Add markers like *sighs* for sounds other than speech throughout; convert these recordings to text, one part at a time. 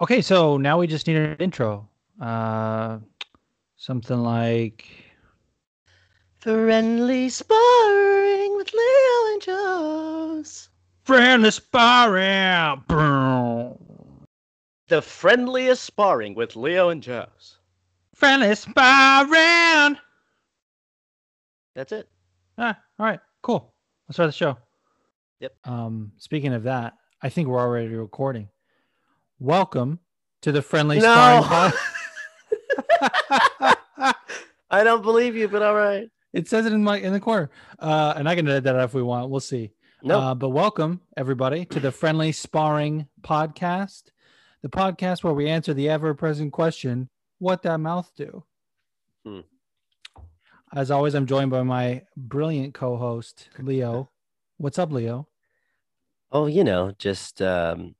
Okay, so now we just need an intro. Uh, something like Friendly sparring with Leo and Joe's. friendly sparring. The friendliest sparring with Leo and Joe's. Friendly sparring. That's it. Ah, all right, cool. Let's start the show. Yep. Um, speaking of that, I think we're already recording. Welcome to the friendly No. sparring. *laughs* I don't believe you, but all right. it says it in my in the corner, uh, and I can edit that out if we want. We'll see. No. Uh, but welcome everybody to the Friendly Sparring Podcast, the podcast where we answer the ever-present question: What that mouth do? Hmm. As always, I'm joined by my brilliant co-host Leo. What's up, Leo? oh, you know, just um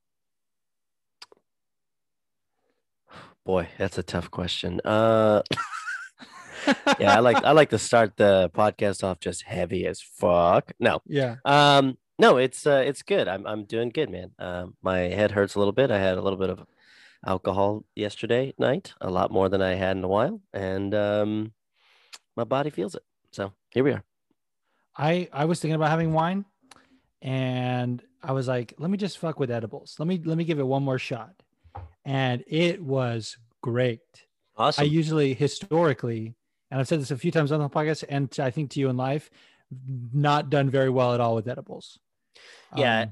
boy, that's a tough question. Uh yeah, I like I like to start the podcast off just heavy as fuck. No. Yeah. Um, no, it's uh, it's good. I'm I'm doing good, man. Um, my head hurts a little bit. I had a little bit of alcohol yesterday night, a lot more than I had in a while, and um, my body feels it. So here we are. I I was thinking about having wine, and I was like, let me just fuck with edibles. Let me let me give it one more shot, and it was great. Awesome. I usually historically, and I've said this a few times on the podcast, and I think to you in life, not done very well at all with edibles. yeah. Um,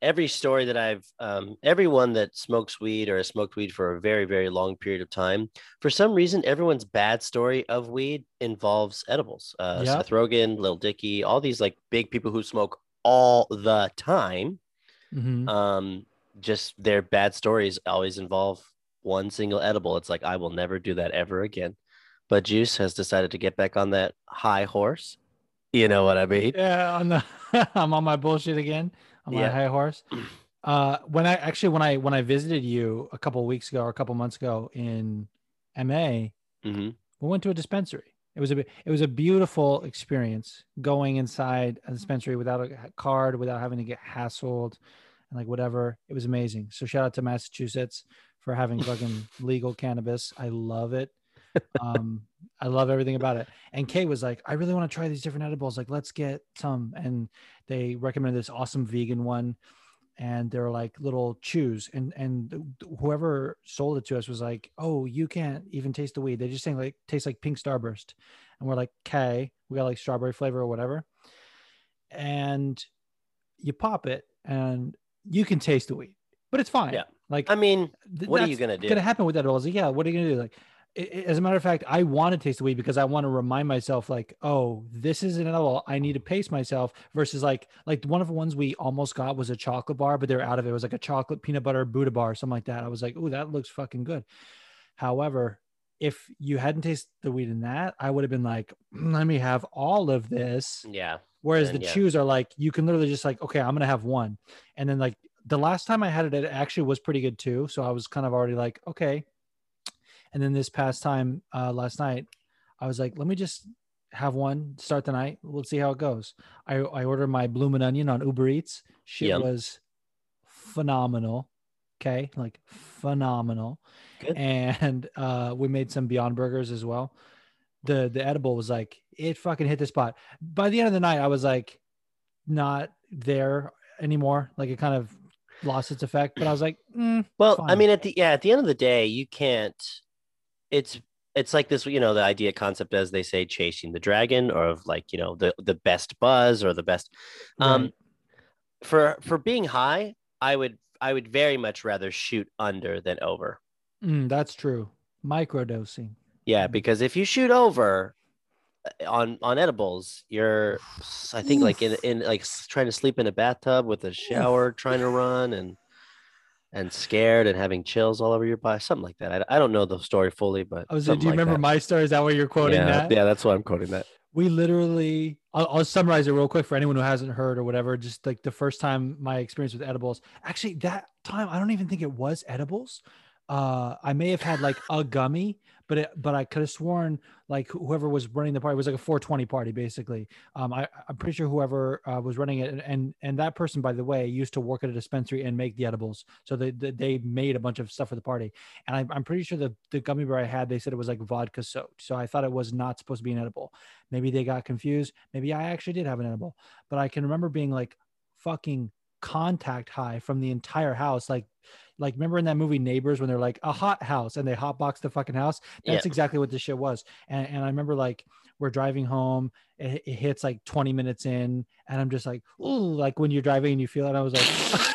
Every story that I've, um, everyone that smokes weed or has smoked weed for a very, very long period of time, for some reason, everyone's bad story of weed involves edibles. Uh, Yep. Seth Rogen, Lil Dicky, all these like big people who smoke all the time. mhm. um just their bad stories always involve one single edible it's like i will never do that ever again but juice has decided to get back on that high horse you know what i mean Yeah, on the *laughs* I'm on my bullshit again. On my Yeah. high horse. *clears throat* Uh, when I actually when I when I visited you a couple weeks ago or a couple months ago in MA, hmm we went to a dispensary. It was a it was a beautiful experience going inside a dispensary without a card, without having to get hassled, and like whatever. It was amazing. So shout out to Massachusetts for having fucking *laughs* legal cannabis. I love it. *laughs* Um, I love everything about it. And Kay was like, I really want to try these different edibles. Like, let's get some. And they recommended this awesome vegan one. And they're like little chews. And and whoever sold it to us was like, Oh, you can't even taste the weed. They just saying like tastes like pink starburst. And we're like, okay, we got like strawberry flavor or whatever. And you pop it and you can taste the weed, but it's fine. Yeah. Like i mean th- what are you gonna do Gonna happen with that. I was like, yeah, what are you gonna do? Like, i- i- as a matter of fact, I want to taste the weed because I want to remind myself, like, oh, this is an edible. I need to pace myself. Versus like, like one of the ones we almost got was a chocolate bar, but they're out of it. It was like a chocolate peanut butter Buddha bar, something like that. I was like, oh, that looks fucking good. However, if you hadn't tasted the weed in that, I would have been like, "Mm, let me have all of this. yeah Whereas Then, the yeah. chews are like you can literally just like, okay, I'm gonna have one, and then like the last time I had it, it actually was pretty good too. So I was kind of already like, okay. And then this past time, uh, last night, I was like, let me just have one start the night. We'll see how it goes. I I ordered my bloomin' onion on Uber Eats. Shit Yum. was phenomenal. Okay, like phenomenal. Good. And uh, we made some Beyond Burgers as well. The the edible was like it fucking hit the spot. By the end of the night, I was like not there anymore. Like it kind of lost its effect. But I was like, mm, well i mean at the yeah at the end of the day you can't it's it's like this you know the idea concept as they say chasing the dragon or of like you know the the best buzz or the best um right. for for being high i would i would very much rather shoot under than over Mm, that's true. Microdosing. yeah Mhm. because if you shoot over on on edibles you're i think like in in like trying to sleep in a bathtub with a shower trying to run and and scared and having chills all over your body something like that i, I don't know the story fully but I was like, do you like remember that. my story? Is that what you're quoting yeah, that? yeah that's why i'm quoting that we literally I'll, I'll summarize it real quick for anyone who hasn't heard or whatever just like the first time my experience with edibles actually that time i don't even think it was edibles uh, I may have had like a gummy, but it, but I could have sworn like whoever was running the party was like a 420 party basically. Um, I I'm pretty sure whoever uh, was running it and and that person by the way used to work at a dispensary and make the edibles, so they they, they made a bunch of stuff for the party. And I, I'm pretty sure the the gummy bear I had they said it was like vodka soaked, so I thought it was not supposed to be an edible. Maybe they got confused. Maybe I actually did have an edible, but I can remember being like fucking contact high from the entire house like like remember in that movie neighbors when they're like a hot house and they hotbox the fucking house that's Yeah. exactly what this shit was and, and i remember like we're driving home it, it hits like 20 minutes in and i'm just like ooh like when you're driving and you feel it i was like *laughs*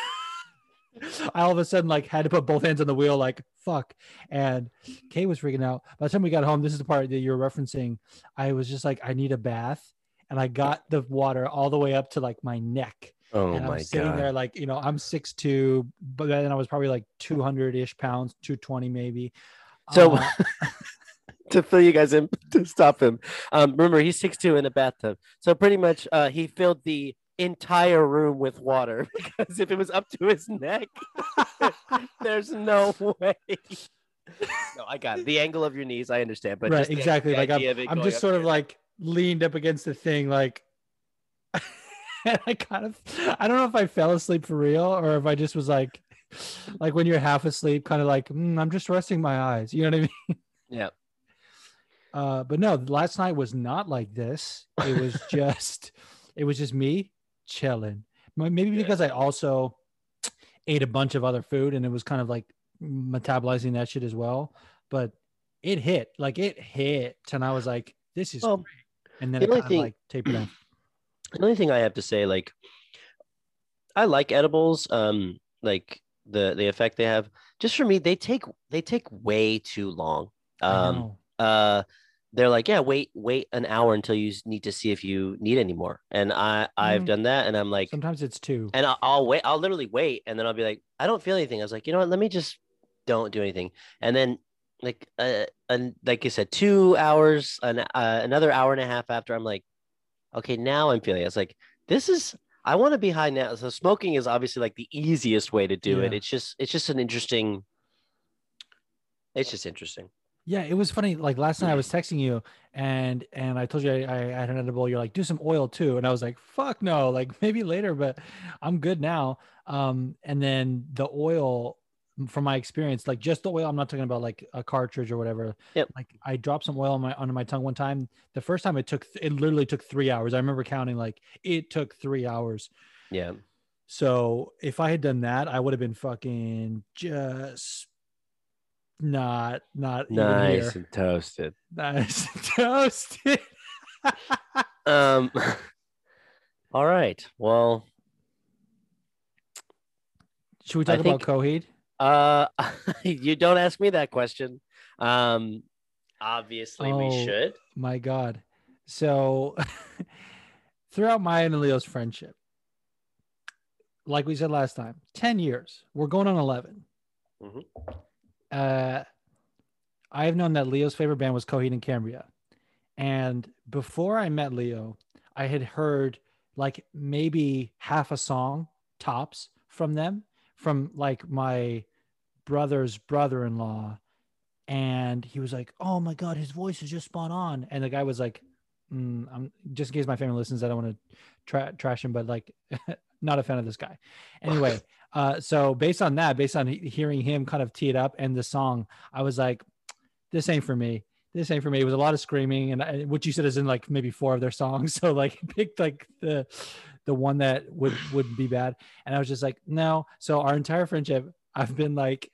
I all of a sudden like had to put both hands on the wheel, like fuck. And Kay was freaking out. By the time we got home, this is the part that you're referencing. I was just like, I need a bath, and I got the water all the way up to like my neck Oh and my I'm sitting god. there like you know I'm six two, but then I was probably like 200 ish pounds, 220 maybe. So- Uh, *laughs* to fill you guys in *laughs* to stop him. Um, remember he's six two in a bathtub, so pretty much uh, he filled the entire room with water *laughs* because if it was up to his neck, there's no way. No, I got it. The angle of your knees, I understand, but right, just the- exactly. the like I'm, idea of it I'm just sort of like leaned up against the thing, like. And *laughs* I kind of, I don't know if I fell asleep for real or if I just was like, like when you're half asleep, kind of like "Mm, I'm just resting my eyes. You know what I *laughs* mean? yeah. Uh, but no, last night was not like this. It was *laughs* just, it was just me chilling. Maybe because I also ate a bunch of other food and it was kind of like metabolizing that shit as well. But it hit, like it hit, and I was like, "This is," Well, great. and then the it kind of thing- like tapered off. The only thing I have to say, like, I like edibles. Um, like the the effect they have. Just for me, they take they take way too long. Um, uh they're like yeah wait wait an hour until you need to see if you need any more and i i've Mm. done that and i'm like Sometimes it's two. and I'll, I'll wait i'll literally wait and then i'll be like i don't feel anything i was like you know what let me just don't do anything and then like uh and like you said two hours an, uh, another hour and a half after i'm like okay now i'm feeling it. it's like this is i want to be high now so smoking is obviously like the easiest way to do it it's just it's just an interesting it's just interesting Yeah, it was funny. Like last night, I was *clears throat* texting you, and and I told you I, I had an edible. You're like, do some oil too, and I was like, fuck no, like *laughs* maybe later, but I'm good now. Um, and then the oil, from my experience, like just the oil. I'm not talking about like a cartridge or whatever. Yep. Like I dropped some oil on my under my tongue one time. The first time it took it literally took three hours. I remember counting like it took three hours. yeah So if I had done that, I would have been fucking just not not even nice and toasted Nice and toasted. *laughs* Um. *laughs* All right. Well, Should we talk I about think- Coheed? Uh, *laughs* you don't ask me that question. Um, obviously we Oh. should. My God. So *laughs* throughout my and Leo's friendship, like we said last time, 10 years. We're going on 11. Mhm. Uh, I have known that Leo's favorite band was Coheed and Cambria. And before I met Leo, I had heard like maybe half a song tops from them from like my brother's brother-in-law and he was like oh my god his voice is just spot on. And the guy was like mm, i'm just in case my family listens i don't want to tra- trash him but like *laughs* not a fan of this guy. Anyway uh so based on that based on he- hearing him kind of tee it up and the song i was like this ain't for me. This ain't for me. It was a lot of screaming and I, what you said is in like maybe four of their songs *laughs* so like picked like the the one that would would be bad. And i was just like no. So our entire friendship i've been like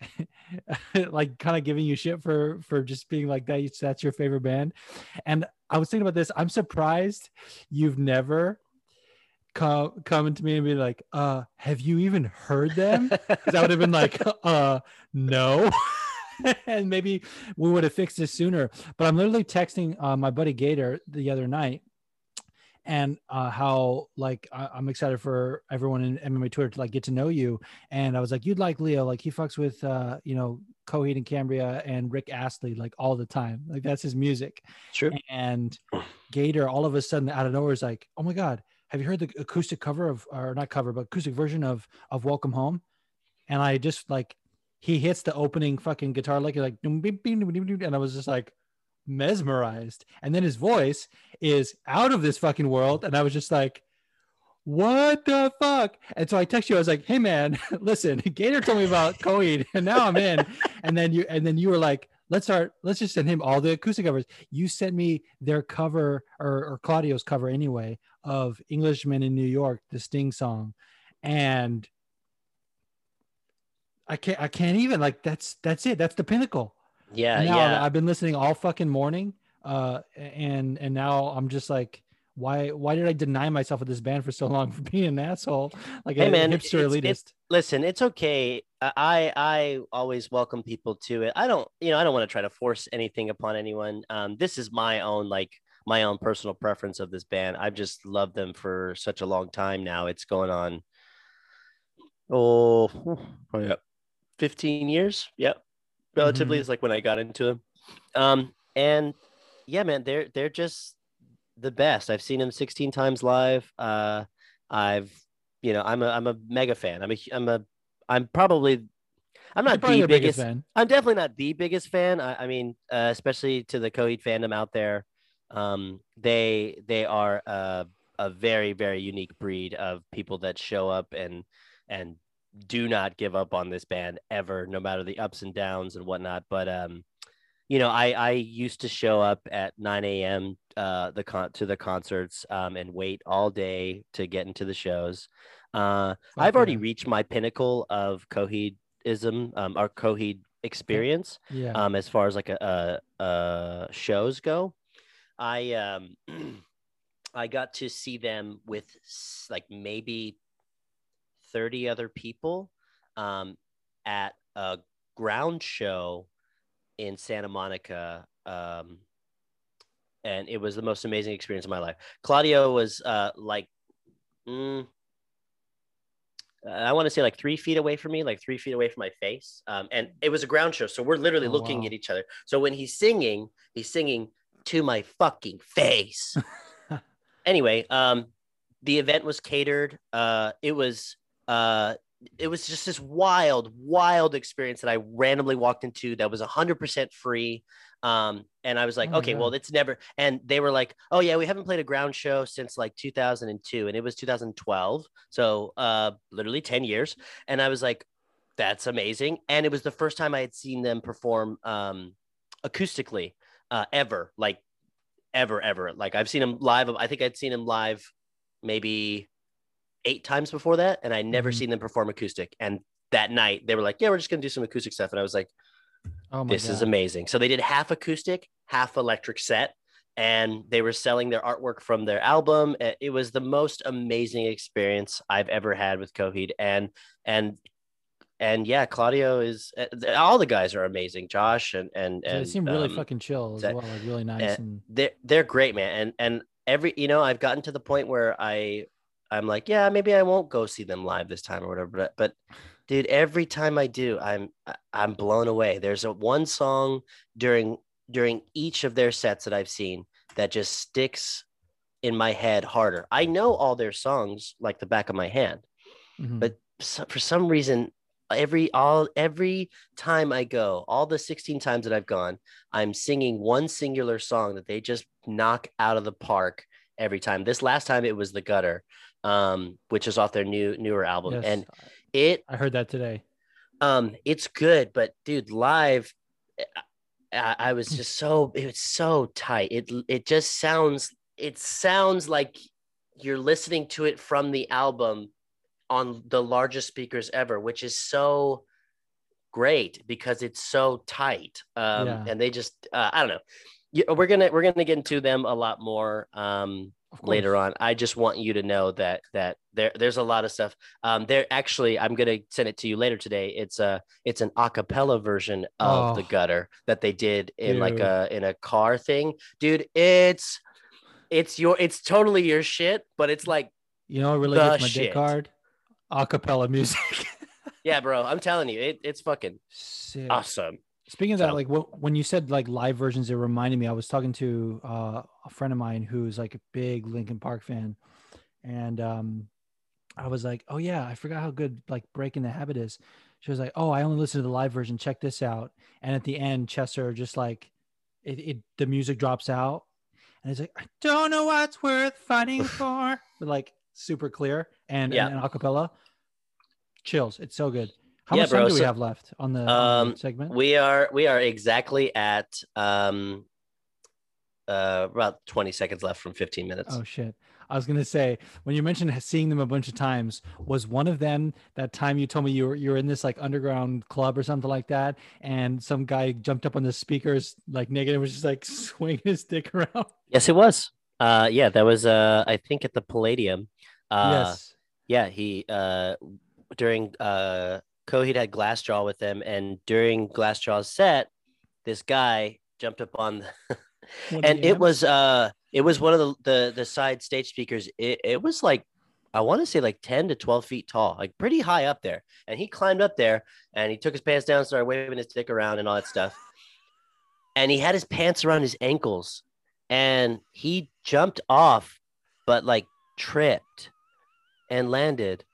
*laughs* like kind of giving you shit for for just being like that that's your favorite band. And i was thinking about this i'm surprised you've never come coming to me and be like uh have you even heard them? Because i would have been like *laughs* uh no. *laughs* And maybe we would have fixed this sooner. But i'm literally texting uh, my buddy gator the other night and uh, how like I- I'm excited for everyone in MMA Twitter to like get to know you. And I was like, you'd like Leo, like he fucks with uh, you know Coheed and Cambria and Rick Astley like all the time, like that's his music. True. And Gator, all of a sudden out of nowhere, is like, oh my god, have you heard the acoustic cover of or not cover, but acoustic version of of Welcome Home? And I just like he hits the opening fucking guitar like "Dum, beep, beep, dum, dum, dum," and I was just like mesmerized. And then his voice is out of this fucking world, and I was just like, "What the fuck?" And so I text you. I was like, "Hey man, *laughs* listen, *laughs* Gator told me about Coheed, and now I'm in." And then you and then you were like, "Let's start. Let's just send him all the acoustic covers." You sent me their cover or, or Claudio's cover anyway of Englishman in New York, the Sting song, and I can't I can't even like that's that's it. That's the pinnacle. Yeah, now yeah. I've been listening all fucking morning. Uh and and now I'm just like why why did I deny myself of this band for so long *laughs* for being an asshole? Like Hey, a man, hipster it's- elitist. it's- Listen, it's okay. I I always welcome people to it. I don't, you know, I don't want to try to force anything upon anyone. Um, this is my own like my own personal preference of this band. I've just loved them for such a long time now. It's going on oh, oh yeah, 15 years. Yep. Relatively Mhm. is like when I got into them. Um, and yeah, man, they're they're just the best. I've seen them 16 times live. Uh, I've you know, I'm a I'm a mega fan. I'm a I'm a I'm probably I'm not probably the their biggest. fan. I'm definitely not the biggest fan. I, I mean, uh, especially to the Coheed fandom out there, um, they they are a, a very very unique breed of people that show up and and do not give up on this band ever, no matter the ups and downs and whatnot. But um, you know, I I used to show up at 9 a.m. uh the con to the concerts um and wait all day to get into the shows. Uh, Fuck I've already reached my pinnacle of Coheedism, um, or Coheed experience Yeah. um as far as like a, a, a shows go i um *clears throat* i got to see them with like maybe 30 other people um at a ground show in santa monica um and it was the most amazing experience of my life claudio was uh like mm, I want to say like three feet away from me, like three feet away from my face. Um, and it was a ground show. So we're literally Oh, looking wow. at each other. So when he's singing, he's singing to my fucking face. *laughs* anyway, um, the event was catered. Uh, it was uh, it was just this wild, wild experience that I randomly walked into that was 100% free. Um, and I was like, Oh okay, well, it's never. And they were like, oh, yeah, we haven't played a ground show since like 2002. And it was 2012. So uh, literally 10 years. And I was like, that's amazing. And it was the first time I had seen them perform um, acoustically uh, ever, like ever, ever. Like I've seen them live. I think I'd seen them live maybe eight times before that, and I never Mhm. seen them perform acoustic. And that night they were like, "Yeah, we're just gonna do some acoustic stuff," and I was like, oh my "This is amazing." So they did half acoustic, half electric set, and they were selling their artwork from their album. It was the most amazing experience I've ever had with Coheed, and and and yeah, Claudio is uh, all the guys are amazing. Josh and and So they and seem really um, fucking chill as that- well, like really nice uh, and they're they're great, man. And and every you know, I've gotten to the point where I I'm like, yeah, maybe I won't go see them live this time or whatever. But but dude, every time I do, I'm I'm blown away. There's a one song during during each of their sets that I've seen that just sticks in my head harder. I know all their songs like the back of my hand Mhm. but so, for some reason every all every time i go all the 16 times that i've gone i'm singing one singular song that they just knock out of the park every time this last time it was the gutter um which is off their new newer album. Yes, and it I heard that today. um it's good but dude live I, I was just so it was so tight. It it just sounds it sounds like you're listening to it from the album on the largest speakers ever which is so great because it's so tight. Um Yeah. and they just uh, i don't know. Yeah, we're gonna we're gonna get into them a lot more. Um later on. I just want you to know that that there there's a lot of stuff. Um, there actually, I'm gonna send it to you later today. It's a it's an acapella version of the Oh. gutter that they did in like a in a car thing, dude. It's it's your it's totally your shit, but it's like You know really my shit. dick hard? Acapella music. *laughs* yeah, bro. I'm telling you, it, it's fucking Sick. awesome. Speaking of that, like wh- when you said like live versions, it reminded me. I was talking to uh, a friend of mine who's like a big Linkin Park fan, and um, I was like, "Oh yeah, I forgot how good like Breaking the Habit is." she was like, "Oh, I only listened to the live version. Check this out." And at the end, Chester just like it, it the music drops out, and he's like, "I don't know what's worth fighting *laughs* for," but like super clear and Yeah. and, and acapella. Chills. It's so good. How Yeah, much time bro, do we so- have left on the, on the Um, segment? We are we are exactly at um uh about 20 seconds left from 15 minutes. Oh shit. I was gonna say when you mentioned seeing them a bunch of times, was one of them that time you told me you were you were in this like underground club or something like that, and some guy jumped up on the speakers like naked and was just like *laughs* swinging his dick around. Yes, it was. Uh yeah, that was uh I think at the Palladium. Uh yes. yeah, he uh during uh Coheed had Glassjaw with him and during Glassjaw's set, this guy jumped up on the *laughs* and it was uh it was one of the the, the side stage speakers. It, it was like i want to say like 10 to 12 feet tall like pretty high up there. And he climbed up there and he took his pants down started waving his dick around and all that stuff. And he had his pants around his ankles and he jumped off but like tripped and landed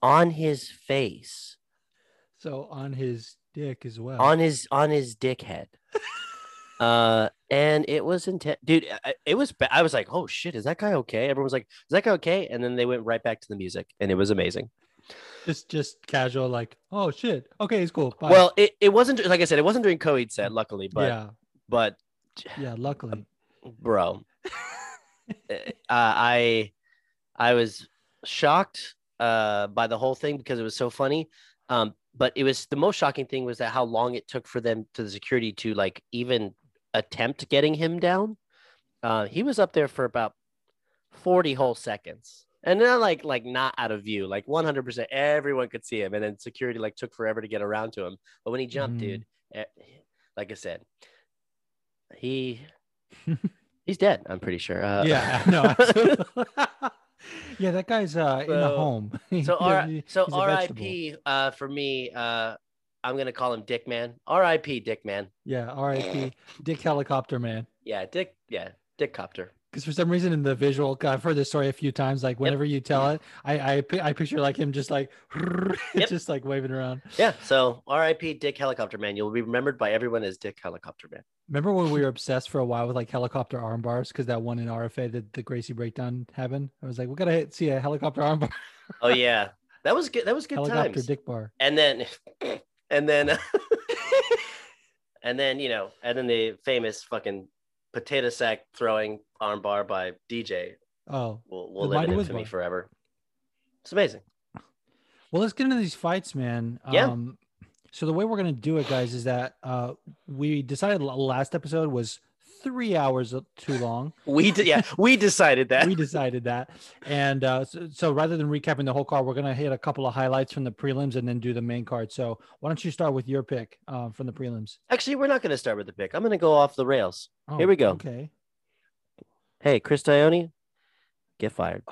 on his face so on his dick as well. on his on his dick head. *laughs* uh, and it was intense, dude. It was. ba- I was like, "Oh shit, is that guy okay?" Everyone was like, "Is that guy okay?" And then they went right back to the music, and it was amazing. just just casual, like, oh shit. Okay, it's cool. Bye. Well, it, it wasn't like I said, it wasn't during Coheed set, luckily, but yeah, but yeah, luckily. bro, *laughs* uh, I I was shocked uh by the whole thing because it was so funny. Um, but it was the most shocking thing was that how long it took for them to the security to like even attempt getting him down. Uh, he was up there for about 40 whole seconds. And then like like not out of view, like 100% everyone could see him and then security like took forever to get around to him. But when he jumped, Mhm. dude, eh, like I said, he *laughs* he's dead, I'm pretty sure. Uh, yeah, *laughs* no. *laughs* *laughs* yeah, that guy's uh in the home. *laughs* So R- so he's a vegetable. R.I.P. Uh, for me, uh, I'm gonna call him Dick Man. R.I.P. Dick Man. Yeah, R.I.P. *clears throat* Dick Helicopter Man. Yeah, Dick. Yeah, Dick Copter. Because for some reason in the visual, I've heard this story a few times. Like whenever you tell it, I I, I picture like him just like *laughs* Yep. just like waving around. Yeah. So R.I.P. Dick Helicopter Man. You'll be remembered by everyone as Dick Helicopter Man. Remember when we *laughs* were obsessed for a while with like helicopter arm bars? Because that one in RFA that the Gracie breakdown happened. I was like, we gotta hit, see a helicopter arm bar, Oh *laughs* yeah, that was good. That was good helicopter times. dick bar. and then, and then, and then you know, and then the famous fucking potato sack throwing armbar by DJ Oh, will will live infamy Whiz Bar. forever. It's amazing. Well, let's get into these fights, man. Yeah. Um, so the way we're gonna do it, guys, is that uh, we decided last episode was three hours too long. We did. Yeah, *laughs* we decided that. we decided that, and uh, so, so rather than recapping the whole card, we're gonna hit a couple of highlights from the prelims and then do the main card. So why don't you start with your pick uh, from the prelims? Actually, we're not going to start with the pick. I'm going to go off the rails. Oh, Here we go. Okay. Hey, Chris Tognoni, get fired.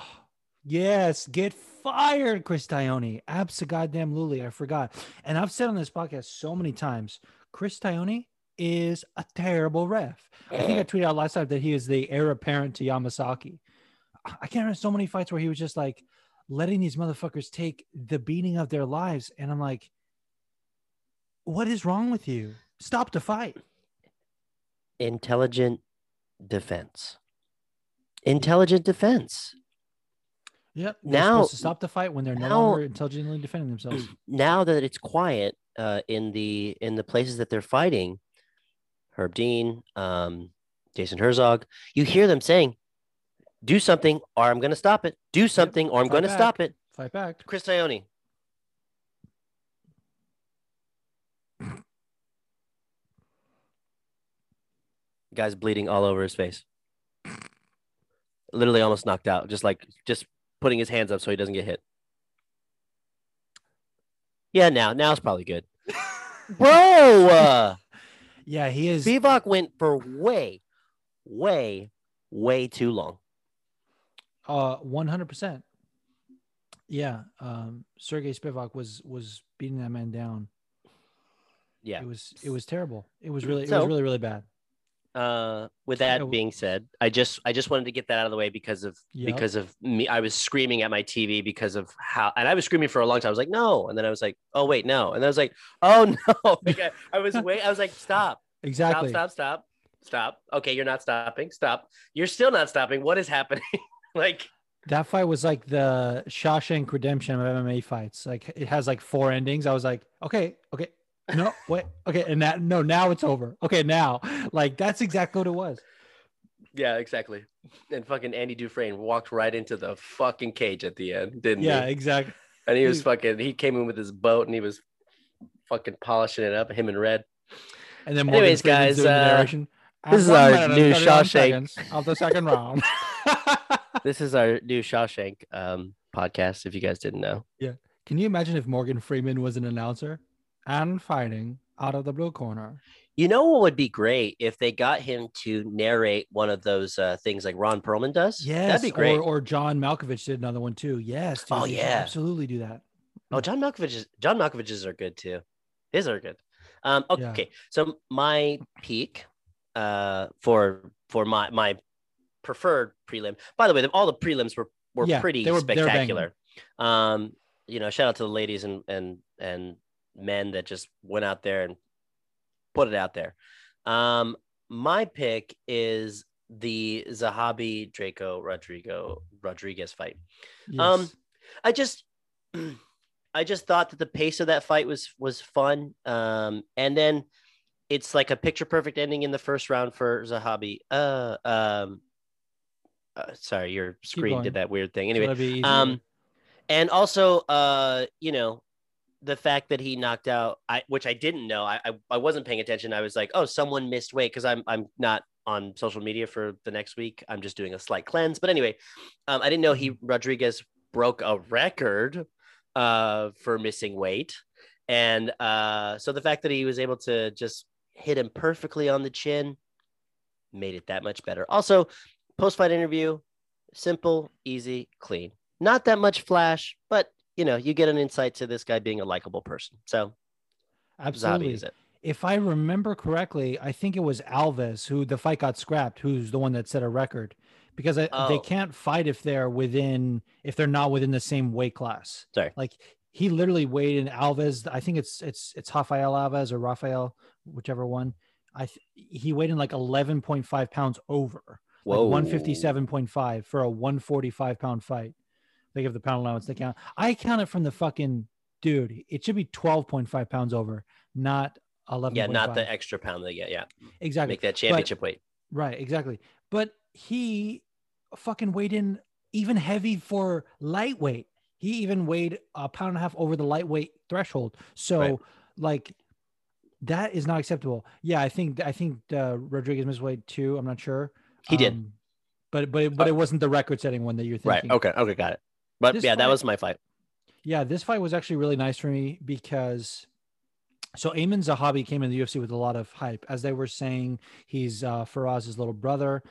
Yes, get fired, Chris Tognoni. Absolutely, I forgot. And I've said on this podcast so many times, Chris Tognoni is a terrible ref. I think I *clears throat* tweeted out last time that he is the heir apparent to Yamasaki. I can't remember so many fights where he was just like letting these motherfuckers take the beating of their lives, and I'm like, what is wrong with you? Stop the fight. Intelligent defense. Intelligent defense. Yep. They're Now- to stop the fight when they're no now- longer intelligently defending themselves. *clears throat* Now that it's quiet uh, in the in the places that they're fighting, Herb Dean, um, Jason Herzog, you hear them saying, "Do something, or I'm going to stop it. Do something, or I'm going to stop it." Fight back. Chris Tognoni. *clears throat* Guy's bleeding all over his face. Literally almost knocked out. Just like just putting his hands up so he doesn't get hit. Yeah, now now it's probably good. *laughs* Bro, uh, Yeah, he is. Spivak went for way, way, way too long. Uh, one hundred percent. Yeah, um, Sergey Spivak was was beating that man down. Yeah. It was it was terrible. It was really it So- was really really bad. Uh, with that Yeah. being said, I just I just wanted to get that out of the way because of Yep. because of me. I was screaming at my TV because of how, and I was screaming for a long time. I was like, no, and then I was like, oh wait, no, and then I was like, oh *laughs* no. *laughs* Like, I, I was wait. I was like, stop, Exactly. stop, stop, stop, stop. Okay, you're not stopping. Stop. You're still not stopping. What is happening? *laughs* like, That fight was like the Shawshank Redemption of MMA fights. Like it has like four endings. I was like, okay, okay, no, wait, okay, and that no, now it's over. Okay, now, like that's exactly what it was. yeah, exactly. And fucking Andy Dufresne walked right into the fucking cage at the end, didn't Yeah, he? Yeah, exactly. And he was fucking. He came in with his boat and he was fucking polishing it up. Him and Red. And then Morgan Anyways, Freeman's guys, the uh, narration. this is our new Shawshank. Of the second *laughs* round. *laughs* This is our new Shawshank um, podcast. If you guys didn't know, yeah. Can you imagine if Morgan Freeman was an announcer and fighting out of the blue corner? you know what would be great if they got him to narrate one of those uh, things like Ron Perlman does. Yes, that'd be great. Or, or John Malkovich did another one too. Yes. Dude, Oh, yeah. absolutely do that. Oh, John Malkovich's John Malkovich's are good too. His are good. Um, okay, Yeah. so my peak uh, for for my my preferred prelim. By the way, all the prelims were were Yeah, pretty they were- they were spectacular. Um, you know, shout out to the ladies and and and men that just went out there and put it out there. Um, my pick is the Zahabi Drako Rodrigo Rodriguez fight. Um, I just *clears throat* I just thought that the pace of that fight was was fun. Um, and then it's like a picture perfect ending in the first round for Zahabi. Uh, um, uh, sorry, your screen did that weird thing. Anyway, that'd be easier. um, and also, uh, you know, the fact that he knocked out, I which I didn't know. I I, I wasn't paying attention. I was like, oh, someone missed weight because I'm I'm not on social media for the next week. I'm just doing a slight cleanse. But anyway, um, I didn't know he Rodriguez broke a record uh for missing weight, and uh, so the fact that he was able to just hit him perfectly on the chin made it that much better. Also, post fight interview, simple, easy, clean. Not that much flash, but you know, you get an insight to this guy being a likable person. So absolutely. is it. If I remember correctly, I think it was Alves who the fight got scrapped, who's the one that set a record because I, they Oh. can't fight if they're within if they're not within the same weight class. Sorry. Like he literally weighed in Alves. I think it's it's it's Rafael Alves or Rafael, whichever one. I th- he weighed in like 11.5 pounds over, like 157.5 for a 145 pound fight. They give the pound allowance. They count. I count it from the fucking dude. It should be 12.5 pounds over, not 11. Yeah, not the extra pound they get. Yeah, exactly. make that championship weight. Right, exactly. But he fucking weighed in even heavy for lightweight. He even weighed a pound and a half over the lightweight threshold. So, Right. like, that is not acceptable. Yeah, I think I think uh, Rodriguez missed weight too. I'm not sure. He did. Um, but but it, but it wasn't the record-setting one that you're thinking. Right. thinking. Okay. Okay. Got it. But This yeah, that was my fight. Yeah, this fight was actually really nice for me because so Ayman Zahabi came in the UFC with a lot of hype. As they were saying, he's uh, Firas's little brother.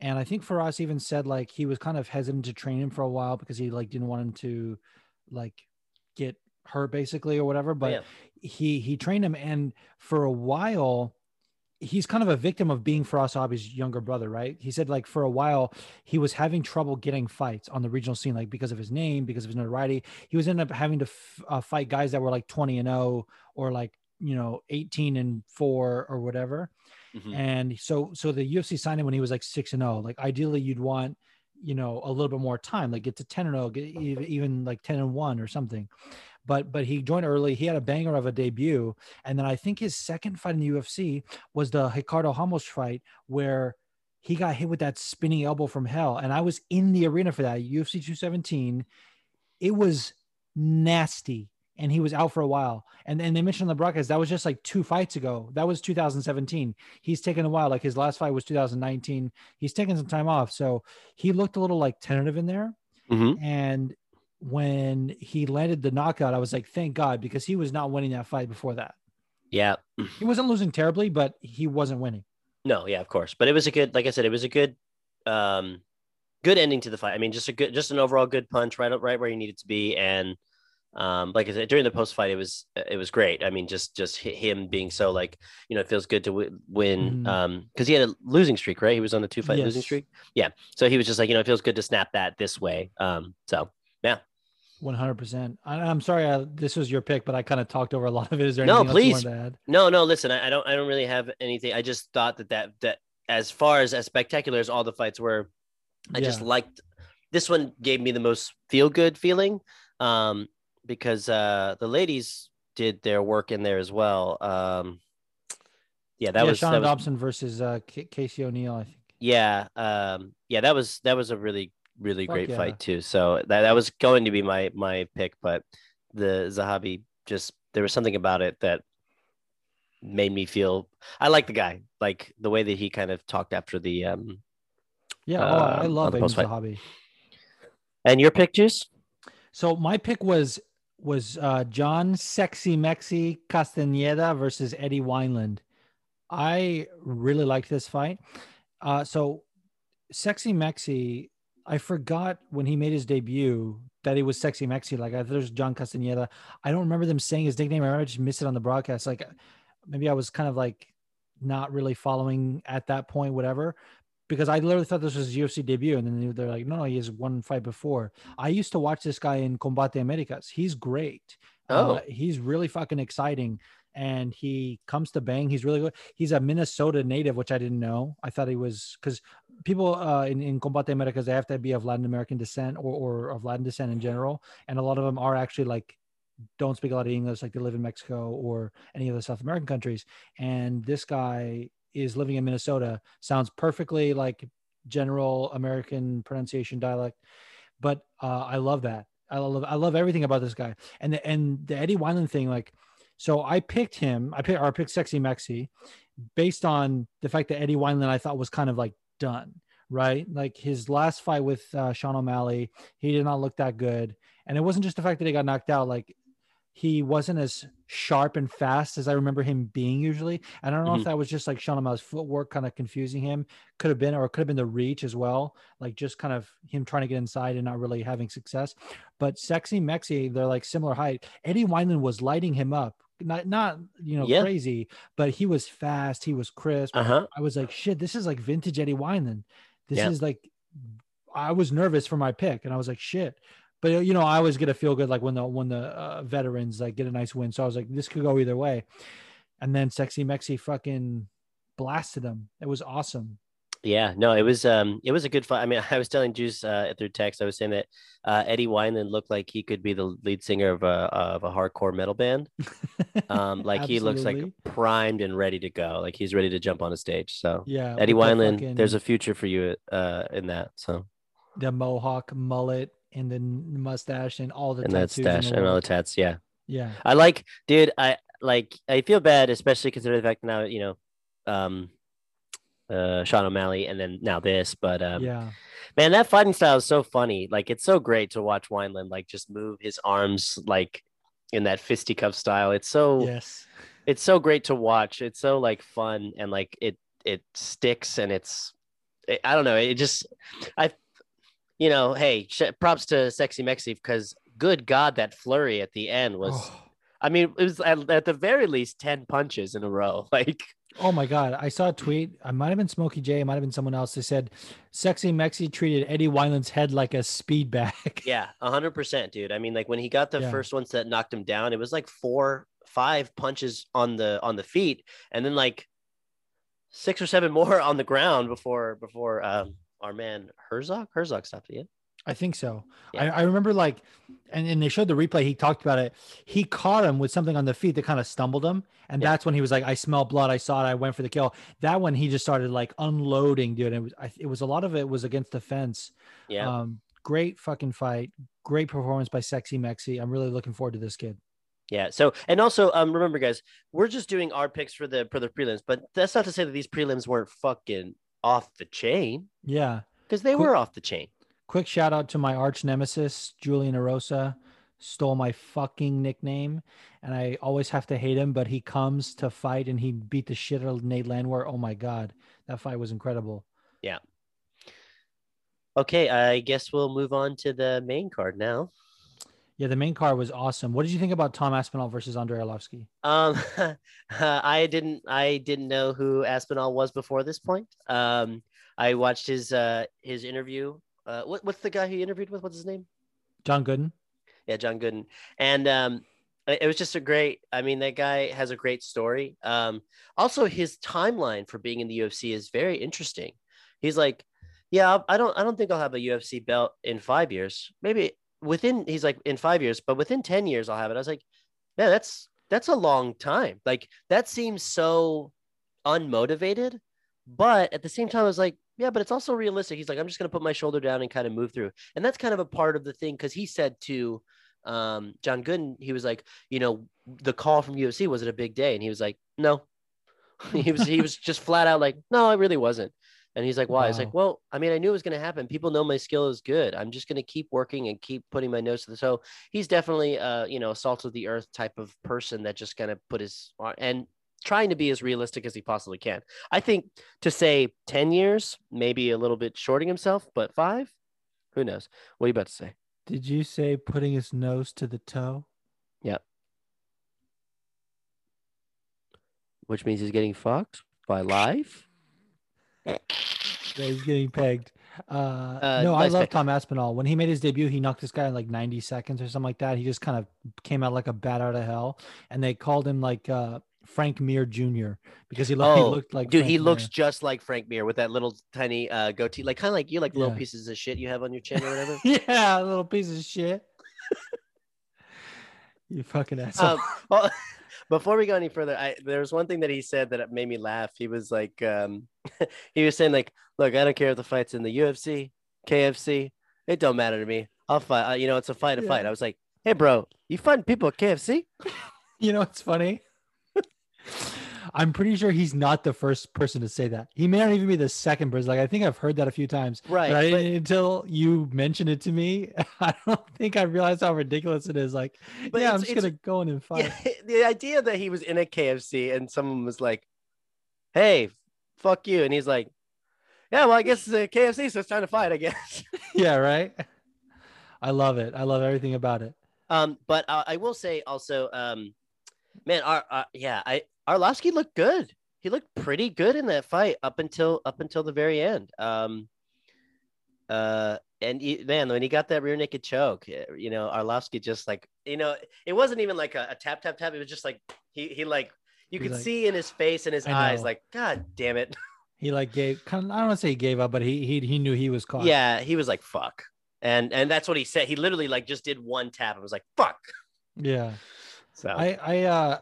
And I think Faraz even said like he was kind of hesitant to train him for a while because he like didn't want him to like get hurt basically or whatever. But yeah. he he trained him and for a while he's kind of a victim of being Firas Zahabi's younger brother, right? He said like for a while he was having trouble getting fights on the regional scene, like because of his name, because of his notoriety. He was ended up having to f- uh, fight guys that were like 20 and 0 or like, you know, 18 and 4 or whatever. Mhm. And so so the UFC signed him when he was like 6 and 0. Like ideally you'd want, you know, a little bit more time, like get to 10 and 0, get even, even like 10 and 1 or something. But but he joined early. He had a banger of a debut. And then I think his second fight in the UFC was the Ricardo Ramos fight where he got hit with that spinning elbow from hell. And I was in the arena for that UFC 217. It was nasty. And he was out for a while. And then they mentioned on the broadcast that was just like two fights ago. That was 2017. He's taken a while. Like his last fight was 2019. He's taken some time off. So he looked a little like tentative in there. Mhm. And when he landed the knockout, I was like, thank God, because he was not winning that fight before that. Yeah. He wasn't losing terribly, but he wasn't winning. No. Yeah. Of course. But it was a good. Like I said, it was a good. um good ending to the fight. I mean, just a good, just an overall good punch, right up, right where you needed to be, and Um, like I said, during the post fight, it was it was great. I mean, just just him being so like you know, it feels good to w- win. Mhm. Um, because he had a losing streak, right? He was on a two fight losing streak. Yeah, so he was just like you know, it feels good to snap that this way. Um, so One hundred percent. I'm sorry, I, this was your pick, but I kind of talked over a lot of it. Is there No, please. you wanted to add? no, no, listen, I, I don't I don't really have anything. I just thought that that that as far as as spectacular as all the fights were, I just liked this one gave me the most feel good feeling um, because uh, the ladies did their work in there as well. Um, yeah, that yeah, was, Shauna that was Dobson versus uh, K- Casey O'Neill. I think. yeah, um, yeah, that was that was a really really Fuck great yeah. fight too. So that that was going to be my my pick, but the Zahabi just there was something about it that made me feel I like the guy, like the way that he kind of talked after the um. Yeah, oh, I Um, love Aiden. Zahabi. And your pick, Juice? So my pick was was uh, John Sexy Mexi Castaneda versus Eddie Wineland. I really liked this fight. Uh, so Sexy Mexi, I forgot when he made his debut that he was Sexy Mexi. Like I was John Castaneda. I don't remember them saying his nickname. I remember I just missed it on the broadcast. Like maybe I was kind of like not really following at that point, whatever. Because I literally thought this was his UFC debut, and then they're like, "No, no, he has one fight before." I used to watch this guy in Combate Americas. He's great. Oh. Uh, he's really fucking exciting. And he comes to bang. He's really good. He's a Minnesota native, which I didn't know. I thought he was because people uh, in, in Combate Americas, they have to be of Latin American descent or, or of Latin descent in general. And a lot of them are actually like, don't speak a lot of English, like they live in Mexico or any of the South American countries. And this guy is living in Minnesota, sounds perfectly like general American pronunciation dialect. But uh, I love that. I love I love everything about this guy. And the and the Eddie Wineland thing, like, so I picked him. I picked or I picked Sexy Mexi based on the fact that Eddie Wineland I thought was kind of like done, right? Like his last fight with uh, Sean O'Malley, he did not look that good. And it wasn't just the fact that he got knocked out, like he wasn't as sharp and fast as I remember him being usually. And I don't know Mhm. if that was just like Sean O'Malley's footwork kind of confusing him. Could have been, or it could have been the reach as well. Like just kind of him trying to get inside and not really having success. But Sexy Mexi, they're like similar height. Eddie Wineland was lighting him up. Not not you know Yeah. crazy, but he was fast. He was crisp. Uh huh. I was like, shit, this is like vintage Eddie Wineland. This Yeah. is like, I was nervous for my pick, and I was like, shit. But you know, I always get a feel good like when the when the uh, veterans like get a nice win. So I was like, this could go either way. And then Sexy Mexi fucking blasted him. It was awesome. Yeah, no, it was um it was a good fight. I mean, *laughs* I was telling Juice uh, through text, I was saying that uh, Eddie Wineland looked like he could be the lead singer of a of a hardcore metal band. Um, *laughs* like he looks like primed and ready to go. Like he's ready to jump on a stage. So yeah, Eddie Wineland, fucking- there's a future for you uh in that. So the mohawk mullet and the mustache and all the and that stash and all the tats, yeah. yeah. I like, dude. I like. I feel bad, especially considering the fact now, you know, um, uh, Sean O'Malley, and then now this. But um, yeah. man, that fighting style is so funny. Like, it's so great to watch Wineland like just move his arms like in that fisticuff style. It's so Yes. it's so great to watch. It's so like fun and like it it sticks and it's it, I don't know. It just I you know, hey, sh- props to Sexy Mexi because good God, that flurry at the end was. Oh. I mean, it was at, at the very least ten punches in a row. *laughs* Like, Oh my God. I saw a tweet. I might have been Smokey J. It might have been someone else. They said Sexy Mexi treated Eddie Wineland's head like a speed bag. *laughs* yeah, hundred percent, dude. I mean, like when he got the Yeah. first ones that knocked him down, it was like four, five punches on the on the feet, and then like six or seven *laughs* more on the ground before before um our man Herzog Herzog stopped it. I think so. Yeah. I, I remember like, and, and they showed the replay. He talked about it. He caught him with something on the feet that kind of stumbled him. And Yeah. that's when he was like, I smell blood. I saw it. I went for the kill. That one, he just started like unloading, dude. It was, I, it was a lot of it was against the fence. Yeah. Um, great fucking fight. Great performance by Sexy Mexi. I'm really looking forward to this kid. Yeah. So and also um remember guys, we're just doing our picks for the for the prelims, but that's not to say that these prelims weren't fucking off the chain Yeah. because they were off the chain. Quick shout out to my arch nemesis, Julian Erosa. Stole my fucking nickname, and I always have to hate him. But he comes to fight, and he beat the shit out of Nate Landwehr. Oh my god, that fight was incredible. Yeah. Okay, I guess we'll move on to the main card now. Yeah, the main card was awesome. What did you think about Tom Aspinall versus Andrei Arlovski? Um, *laughs* I didn't I didn't know who Aspinall was before this point. Um, I watched his uh his interview. Uh, what, what's the guy he interviewed with? What's his name? John Gooden. Yeah, John Gooden. And um, it was just a great. I mean, that guy has a great story. Um, also his timeline for being in the UFC is very interesting. He's like, yeah, I don't I don't think I'll have a UFC belt in five years. Maybe within he's like in five years, but within 10 years I'll have it. I was like, man, that's that's a long time. Like that seems so unmotivated. But at the same time, I was like, yeah, but it's also realistic. He's like, I'm just gonna put my shoulder down and kind of move through. And that's kind of a part of the thing because he said to um, John Gooden, he was like, you know, the call from UFC was it a big day? And he was like, no. *laughs* he was he was just flat out like, no, it really wasn't. And he's like, why? Wow. Like, well, I mean, I knew it was going to happen. People know my skill is good. I'm just going to keep working and keep putting my nose to the. So he's definitely, uh, you know, salt of the earth type of person that just kind of put his and trying to be as realistic as he possibly can. I think to say 10 years, maybe a little bit shorting himself, but five, who knows? What are you about to say? Did you say putting his nose to the toe? Yep. Which means he's getting fucked by life he's getting pegged. Uh, uh, no, I love pick. Tom Aspinall. When he made his debut, he knocked this guy in like 90 seconds or something like that. He just kind of came out like a bat out of hell, and they called him like uh, Frank Mir Jr. because he, looked, oh, he looked like dude. Frank he Mir. looks just like Frank Mir with that little tiny uh, goatee, like kind of like you, like little pieces of shit you have on your chin or whatever. *laughs* yeah, little pieces of shit. *laughs* you fucking asshole. Um, well, *laughs* before we go any further, I there was one thing that he said that made me laugh. He was like, um, he was saying like, look, I don't care if the fight's in the UFC, KFC, it don't matter to me. I'll fight. Uh, you know, it's a fight, a yeah. fight. I was like, hey, bro, you fighting people at KFC? you know, it's funny. I'm pretty sure he's not the first person to say that. He may not even be the second person. Like I think I've heard that a few times. Right. But, but until you mentioned it to me, *laughs* I don't think I realized how ridiculous it is. Like, yeah, I'm just gonna go in and fight. Yeah, *laughs* the idea that he was in a KFC and someone was like, "Hey, fuck you," and he's like, "Yeah, well, I guess it's a KFC, so it's time to fight, I guess." *laughs* yeah. Right. I love it. I love everything about it. Um, but uh, I will say also, um, man, our, uh, yeah, I Arlovski looked good. He looked pretty good in that fight up until up until the very end. Um, uh, and he, man, when he got that rear naked choke, eh, you know, Arlovski just like, you know, it wasn't even like a, a tap tap tap. It was just like he he like you could like, see in his face and his eyes, like, God damn it. *laughs* He like gave kind of, I don't want to say he gave up, but he he he knew he was caught. Yeah, he was like, fuck. And and that's what he said. He literally like just did one tap and was like, fuck. Yeah. So I I uh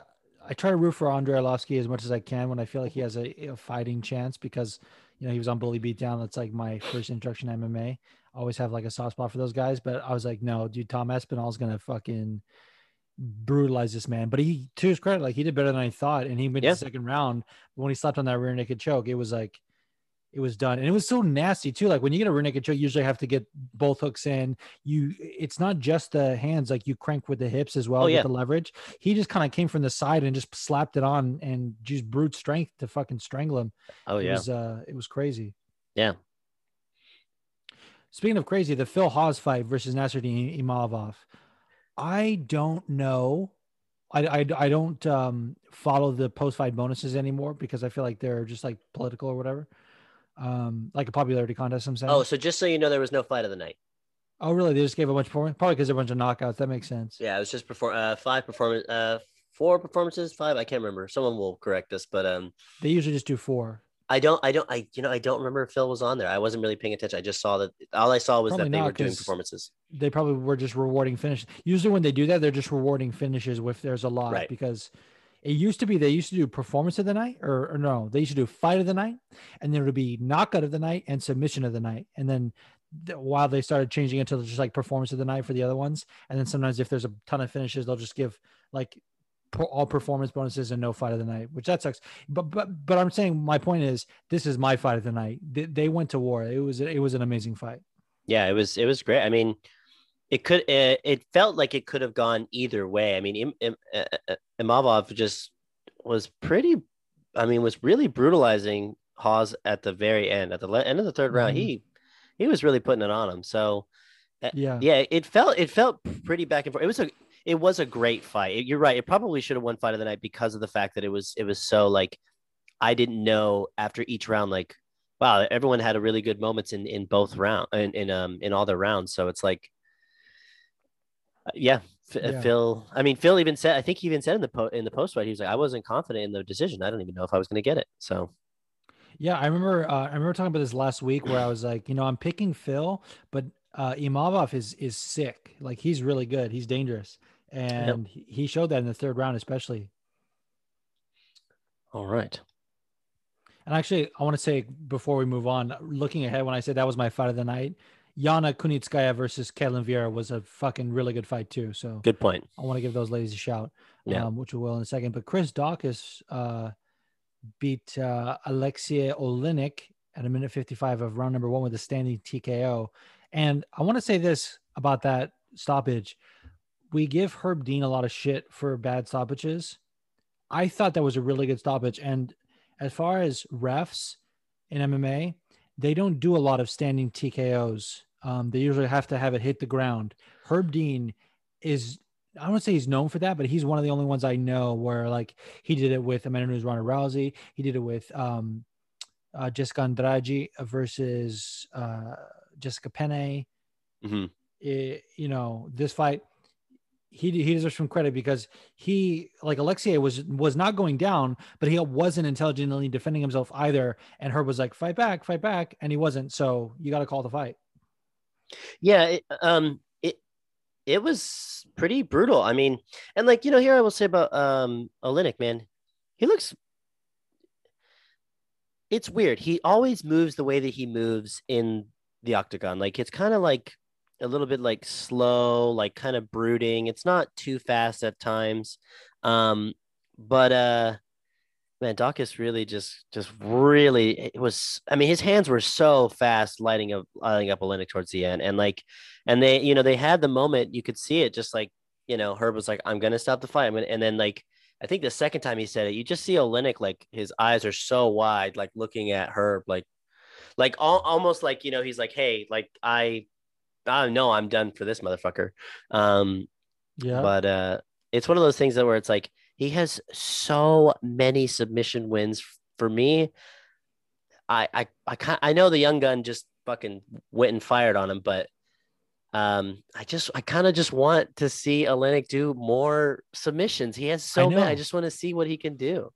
I try to root for Andrei Arlovski as much as I can when I feel like he has a, a fighting chance because you know he was on Bully Beatdown. That's like my first introduction to MMA. I always have like a soft spot for those guys, but I was like, no, dude, Tom Aspinall's gonna fucking brutalize this man. But he, to his credit, like he did better than I thought, and he made yeah. the second round. But when he slapped on that rear naked choke, it was like it was done. And it was so nasty too. Like when you get a rear naked choke you usually have to get both hooks in. You it's not just the hands like you crank with the hips as well oh, yeah. the leverage. He just kind of came from the side and just slapped it on and just brute strength to fucking strangle him. Oh yeah. it was uh it was crazy. Yeah. Speaking of crazy the phil hawes fight versus nassourdine imavov. I don't know. I, I, I don't um, follow the post fight bonuses anymore because I feel like they're just like political or whatever um, like a popularity contest. I'm saying. Oh, so just so you know, there was no fight of the night. Oh, really? They just gave a bunch of performance, probably because a bunch of knockouts. That makes sense. Yeah, it was just perform uh, five performance, uh, four performances, five. I can't remember. Someone will correct us, but um, they usually just do four. I don't, I don't, I, you know, I don't remember if Phil was on there. I wasn't really paying attention. I just saw that all I saw was probably that they not, were doing performances. They probably were just rewarding finishes. Usually, when they do that, they're just rewarding finishes if there's a lot right. because it used to be they used to do performance of the night, or, or no, they used to do fight of the night, and then it would be knockout of the night and submission of the night. And then while they started changing it to just like performance of the night for the other ones, and then sometimes if there's a ton of finishes, they'll just give like all performance bonuses and no fight of the night, which that sucks. But but but I'm saying my point is this is my fight of the night. They, they went to war. It was it was an amazing fight. Yeah, it was it was great. I mean, it could it, it felt like it could have gone either way. I mean, Im, Im, uh, uh, Imavov just was pretty. I mean, was really brutalizing Hawes at the very end. At the end of the 3rd mm-hmm. round, he he was really putting it on him. So, Yeah. Yeah, it felt it felt pretty back and forth. It was a it was a great fight. You're right. It probably should have won fight of the night because of the fact that it was it was so like I didn't know after each round like wow everyone had a really good moments in in both round in, in um in all their rounds. So it's like uh, yeah, F- Yeah. Phil. I mean, Phil even said. I think he even said in the po- in the post fight, he was like, "I wasn't confident in the decision. I don't even know if I was going to get it." So Yeah, I remember. Uh, I remember talking about this last week where I was like, you know, I'm picking Phil, but uh, Imavov is is sick. Like he's really good. He's dangerous, and he- he showed that in the third round, especially. all right, And actually, I want to say before we move on, looking ahead, when I said that was my fight of the night, Yana Kunitskaya versus Ketlen Vieira was a fucking really good fight too. So good point. I want to give those ladies a shout, Yeah. um, which we will in a second. But Chris Daukaus uh, beat uh, Aleksei Oleinik at a minute 55 of round number one with a standing TKO. And I want to say this about that stoppage. We give Herb Dean a lot of shit for bad stoppages. I thought that was a really good stoppage. And as far as refs in MMA, they don't do a lot of standing TKOs. Um, they usually have to have it hit the ground. Herb Dean is I don't want to say he's known for that, but he's one of the only ones I know where like he did it with Amanda Nunes, Ronda Rousey. He did it with um, uh, Jessica Andrade versus uh, Jessica Penne. Mhm. It- you know, this fight, he he deserves some credit because he like Aleksei was was not going down, but he wasn't intelligently defending himself either. And Herb was like, "Fight back, fight back," and he wasn't. So you got to call the fight. Yeah, it, um, it it was pretty brutal. I mean, and like you know, here I will say about um Oleinik, man, he looks. It's weird. He always moves the way that he moves in the octagon. Like it's kind of like a little bit like slow, like kind of brooding. It's not too fast at times. Um, but uh man, Daukaus really just just really it was I mean his hands were so fast lighting up lighting up Oleinik towards the end. And like and they, you know, they had the moment, you could see it just like, you know, Herb was like, I'm gonna stop the fight. And then like I think the second time he said it, you just see Oleinik like his eyes are so wide, like looking at Herb, like like all, almost like you know, he's like, Hey, like I I don't know I'm done for this motherfucker. Um Yeah, but uh it's one of those things that where it's like he has so many submission wins for me i i i, I know the young gun just fucking went and fired on him but um i just i kind of just want to see Oleinik do more submissions he has so many i just want to see what he can do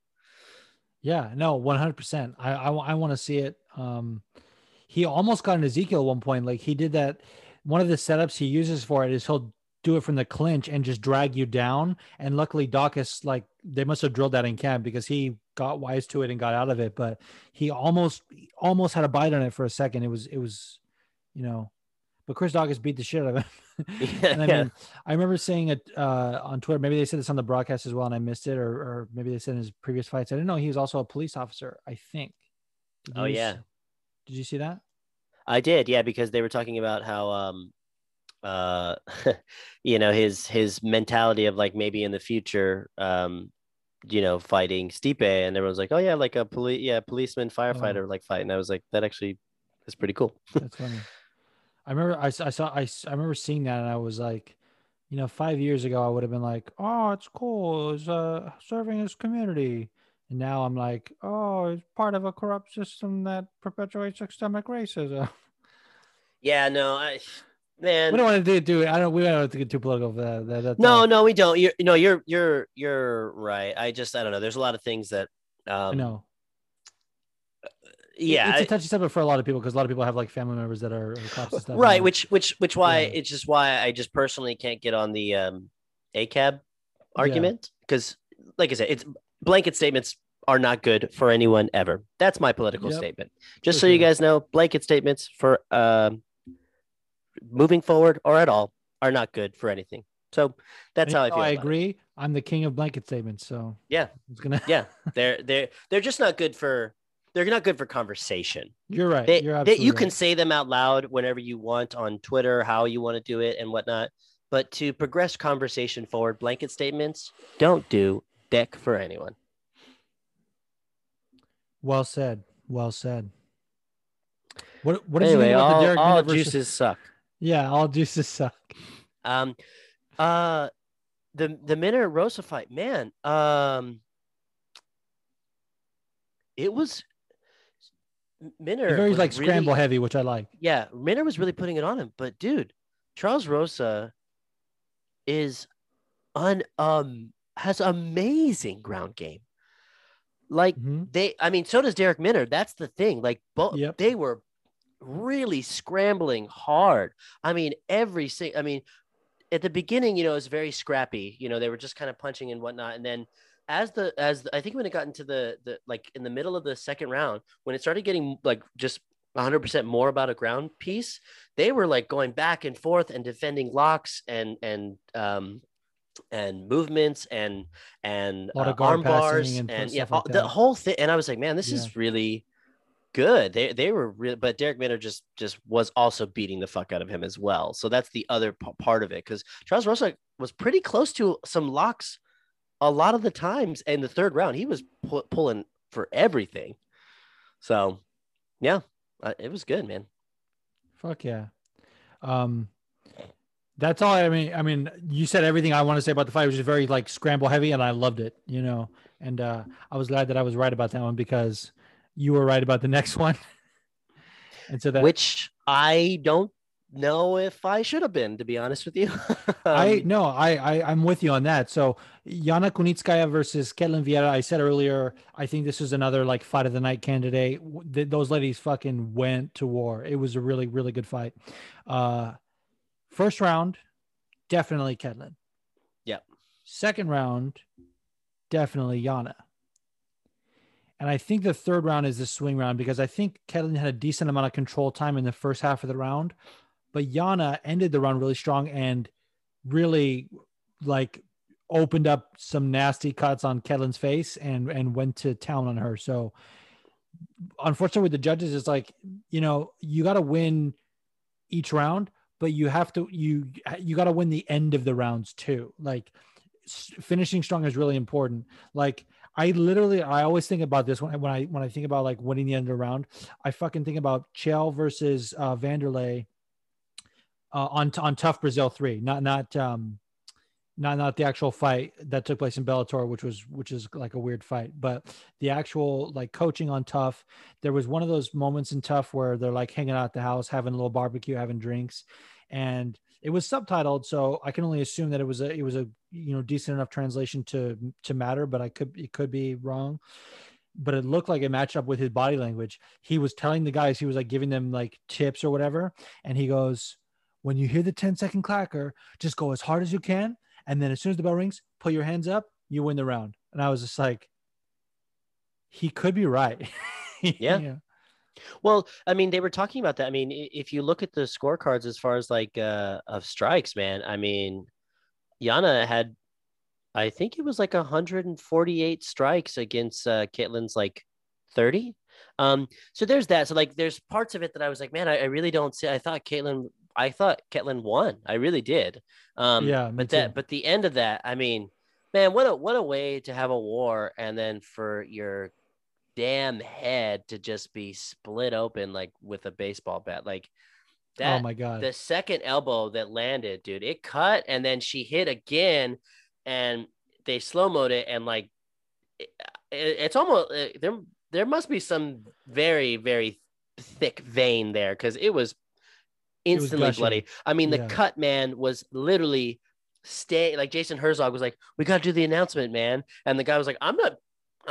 Yeah, no, one hundred percent. I I, want to see it. Um, he almost got an Ezekiel at one point. Like he did that. One of the setups he uses for it is he'll do it from the clinch and just drag you down. And luckily, Daukaus like they must have drilled that in camp because he got wise to it and got out of it. But he almost almost had a bite on it for a second. It was it was, you know. But Chris Daukaus beat the shit out of him. *laughs* Yeah, and I yeah. mean, I remember seeing it uh, on Twitter. Maybe they said this on the broadcast as well, and I missed it, or, or maybe they said in his previous fights. I didn't know he was also a police officer. I think. Did Oh, yeah. s- Did you see that? I did, yeah, because they were talking about how um uh *laughs* you know his his mentality of like maybe in the future um you know fighting Stipe and everyone's like, "Oh yeah, like a police yeah, policeman firefighter like fight." And I was like, that actually is pretty cool. *laughs* That's funny. I remember I saw I, I remember seeing that, and I was like, you know, five years ago, I would have been like, oh, it's cool, it's uh, serving his community. And now I'm like, oh, it's part of a corrupt system that perpetuates systemic racism. Yeah, no, I man we don't want to do, do I don't. We don't have to get too political for that. that that's No, no, we don't. You're no, you're you're you're right. I just I don't know. There's a lot of things that I um know. Yeah, it's a touchy subject for a lot of people because a lot of people have like family members that are, cops and stuff. right and- which which which why Yeah. it's just why i just personally can't get on the um acab argument because like i said it's blanket statements are not good for anyone ever that's my political Yep. statement just so you guys know blanket statements for um moving forward or at all are not good for anything so that's how i feel I about it. agree. I'm the king of blanket statements, so Yeah. it's gonna. yeah *laughs* they're they're they're just not good for they're not good for conversation You're right. they, You're they- absolutely you can say them out loud whenever you want on Twitter, how you want to do it and whatnot. But to progress conversation forward, blanket statements don't do dick for anyone. Well said. Well said. What What anyway, think about all, the Derek all versus? juices suck. Yeah, all juices suck. Um, uh, the the Minner Rosa fight, man. Um, it was Minner. Very was like really- scramble heavy, which I like. Yeah, Minner was really putting it on him, but dude, Charles Rosa is un um has amazing ground game. Like Mhm. they, I mean, so does Darrick Minner. That's the thing. Like both, Yep. they were really scrambling hard. I mean, every single. I mean, at the beginning, you know, it was very scrappy. You know, they were just kind of punching and whatnot, and then as the as the, I think when it got into the the like in the middle of the second round, when it started getting like just 100% more about a ground piece, they were like going back and forth and defending locks and and um and movements and and A lot of uh, arm bars and, and yeah, like the whole thing. And I was like, man, this Yeah. is really good. They they were real, but Darrick Minner just just was also beating the fuck out of him as well. So that's the other p- part of it because Charles Rosa was pretty close to some locks a lot of the times. In the third round, he was pu- pulling for everything. So yeah, uh, it was good, man. Fuck yeah. Um, that's all. I mean, I mean, you said everything I want to say about the fight, which is very like scramble heavy, and I loved it. You know, and uh, I was glad that I was right about that one because you were right about the next *laughs* one. and so that Which I don't know if I should have been, to be honest with you. *laughs* I Um, no, I, I I'm with you on that. So Yana Kunitskaya versus Ketlen Vieira. I said earlier, I think this is another like fight of the night candidate. Th- those ladies fucking went to war. It was a really really good fight. Uh, first round, definitely Ketlen. Yep. Second round, definitely Yana. And I think the third round is the swing round because I think Ketlen had a decent amount of control time in the first half of the round, but Yana ended the round really strong and really like opened up some nasty cuts on Ketlen's face and and went to town on her. So unfortunately with the judges, it's like, you know, you got to win each round, but you have to you you got to win the end of the rounds too. Like finishing strong is really important. Like I literally I always think about this when I when I when I think about like winning the end of the round. I fucking think about Chael versus uh Wanderlei uh, on on TUF Brazil three, not not um not not the actual fight that took place in Bellator, which was which is like a weird fight, but the actual like coaching on TUF. There was one of those moments in TUF where they're like hanging out at the house, having a little barbecue, having drinks, and it was subtitled, so I can only assume that it was a it was a you know decent enough translation to to matter, but I could it could be wrong. But it looked like it matched up with his body language. He was telling the guys, he was like giving them like tips or whatever, and he goes, "When you hear the 10 second clacker, just go as hard as you can, and then as soon as the bell rings, put your hands up, you win the round." And I was just like, he could be right. *laughs* Yeah. Well, I mean, they were talking about that. I mean, if you look at the scorecards as far as like uh of strikes, man, I mean, Yana had, I think it was like 148 strikes against uh Ketlen's like 30. Um, so there's that. So like, there's parts of it that I was like, man, I, I really don't see. I thought Ketlen, I thought Ketlen won. I really did. Um, Yeah, but that, but the end of that, I mean, man, what a what a way to have a war, and then for your damn head to just be split open like with a baseball bat. Like that oh my god. the second elbow that landed, dude, it cut and then she hit again and they slow mode it and like it, it's almost uh, there there must be some very very thick vein there cuz it was was instantly gushing. bloody. I mean, the Yeah. cut man was literally stay like Jason Herzog was like, "We got to do the announcement, man." And the guy was like, "I'm not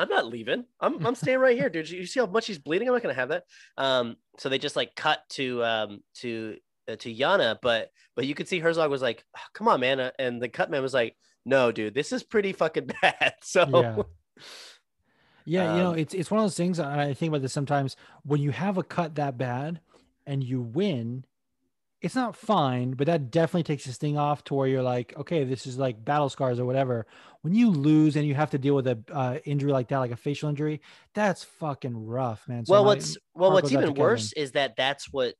I'm not leaving. I'm I'm *laughs* staying right here, dude. You see how much he's bleeding? I'm not gonna have that." Um, so they just like cut to um to uh, to Yana, but but you could see Herzog was like, "Oh, "Come on, man," Uh, and the cut man was like, "No, dude, this is pretty fucking *laughs* bad." So Yeah. *laughs* Yeah, you know, Um, it's it's one of those things. I think about this sometimes when you have a cut that bad and you win, it's not fine, but that definitely takes this thing off to where you're like, okay, this is like battle scars or whatever. When you lose and you have to deal with a uh, injury like that, like a facial injury, that's fucking rough, man. So well, what's well, what's goes out to even worse is that that's what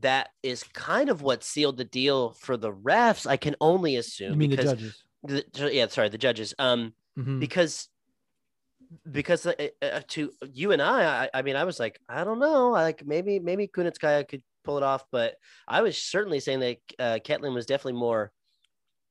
that is kind of what sealed the deal for the refs. I can only assume you mean the because judges? the, yeah, sorry, the judges. Um, Mhm. because because uh, uh, to you and I, I, I mean, I was like, I don't know, like maybe maybe Kunitskaya could pull it off. But I was certainly saying that uh, Ketlen was definitely more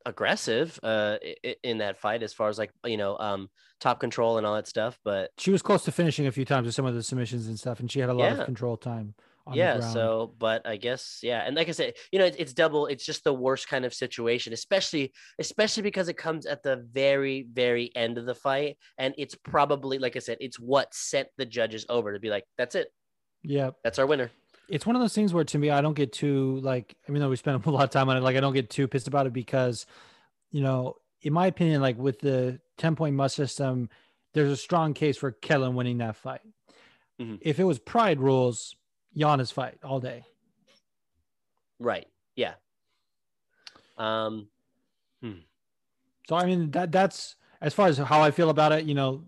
aggressive uh, in that fight as far as like you know um, top control and all that stuff. But she was close to finishing a few times with some of the submissions and stuff, and she had a lot Yeah. of control time. Yeah so but i guess yeah and like i said you know it's, it's double it's just the worst kind of situation especially especially because it comes at the very very end of the fight and it's probably like i said it's what sent the judges over to be like that's it yeah, that's our winner it's one of those things where to me I don't get too like even though we spend *laughs* a lot of time on it, like I don't get too pissed about it because, you know, in my opinion, like with the 10 point must system, there's a strong case for Ketlen winning that fight. Mhm. If it was pride rules, Yana's fight all day. right yeah um hmm. So I mean that that's as far as how I feel about it, you know,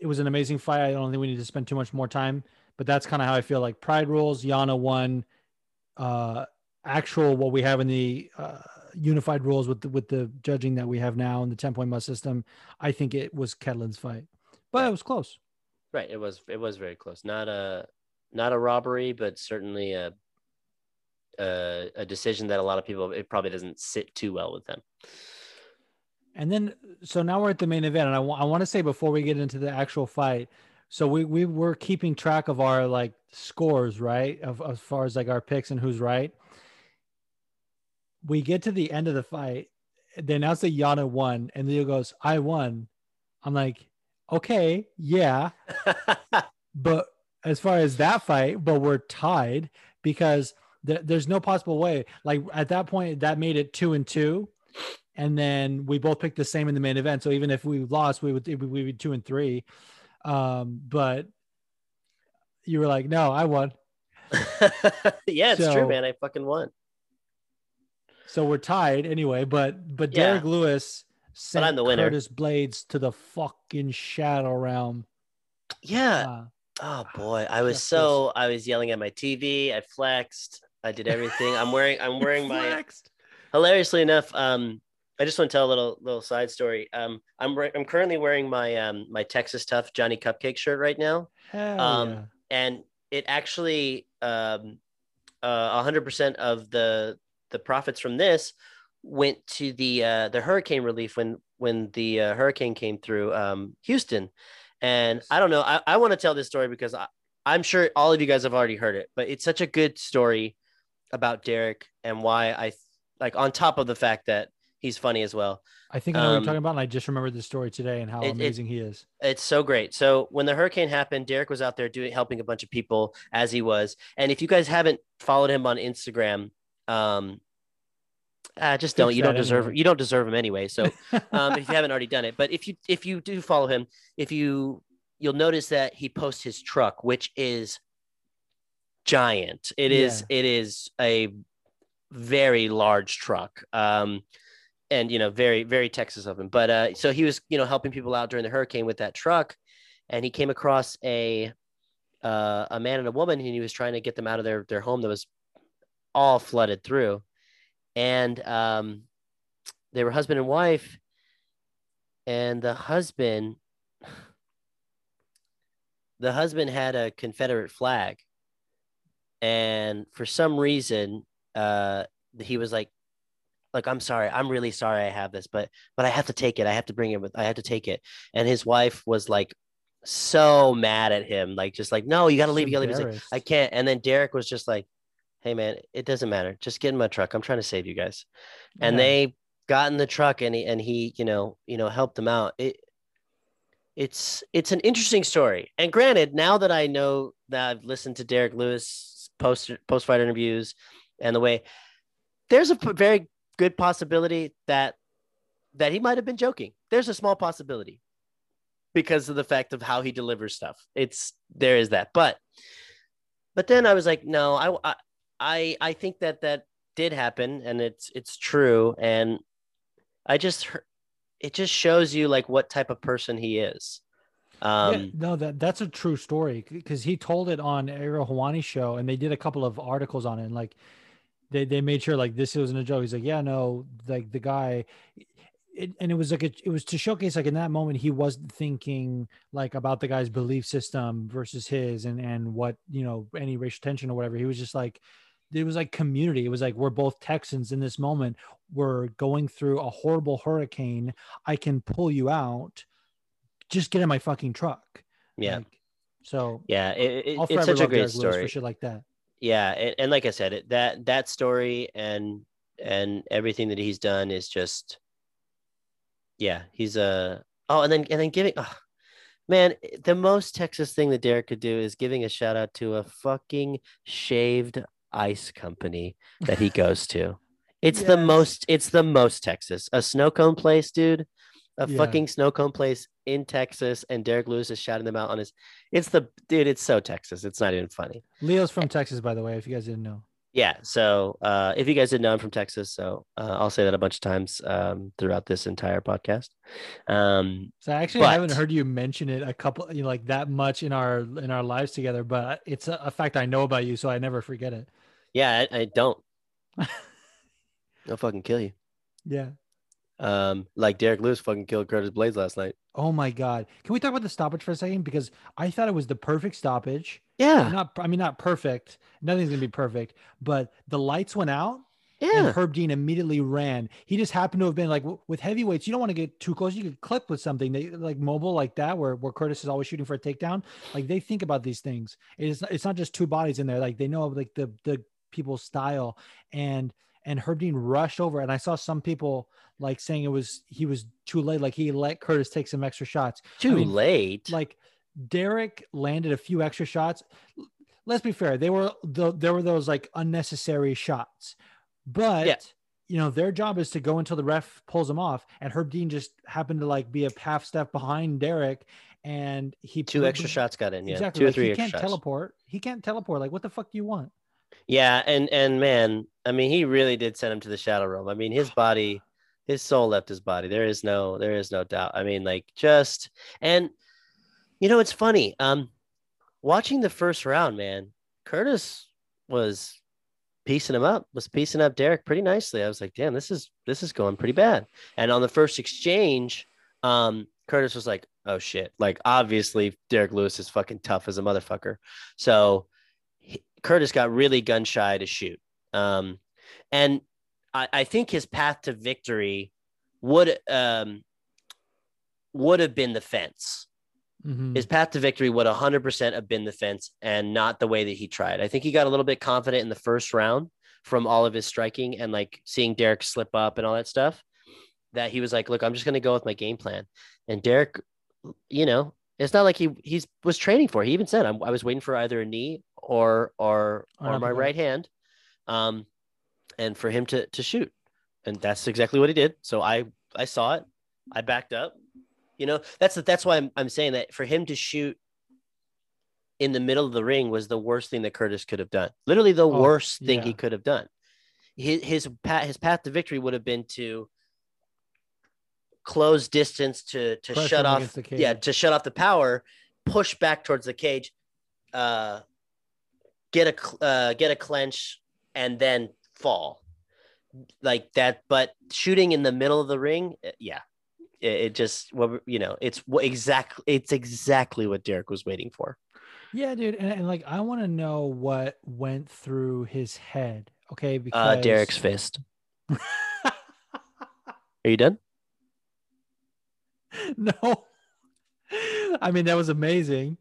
it was an amazing fight. I don't think we need to spend too much more time, but that's kind of how I feel like Pride rules, Yana won uh actual what we have in the uh unified rules with the, with the judging that we have now in the 10 point must system. I think it was Ketlen's fight. But it was close. right it was it was very close not a not a robbery but certainly a a, a decision that a lot of people it probably doesn't sit too well with them And then, so now we're at the main event, and I I want to say before we get into the actual fight, so we we were keeping track of our like scores, right? Of as far as like our picks and who's right. We get to the end of the fight, they announce that Yana won, and Leo goes, "I won." I'm like, okay, yeah, *laughs* but as far as that fight, but we're tied because th- there's no possible way. Like at that point, that made it two and two, and then we both picked the same in the main event. So even if we lost, we would we would be two and three. Um, but you were like, no, I won. *laughs* yeah it's So- true man i fucking won So we're tied anyway. But but Yeah. Derrick Lewis sent I'm the winner. Curtis Blaydes to the fucking shadow realm. yeah Uh, Oh boy, I was so I was yelling at my TV. I flexed. I did everything. I'm wearing I'm wearing my *laughs* hilariously enough. Um, I just want to tell a little little side story. Um, I'm we- I'm currently wearing my um my Texas Tough Johnny Cupcake shirt right now, Hell Um, yeah. and it actually um uh 100% of the the profits from this went to the uh the hurricane relief when when the uh, hurricane came through um Houston. And I don't know. I, I want to tell this story because I, I'm sure all of you guys have already heard it, but it's such a good story about Derrick and why I like on top of the fact that he's funny as well. I think I know what um, you're talking about, and I just remembered the story today and how it- it- amazing he is. It's so great. So when the hurricane happened, Derrick was out there doing helping a bunch of people as he was. And if you guys haven't followed him on Instagram, um, uh, just don't. You don't deserve. anyway. You don't deserve him anyway. So *laughs* um, if you haven't already done it, but if you if you do follow him, if you you'll notice that he posts his truck, which is giant. It is. It is a very large truck. Um, and you know, very very Texas of him. But uh, so he was you know helping people out during the hurricane with that truck, and he came across a uh, a man and a woman, and he was trying to get them out of their their home that was all flooded through, and um, they were husband and wife, and the husband the husband had a Confederate flag, and for some reason, uh, he was like, "Like, I'm sorry, I'm really sorry I have this, but but I have to take it. I have to bring it with. I have to take it." And his wife was like, so mad at him, like just like, "No, you got to leave. You got to leave." Like, I can't. And then Derrick was just like, "Hey, man, it doesn't matter. Just get in my truck. I'm trying to save you guys." And Yeah. they got in the truck, and he and he, you know, you know, helped them out. It, it's it's an interesting story. And granted, now that I know that I've listened to Derrick Lewis post post fight interviews, and the way there's a very good possibility that that he might have been joking. There's a small possibility because of the fact of how he delivers stuff. It's there is that, but but then I was like, no, I I I, I think that that did happen, and it's it's true, and I just it just shows you like what type of person he is. Um, yeah, no, that that's a true story because he told it on Ariel Helwani's show, and they did a couple of articles on it. And like, they they made sure like this wasn't a joke. He's like, yeah, no, like the guy, it, and it was like a, it was to showcase like in that moment he wasn't thinking like about the guy's belief system versus his, and and what you know any racial tension or whatever. He was just like. it was like community. It was like we're both Texans in this moment. We're going through a horrible hurricane. I can pull you out. Just get in my fucking truck. Yeah. Like, so yeah, it, it- it's such a great story. for shit like that. Yeah and, and like i said it, that that story and and everything that he's done is just yeah he's a oh and then and then giving oh, man the most texas thing that derrick could do is giving a shout out to a fucking shaved ice company that he *laughs* goes to. It's the most it's the most texas. A snow cone place dude a Yeah. fucking snow cone place in texas and derrick lewis is shouting them out on his it's the dude it's so texas it's not even funny Leo's from Texas, by the way, if you guys didn't know. yeah. So uh, if you guys didn't know, I'm from Texas. So uh, I'll say that a bunch of times um, throughout this entire podcast. Um, So I actually haven't heard you mention it a couple, you know, like that much in our in our lives together. But it's a, a fact I know about you, so I never forget it. yeah, I, I don't. *laughs* I'll fucking kill you. Yeah. Um, like Derrick Lewis fucking killed Curtis Blaydes last night. Oh my God. Can we talk about the stoppage for a second? Because I thought it was the perfect stoppage. Yeah. Not, I mean, not perfect. Nothing's gonna be perfect. But the lights went out, Yeah. and Herb Dean immediately ran. He just happened to have been like with heavyweights. You don't want to get too close. You could clip with something they, like mobile like that, where where Curtis is always shooting for a takedown. Like they think about these things. It's it's not just two bodies in there. Like they know like the the people's style and and Herb Dean rushed over. And I saw some people like saying it was he was too late. Like he let Curtis take some extra shots. Too mean, late. Like Derrick landed a few extra shots. Let's be fair. They were the, there were those like unnecessary shots, but Yeah. you know their job is to go until the ref pulls them off. And Herb Dean just happened to like be a half step behind Derrick, and he Two extra shots got in. Yeah. Exactly. Two or three he can't shots. teleport. He can't teleport. Like what the fuck do you want? Yeah, and and man, I mean, he really did send him to the shadow realm. I mean, his body, his soul left his body. There is no, there is no doubt. I mean, like just and you know, it's funny. Um, watching the first round, man, Curtis was piecing him up, was piecing up Derrick pretty nicely. I was like, damn, this is this is going pretty bad. And on the first exchange, um, Curtis was like, oh shit, like obviously Derrick Lewis is fucking tough as a motherfucker. So he- Curtis got really gun shy to shoot. Um, and I, I think his path to victory would um would have been the fence. Mhm. His path to victory would 100% have been the fence and not the way that he tried. I think he got a little bit confident in the first round from all of his striking and like seeing Derrick slip up and all that stuff. That he was like, look, I'm just going to go with my game plan. And Derrick, you know, it's not like he he's was training for. it. He even said, I'm, I was waiting for either a knee or or Or or my right hand, um, and for him to to shoot. And that's exactly what he did. So I I saw it. I backed up. You know, that's that's why I'm I'm saying that for him to shoot in the middle of the ring was the worst thing that Curtis could have done. Literally the Oh, worst thing he could have done. His his path his path to victory would have been to close distance to to Press shut off the yeah to shut off the power, push back towards the cage, uh, get a uh, get a clench, and then fall like that. But shooting in the middle of the ring, uh, yeah, it, it just what you know it's what exactly it's exactly what Derrick was waiting for. Yeah, dude, and, and like I want to know what went through his head. Okay, because Uh, Derrick's fist. Are you done? *laughs* no. I mean, that was amazing.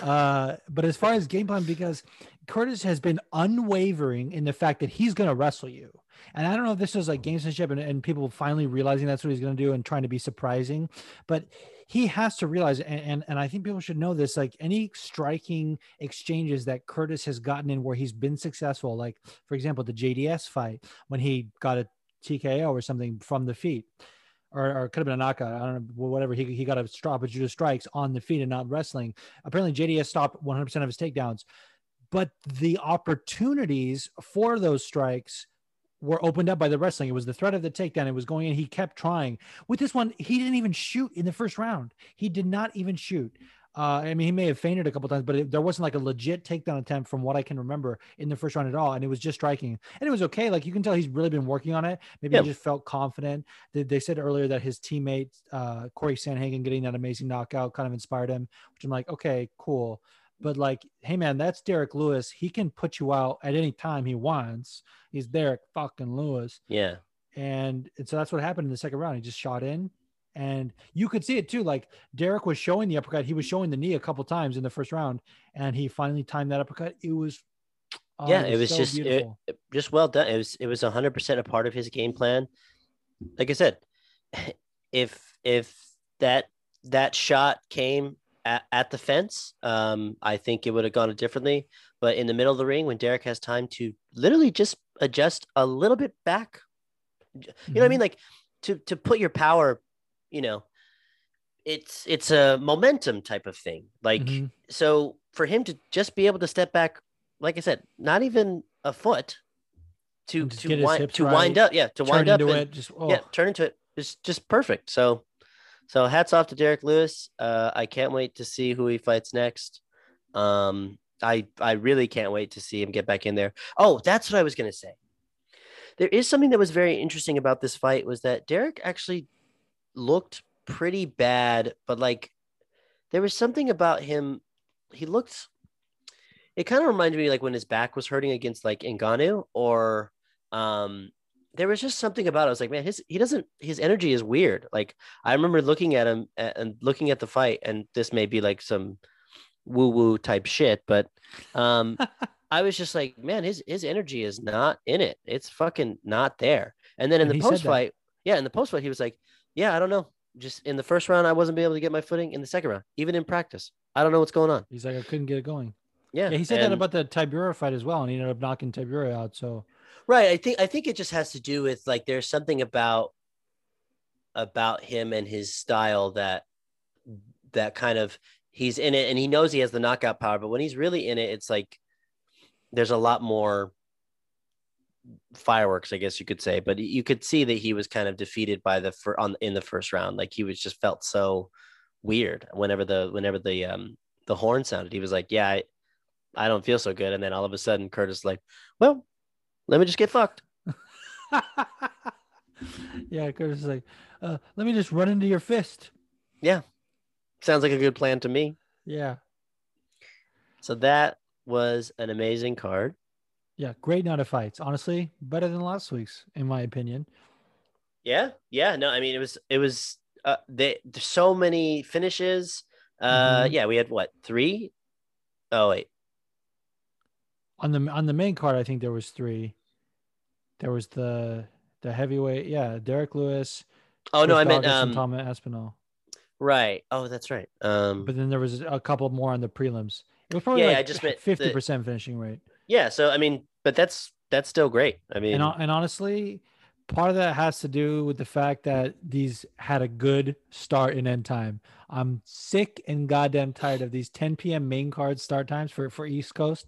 Uh, but as far as game plan, because Curtis has been unwavering in the fact that he's going to wrestle you. And I don't know if this was like mm. gamesmanship and, and people finally realizing that's what he's going to do and trying to be surprising, but he has to realize, and, and, and I think people should know this, like any striking exchanges that Curtis has gotten in where he's been successful, like for example, the JDS fight when he got a TKO or something from the feet or, or could have been a knockout. I don't know, whatever. He, he got a stoppage due to strikes on the feet and not wrestling. Apparently, JDS stopped 100% of his takedowns, but the opportunities for those strikes were opened up by the wrestling. It was the threat of the takedown. It was going in. He kept trying. With this one, he didn't even shoot in the first round. He did not even shoot. Uh, I mean, he may have fainted a couple times, but it, there wasn't like a legit takedown attempt from what I can remember in the first round at all. And it was just striking, and it was okay. Like you can tell he's really been working on it. Maybe Yeah. he just felt confident. They, they said earlier that his teammate uh, Cory Sandhagen getting that amazing knockout kind of inspired him, which I'm like, okay, cool. But like, hey man, that's Derrick Lewis. He can put you out at any time he wants. He's Derrick fucking Lewis. Yeah. And, and so that's what happened in the second round. He just shot in. And you could see it too. Like Derrick was showing the uppercut. He was showing the knee a couple times in the first round, and he finally timed that uppercut. It was oh, yeah, it was, so just it, just well done. It was it was hundred percent a part of his game plan. Like I said, *laughs* if if that that shot came at, at the fence, um, I think it would have gone differently. But in the middle of the ring, when Derrick has time to literally just adjust a little bit back, you mm-hmm. know what I mean? Mm-hmm. Like to to put your power, you know, it's it's a momentum type of thing. Like mm-hmm. so for him to just be able to step back, like I said, not even a foot to to wind to right, wind up, yeah, to wind up, and, it, just oh. yeah, turn into it. Just just perfect. So so hats off to Derrick Lewis. Uh, I can't wait to see who he fights next. Um, I I really can't wait to see him get back in there. Oh, that's what I was gonna say. There is something that was very interesting about this fight was that Derrick actually looked pretty bad, but like there was something about him. He looked. It kind of reminded me like when his back was hurting against like Ngannou or um there was just something about it. I was like, man, his he doesn't his energy is weird. Like I remember looking at him and looking at the fight, and this may be like some woo woo type shit, but um *laughs* I was just like, man, his his energy is not in it. It's fucking not there. And then in and the post fight, yeah, in the post fight, he was like, yeah, I don't know. Just in the first round, I wasn't able to get my footing. In the second round, even in practice, I don't know what's going on. He's like, I couldn't get it going. Yeah, yeah he said and, that about the Tybura fight as well, and he ended up knocking Tybura out. So Right. I think I think it just has to do with like there's something about about him and his style that that kind of he's in it and he knows he has the knockout power, but when he's really in it, it's like there's a lot more fireworks, I guess you could say. But you could see that he was kind of defeated by the for on in the first round. Like he was just felt so weird whenever the whenever the um the horn sounded. He was like, Yeah, I, I don't feel so good. And then all of a sudden Curtis like, well, let me just get fucked. *laughs* yeah, Curtis is like, uh, let me just run into your fist. Yeah. Sounds like a good plan to me. Yeah. So that was an amazing card. Yeah, great night of fights. Honestly, better than last week's, in my opinion. Yeah, yeah. No, I mean it was it was uh they there's so many finishes. Uh mm-hmm. yeah, we had what, three? Oh wait. On the on the main card, I think there was three. There was the the heavyweight, yeah, Derrick Lewis. Oh Chris no, I meant um, Thomas Aspinall. Right. Oh, that's right. Um, but then there was a couple more on the prelims. It was probably yeah, like I just meant fifty percent finishing rate. Yeah. So I mean, but that's that's still great. I mean, and, and honestly, part of that has to do with the fact that these had a good start and end time. I'm sick and goddamn tired of these 10 p.m. main card start times for for East Coast.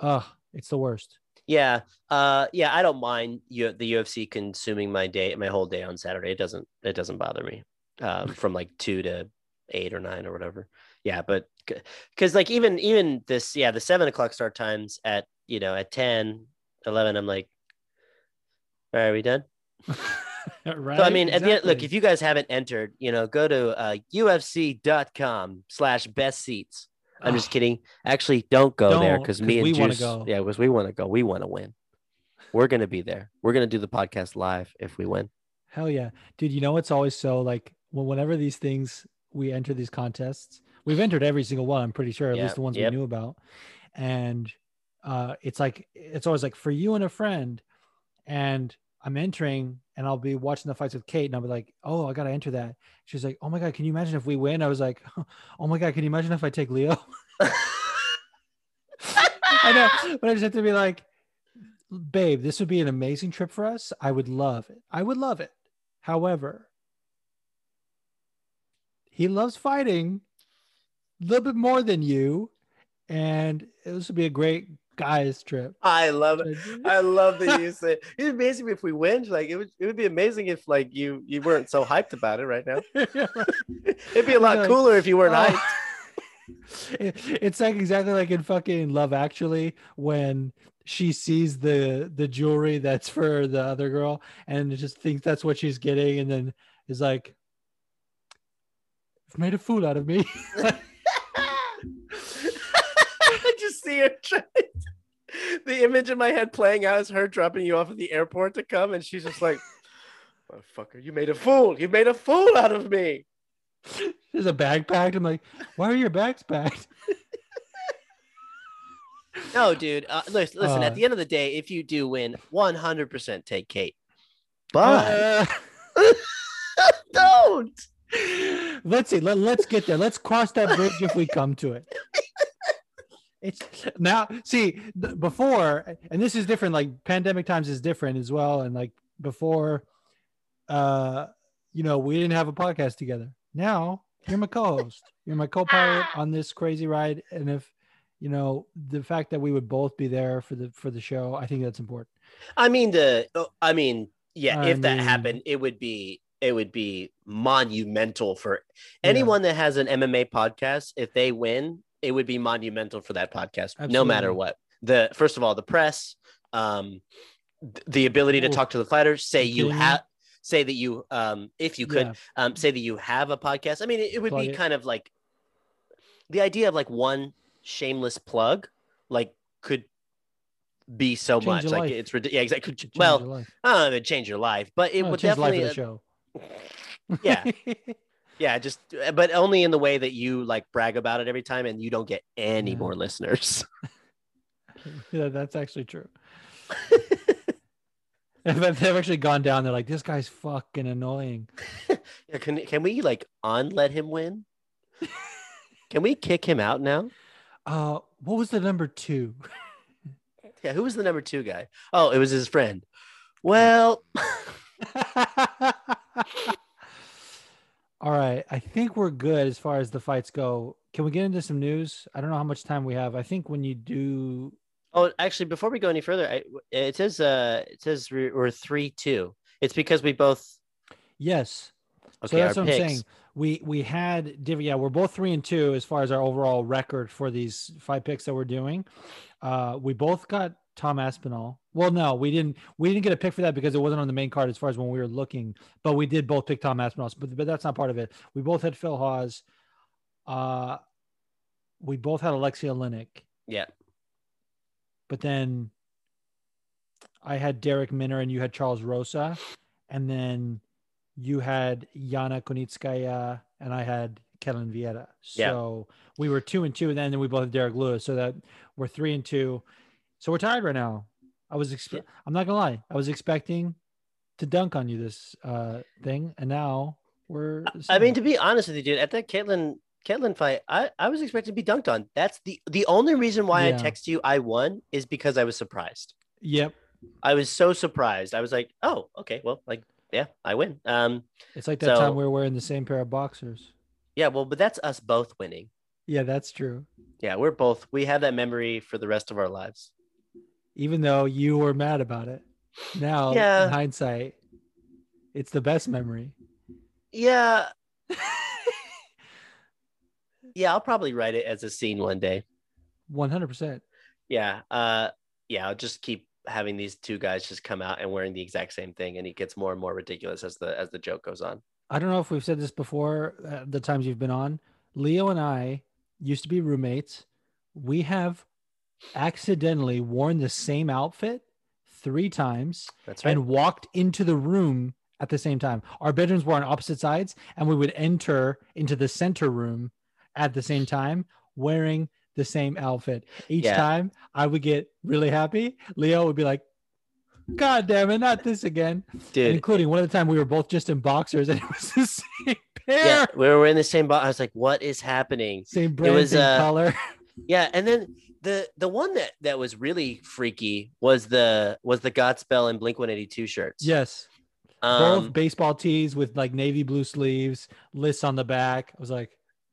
Ugh, it's the worst. Yeah, uh, yeah, I don't mind you, the UFC consuming my day, my whole day on Saturday. It doesn't, it doesn't bother me. Um, from like two to eight or nine or whatever. Yeah, but because like even even this, yeah, the seven o'clock start times at you know at 10, 11, I'm like, all right, are we done? right. *laughs* So I mean, exactly. at the end, look, if you guys haven't entered, you know, go to uh, UFC.com slash best seats I'm just *sighs* kidding. Actually, don't go don't, there because me and Juice. Go. Yeah, because we want to go. We want to win. We're gonna be there. We're gonna do the podcast live if we win. Hell yeah, dude! You know it's always so like whenever these things we enter these contests, we've entered every single one. I'm pretty sure, at least the ones yep. we knew about, and uh, it's like it's always like for you and a friend, and I'm entering and I'll be watching the fights with Kate and I'll be like, oh, I got to enter that. She's like, oh my God, can you imagine if we win? I was like, *laughs* oh my God, can you imagine if I take Leo? *laughs* I know, but I just have to be like, babe, this would be an amazing trip for us. I would love it. I would love it. However, he loves fighting a little bit more than you. And this would be a great, guys trip. I love it. I love that you *laughs* say it'd be amazing if we win. Like it would it would be amazing if like you you weren't so hyped about it right now. *laughs* It'd be a lot cooler if you weren't uh, hyped. *laughs* it's like exactly like in fucking Love Actually when she sees the the jewelry that's for the other girl and just thinks that's what she's getting and then is like you've made a fool out of me you're trying. *laughs* The image in my head playing out is her dropping you off at the airport to come, and she's just like, *laughs* "Motherfucker, you made a fool. You made a fool out of me." There's a bag packed. I'm like, why are your bags packed? *laughs* No, dude. Uh, listen, listen. Uh, at the end of the day, if you do win, 100% take Kate. But Uh, don't. let's see. Let, let's get there. Let's cross that bridge if we come to it. It's *laughs* now see before, and this is different. Like pandemic times is different as well. And like before, uh, you know, we didn't have a podcast together. Now you're my co-host. *laughs* You're my co-pilot on this crazy ride. And if you know the fact that we would both be there for the for the show, I think that's important. I mean, the. oh, I mean, yeah. I if that happened, it would be. It would be monumental for anyone that has an MMA podcast. If they win, it would be monumental for that podcast, no matter what. The first of all, the press, um, th- the ability to Oof. talk to the fighters, say you have, say that you, um, if you could, Yeah. um, say that you have a podcast. I mean, it, it would Plug be it. kind of like the idea of like one shameless plug, like could be so Change much. Like life. it's ridiculous. Yeah, exactly. Change Well. I don't know change your life, but it Well, would change the life definitely, the show. Yeah. *laughs* yeah, just, but only in the way that you like brag about it every time, and you don't get any Yeah. more listeners. *laughs* yeah, that's actually true. *laughs* If they've actually gone down, they're like, this guy's fucking annoying. *laughs* Yeah, can can we like on let him win? Can we kick him out now? Uh, what was the number two? Yeah, who was the number two guy? Oh, it was his friend. Well, All right, I think we're good as far as the fights go. Can we get into some news? I don't know how much time we have. I think when you do, oh, actually, before we go any further, I, it says uh, it says we're, three two. It's because we both. yes. Okay, so that's what I'm saying. We we had diff- yeah, we're both three and two as far as our overall record for these five picks that we're doing. Uh, we both got Tom Aspinall. Well, no, we didn't. We didn't get a pick for that because it wasn't on the main card as far as when we were looking. But we did both pick Tom Aspinall. But but that's not part of it. We both had Phil Hawes. Uh, we both had Aleksei Oleinik. Yeah, But then I had Darrick Minner and you had Charles Rosa. And then you had Yana Kunitskaya and I had Ketlen Vieira. Yeah. So we were two and two, and then we both had Derrick Lewis. So that we're three and two. So we're tired right now. I was, expe- Yeah. I'm not gonna lie, I was expecting to dunk on you this uh thing, and now we're. I mean, to be honest with you, dude, at that Ketlen Ketlen fight, I, I was expecting to be dunked on. That's the the only reason why I Yeah. text you I won is because I was surprised. yep, I was so surprised. I was like, oh, okay, well, like, yeah, I win. Um, it's like that So- time we were wearing the same pair of boxers. yeah, well, but that's us both winning. Yeah, that's true. Yeah, we're both. We have that memory for the rest of our lives. Even though you were mad about it. Now, Yeah. in hindsight, it's the best memory. Yeah, *laughs* yeah, I'll probably write it as a scene one day. 100%. Yeah, uh, yeah, I'll just keep having these two guys just come out and wearing the exact same thing, and it gets more and more ridiculous as the as the joke goes on. I don't know if we've said this before, uh, the times you've been on. Leo and I used to be roommates. We have accidentally worn the same outfit three times That's right. and walked into the room at the same time. Our bedrooms were on opposite sides, and we would enter into the center room at the same time wearing the same outfit. Each Yeah. time I would get really happy. Leo would be like, God damn it, not this again. And including one of the time we were both just in boxers and it was the *laughs* same pair, yeah, we were in the same box. I was like, what is happening? same brand, was, same uh, color. Yeah, and then the the one that that was really freaky was the was the Godspell and Blink One Eighty Two shirts. yes. um, both baseball tees with like navy blue sleeves, lists on the back. I was like,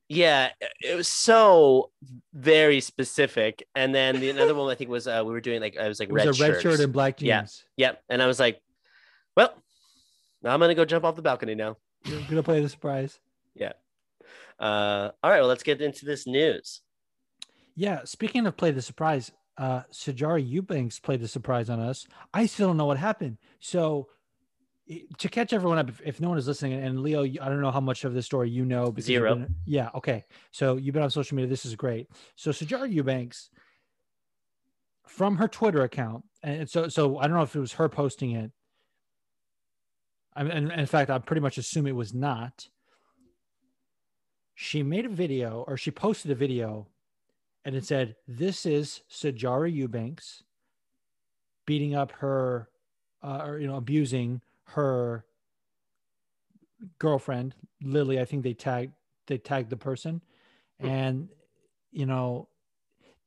yeah, it was so very specific. And then the another one I think was uh, we were doing like I was like it was red a red shirts. shirt and black jeans. Yeah. Yep, and I was like, well, now I'm gonna go jump off the balcony now. You're gonna play the surprise. Yeah. Uh, all right, well, let's get into this news. Yeah, speaking of play the surprise, uh Sijara Eubanks played the surprise on us. I still don't know what happened. So to catch everyone up, if, if no one is listening, and Leo, I don't know how much of this story you know. because Zero. been- yeah. Okay. So you've been on social media. This is great. So Sijara Eubanks from her Twitter account, and so so I don't know if it was her posting it. I mean, and in fact, I pretty much assume it was not. She made a video, or she posted a video, and it said, "This is Sijara Eubanks beating up her, uh, or you know, abusing her girlfriend Lily. I think they tagged they tagged the person, and you know,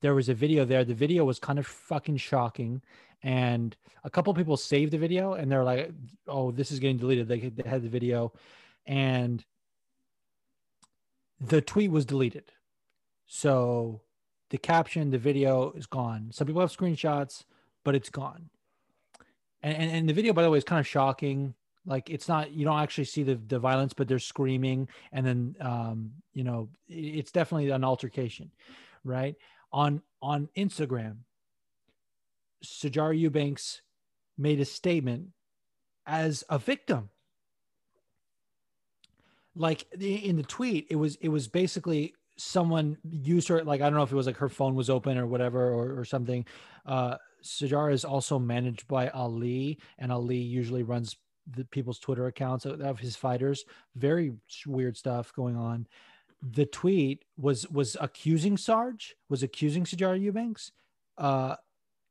there was a video there. The video was kind of fucking shocking, and a couple people saved the video, and they're like, "Oh, this is getting deleted." They, they had the video, and the tweet was deleted. So the caption, the video is gone. Some people have screenshots, but it's gone. And, and, and the video, by the way, is kind of shocking like it's not you don't actually see the the violence but they're screaming and then um you know it's definitely an altercation right on on instagram Sijara Eubanks made a statement as a victim like in the tweet it was it was basically someone used her like i don't know if it was like her phone was open or whatever or, or something uh Sijara is also managed by Ali, and Ali usually runs the people's Twitter accounts of his fighters. Very weird stuff going on. The tweet was was accusing Sarge, was accusing Sijara Eubanks. Uh,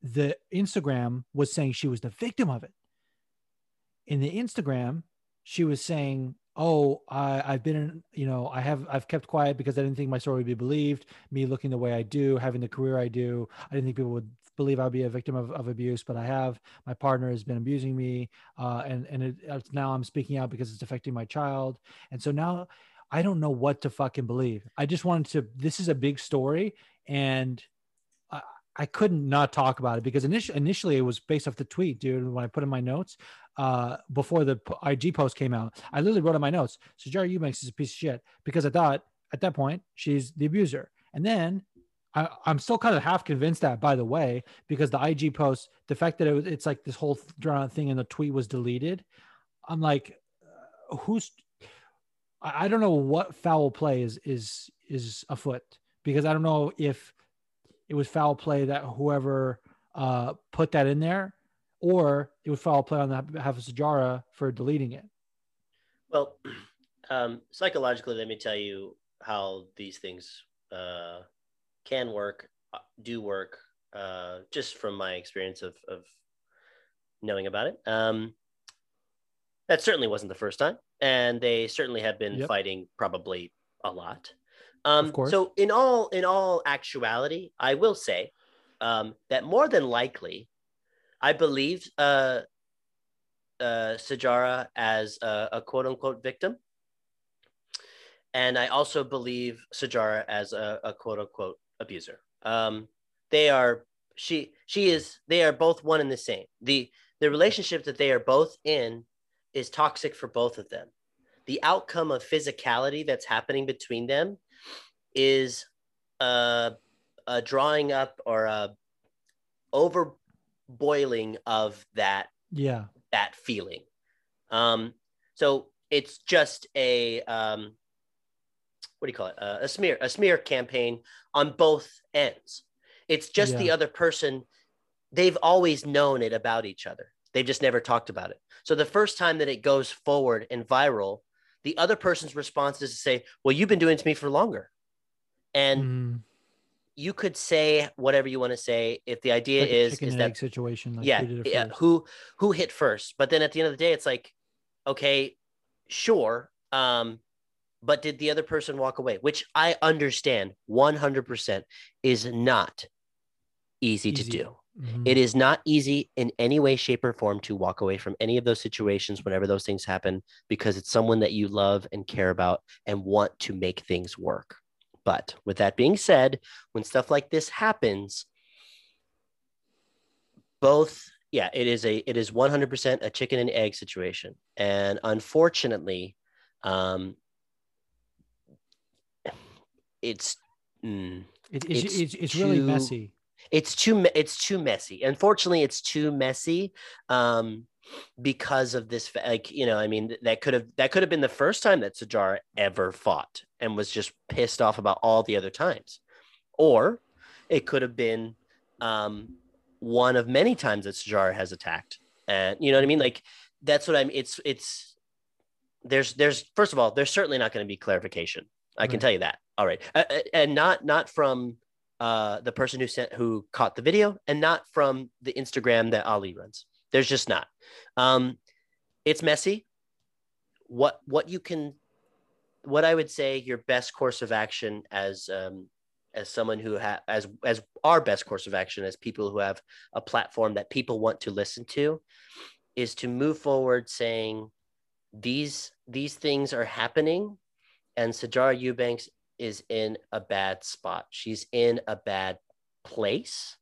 the Instagram was saying she was the victim of it. In the Instagram, she was saying, "Oh, I, I've been, in, you know, I have, I've kept quiet because I didn't think my story would be believed. Me looking the way I do, having the career I do, I didn't think people would believe i'd be a victim of, of abuse, but I have. My partner has been abusing me, uh, and and it, now I'm speaking out because it's affecting my child. And so now I don't know what to fucking believe. I just wanted to. This is a big story, and I, couldn't not talk about it because initially initially it was based off the tweet, dude. When I put in my notes uh, before the IG post came out, I literally wrote in my notes, "Sijara Eubanks is a piece of shit," because I thought at that point she's the abuser. And then I, am still kind of half convinced that, by the way, because the IG post, the fact that it was, it's like this whole drawn thing and the tweet was deleted. I'm like, uh, who's, I, I don't know what foul play is, is, is afoot because I don't know if it was foul play that whoever uh, put that in there or it was foul play on the behalf of Sijara for deleting it. Well, *clears throat* um, psychologically, let me tell you how these things, uh, can work, uh, do work, uh, just from my experience of, of knowing about it. Um, that certainly wasn't the first time, and they certainly have been yep. fighting probably a lot. Um. So in all in all actuality, I will say um, that more than likely, I believe uh, uh, Sijara as a, a quote unquote victim. And I also believe Sijara as a, a quote unquote abuser. Um, they are she she is they are both one and the same. The the relationship that they are both in is toxic for both of them. The outcome of physicality that's happening between them is a, a drawing up or a over boiling of that yeah that feeling. Um, so it's just a um, what do you call it? Uh, a smear, a smear campaign on both ends. It's just yeah. the other person. They've always known it about each other. They've just never talked about it. So the first time that it goes forward and viral, the other person's response is to say, "Well, you've been doing it to me for longer," and mm. you could say whatever you want to say. If the idea like is is that situation, like yeah, yeah, who who hit first? But then at the end of the day, it's like, okay, sure, um, but did the other person walk away? Which I understand 100% is not easy, easy. to do. Mm-hmm. It is not easy in any way, shape, or form to walk away from any of those situations whenever those things happen because it's someone that you love and care about and want to make things work. But with that being said, when stuff like this happens, both yeah it is a it is 100% a chicken and egg situation. And unfortunately um, it's mm, it, it's, it's, it's, it's too, really messy. It's too it's too messy. Unfortunately it's too messy. Um because of this like you know i mean that could have that could have been the first time that Sijara ever fought and was just pissed off about all the other times or it could have been um one of many times that Sijara has attacked. And you know what I mean? Like that's what I'm it's it's there's there's first of all, there's certainly not going to be clarification. I can tell you that. All right. Uh, uh, and not not from uh, the person who sent who caught the video and not from the Instagram that Ali runs. There's just not. Um, it's messy. What what you can, what I would say, your best course of action as um, as someone who has as as our best course of action as people who have a platform that people want to listen to is to move forward saying these these things are happening and Sijara Eubanks is in a bad spot. She's in a bad place.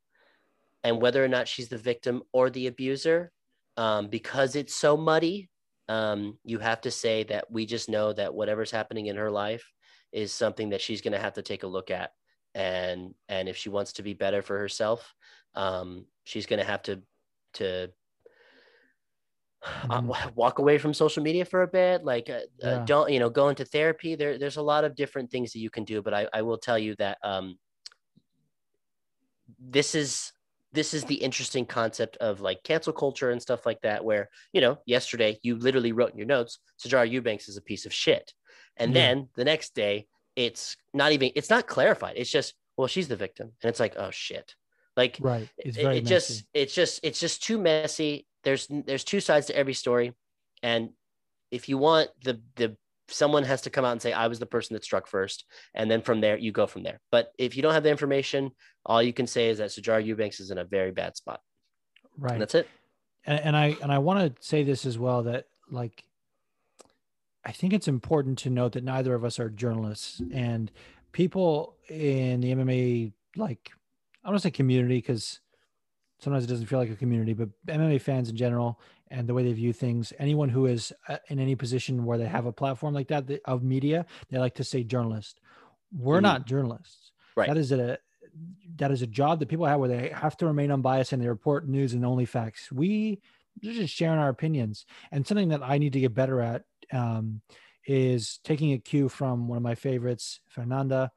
And whether or not she's the victim or the abuser, um, because it's so muddy, um, you have to say that we just know that whatever's happening in her life is something that she's going to have to take a look at and and if she wants to be better for herself um, she's going to have to to uh, mm-hmm. walk away from social media for a bit like uh, uh yeah. uh, don't you know go into therapy there there's a lot of different things that you can do but i, I will tell you that um, this is this is the interesting concept of like cancel culture and stuff like that where you know yesterday you literally wrote in your notes Sijara Eubanks is a piece of shit. And yeah. then the next day it's not even it's not clarified. It's just well she's the victim. And it's like oh shit. Like right. it's it, it just it's just it's just too messy. There's there's two sides to every story. And if you want the the someone has to come out and say i was the person that struck first and then from there you go from there. But if you don't have the information all you can say is that Sijara Eubanks is in a very bad spot. Right. and that's it. And, and i and i want to say this as well that like I think it's important to note that neither of us are journalists. And people in the MMA, like, I don't want to say community because sometimes it doesn't feel like a community, but MMA fans in general and the way they view things, anyone who is uh, in any position where they have a platform like that of media, they like to say journalist. We're mm-hmm. not journalists. Right. That is a that is a job that people have where they have to remain unbiased and they report news and only facts. We just sharing our opinions and something that I need to get better at um, is taking a cue from one of my favorites, Fernanda.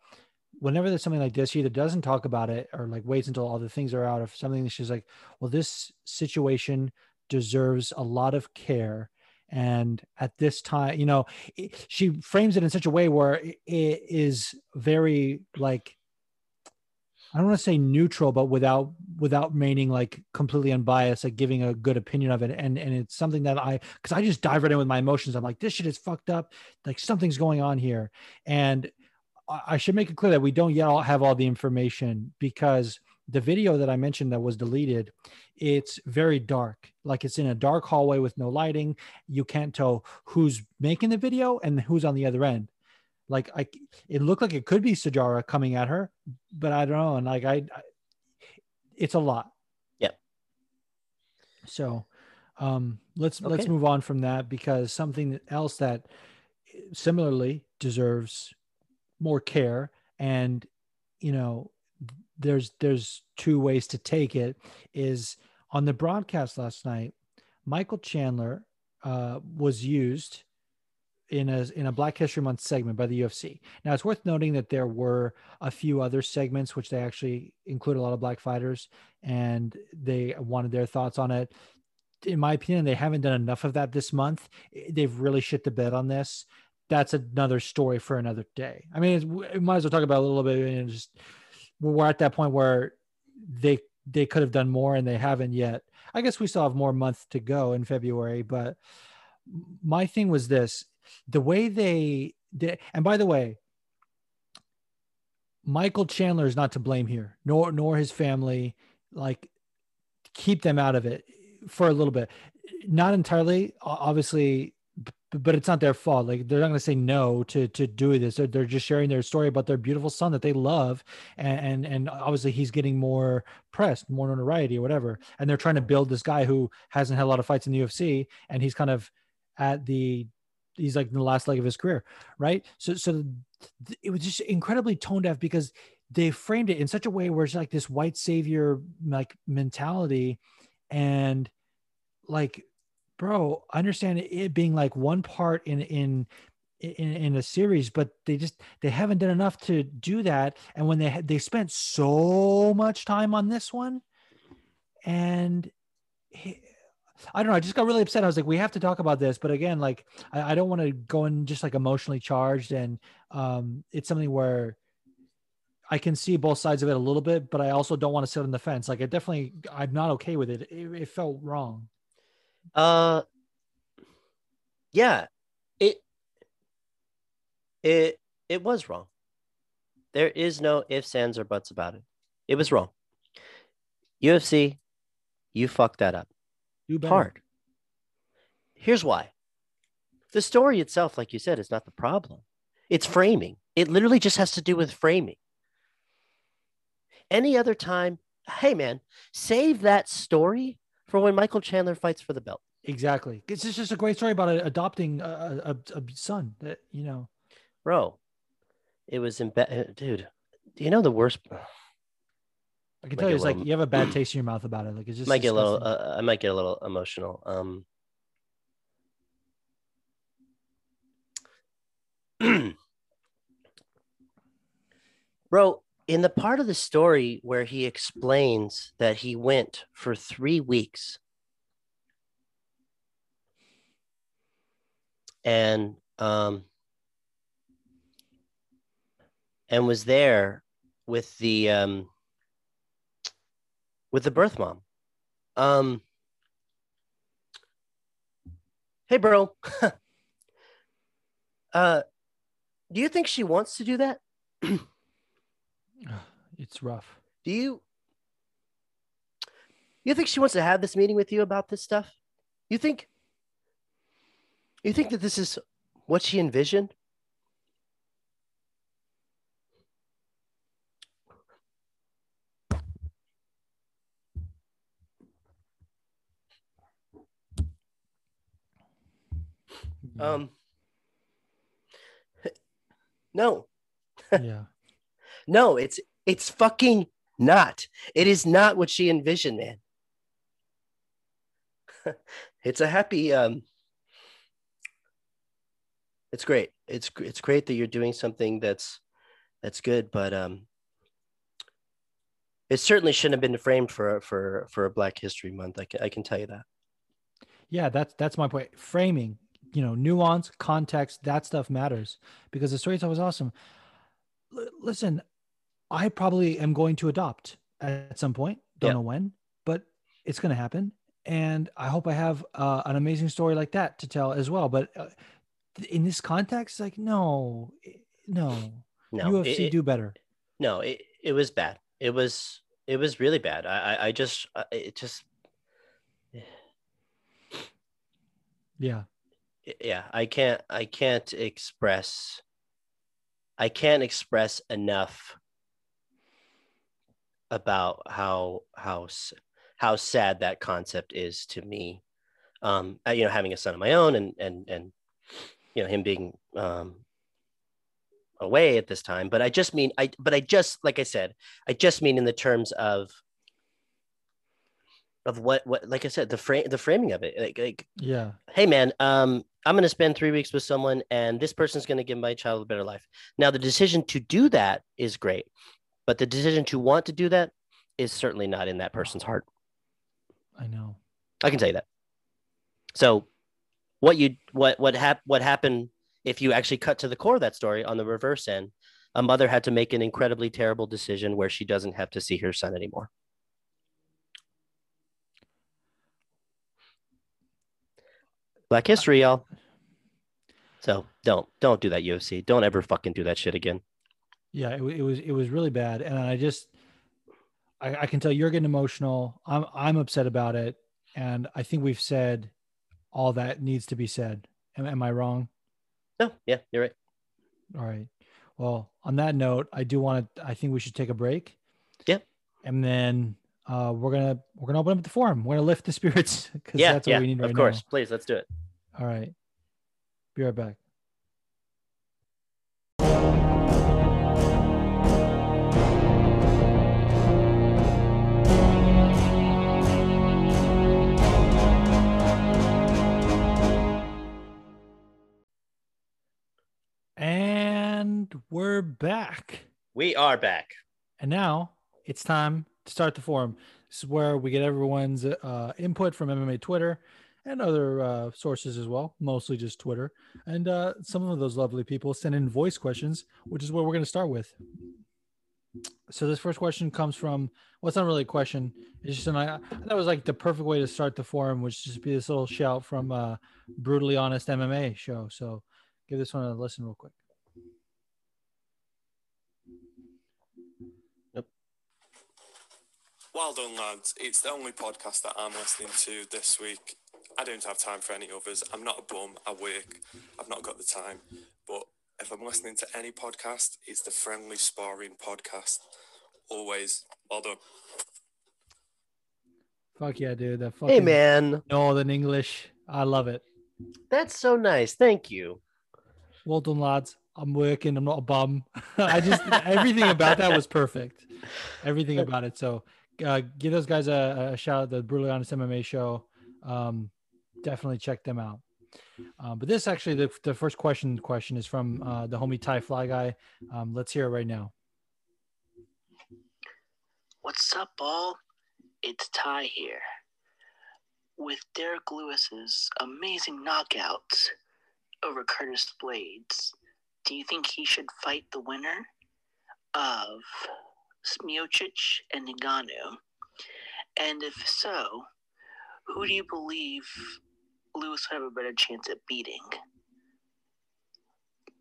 Whenever there's something like this, she either doesn't talk about it or like waits until all the things are out of something. She's like, well, this situation deserves a lot of care. And at this time, you know, she frames it in such a way where it is very like I don't want to say neutral, but without without remaining like completely unbiased, like giving a good opinion of it. And and it's something that I because I just dive right in with my emotions. I'm like, this shit is fucked up. Like something's going on here. And I should make it clear that we don't yet all have all the information because the video that I mentioned that was deleted, it's very dark. Like it's in a dark hallway with no lighting. You can't tell who's making the video and who's on the other end. Like I, it looked like it could be Sijara coming at her, but I don't know. And like I, I it's a lot. Yeah. So, um, let's okay. let's move on from that because something else that similarly deserves more care and you know there's there's two ways to take it is on the broadcast last night michael chandler uh, was used in a in a Black History Month segment by the UFC. Now it's worth noting that there were a few other segments which they actually include a lot of black fighters, and they wanted their thoughts on it. In my opinion, they haven't done enough of that this month. They've really shit the bed on this. That's another story for another day. I mean, we might as well talk about a little bit and just we're at that point where they they could have done more and they haven't yet. I guess we still have more month to go in February, but my thing was this the way they did, and by the way, Michael Chandler is not to blame here, nor nor his family. Like, keep them out of it for a little bit. Not entirely, obviously, but it's not their fault. Like they're not going to say no to to do this. They're, they're just sharing their story about their beautiful son that they love, and, and and obviously he's getting more press, more notoriety, or whatever. And they're trying to build this guy who hasn't had a lot of fights in the UFC, and he's kind of at the he's like in the last leg of his career, right? So so it was just incredibly tone deaf because they framed it in such a way where it's like this white savior like mentality and like bro i understand it being like one part in in in, in a series but they just they haven't done enough to do that and when they they spent so much time on this one and he, I don't know. I just got really upset. I was like, we have to talk about this, but again, like I, I don't want to go in just like emotionally charged, and um, it's something where I can see both sides of it a little bit, but I also don't want to sit on the fence. Like, I definitely, I'm not okay with it. It, it felt wrong. Uh, yeah, it it it was wrong. There is no ifs, ands, or buts about it. It was wrong. UFC, you fucked that up. Better. Hard. Here's why. The story itself, like you said, is not the problem. It's framing. It literally just has to do with framing. Any other time, hey man, save that story for when Michael Chandler fights for the belt. Exactly. It's just, just a great story about adopting a, a, a son that, you know, Bro, it was in bed. Dude, do you know the worst? I can Might tell you, it's a like you have a bad *clears throat* taste in your mouth about it. Like it's just might get a little. Uh, I might get a little emotional. Um, *clears throat* bro, in the part of the story where he explains that he went for three weeks and um and was there with the um with the birth mom. Um hey bro. *laughs* Uh do you think she wants to do that *clears throat* *sighs* it's rough. do you you think she wants to have this meeting with you about this stuff you think you think that this is what she envisioned um *laughs* no *laughs* yeah. No, it's it's fucking not. It is not what she envisioned, man. *laughs* it's a happy um it's great. It's it's great that you're doing something that's that's good, but um it certainly shouldn't have been framed for for for a Black History Month. I can I can tell you that. Yeah, that's that's my point. Framing, you know, nuance, context, that stuff matters because the storyteller was awesome. L- listen, I probably am going to adopt at some point. Don't Yeah. know when, but it's going to happen. And I hope I have uh, an amazing story like that to tell as well. But uh, in this context, like, no, no, No, UFC it- it- do better. no, it, it was bad. It was it was really bad. I I, I just I- it just *sighs* Yeah. yeah i can't i can't express i can't express enough about how how how sad that concept is to me. Um uh, you know having a son of my own and and and you know him being um away at this time but i just mean i but i just like i said i just mean in the terms of of what what like i said the frame the framing of it. Like, like Yeah. hey man um i'm going to spend three weeks with someone and this person's going to give my child a better life. Now the decision to do that is great but the decision to want to do that is certainly not in that person's heart. I know. i can tell you that. So what you what what hap- what happened if you actually cut to the core of that story on the reverse end a mother had to make an incredibly terrible decision where she doesn't have to see her son anymore. Black history y'all. So don't don't do that ufc don't ever fucking do that shit again Yeah, it, it was it was really bad, and I just I, I can tell you're getting emotional. I'm I'm upset about it, and I think we've said all that needs to be said. Am, am I wrong? no yeah you're right All right. Well, on that note, I do want to. I think we should take a break. Yeah. And then uh, we're gonna we're gonna open up the forum. We're gonna lift the spirits *laughs* because yeah that's what yeah we need right of course please let's do it. All right. Be right back. We're back. we are back And now it's time to start the forum. This is where we get everyone's uh, input from MMA Twitter and other uh, sources as well, mostly just Twitter. And uh, some of those lovely people send in voice questions, which is what we're going to start with. So this first question comes from well, it's not really a question. It's just an I that was like the perfect way to start the forum, which just be this little shout from uh brutally honest MMA show. So give this one a listen real quick. Well done, lads. It's the only podcast that I'm listening to this week. I don't have time for any others. I'm not a bum. I work. I've not got the time. But if I'm listening to any podcast, it's the Friendly Sparring Podcast. Always. Well done. Fuck yeah, dude. That fucking hey man. Northern English. I love it. That's so nice. Thank you. Well done, lads. I'm working. I'm not a bum. *laughs* I just everything about that was perfect. Everything about it. So uh, give those guys a, a shout out. The Brutally Honest MMA show. Um, definitely check them out. Um, but this actually, the, the first question question is from uh, the homie Ty Fly Guy. Um, let's hear it right now. What's up, all? It's Ty here. With Derrick Lewis's amazing knockouts over Curtis Blaydes, do you think he should fight the winner of Miocic and Ngannou? And if so, who do you believe Lewis would have a better chance at beating?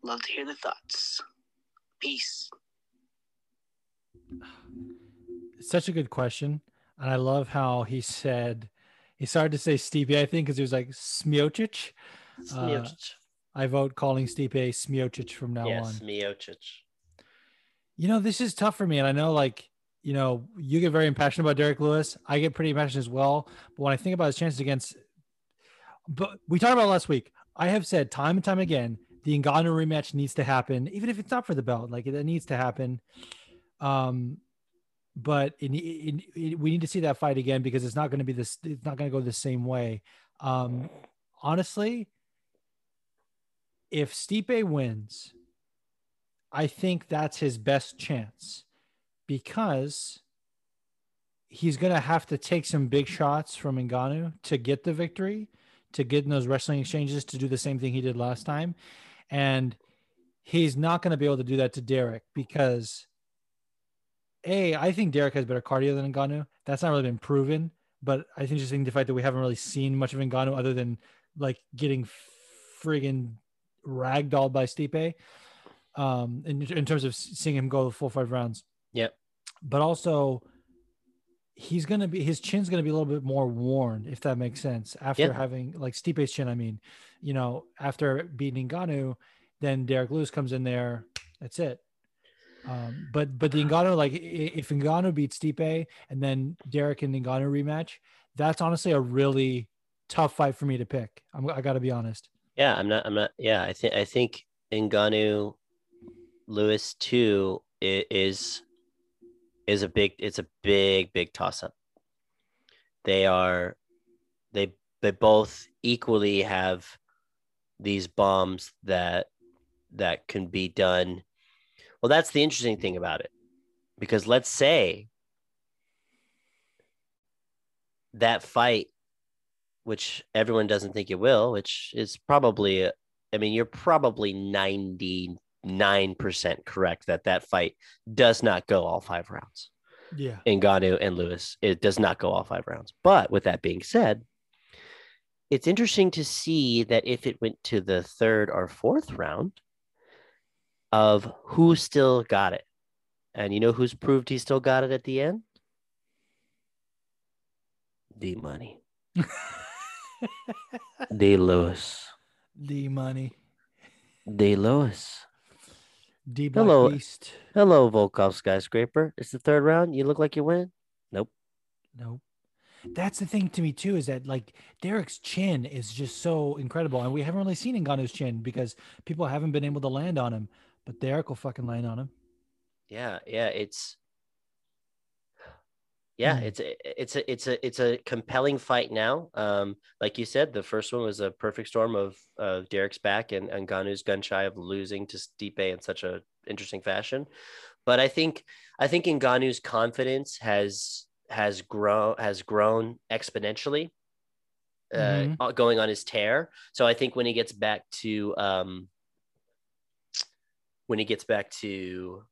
Love to hear the thoughts. Peace. Such a good question. And I love how he said, he started to say Stipe, I think, because he was like Smiocic. Uh, I vote calling Stipe Smiocic from now yes, on. Smiocic. You know, this is tough for me. And I know, like, you know, you get very impassioned about Derrick Lewis. I get pretty impassioned as well. But when I think about his chances against, but we talked about last week. I have said time and time again, the Ngannou rematch needs to happen, even if it's not for the belt. Like it, needs to happen. Um, but it, we need to see that fight again because it's not going to be this. It's not going to go the same way. Um, honestly, if Stipe wins, I think that's his best chance because he's going to have to take some big shots from Ngannou to get the victory, to get in those wrestling exchanges to do the same thing he did last time. And he's not going to be able to do that to Derrick because a, I think Derrick has better cardio than Ngannou. That's not really been proven, but I think just in the fact that we haven't really seen much of Ngannou other than like getting friggin' ragdolled by Stipe. Um, in, in terms of seeing him go the full five rounds. Yep. But also, he's gonna be his chin's gonna be a little bit more worn, if that makes sense. After yep. having like Stipe's chin, I mean, you know, after beating Ngannou, then Derrick Lewis comes in there. That's it. Um, but but the Ngannou, like if Ngannou beats Stipe and then Derrick and Ngannou rematch, that's honestly a really tough fight for me to pick. I'm, I got to be honest. Yeah, I'm not. I'm not. Yeah, I think I think Ngannou Lewis too is is a big. It's a big big toss up. They are, they they both equally have these bombs that that can be done well, that's the interesting thing about it. Because let's say that fight, which everyone doesn't think it will, which is probably, I mean, you're probably 99% correct that that fight does not go all five rounds. Yeah. Ngannou and Lewis, it does not go all five rounds. But with that being said, it's interesting to see that if it went to the third or fourth round, of who still got it. And you know who's proved he still got it at the end? D Money. *laughs* D Lewis. D Money. D Lewis. D Hello. Beast. Hello, Volkov skyscraper. It's the third round. You look like you win. Nope. Nope. That's the thing to me too, is that like Derrick's chin is just so incredible. And we haven't really seen Ngannou's chin because people haven't been able to land on him but Derek will fucking land on him. Yeah, yeah, it's yeah, mm. it's a, it's a it's a it's a compelling fight now. Um, like you said, the first one was a perfect storm of of Derrick's back and and Ngannou's gun shy of losing to Stipe in such a interesting fashion. But I think I think Ngannou's confidence has has grown has grown exponentially, uh, Mhm. uh, going on his tear. So I think when he gets back to um, when he gets back to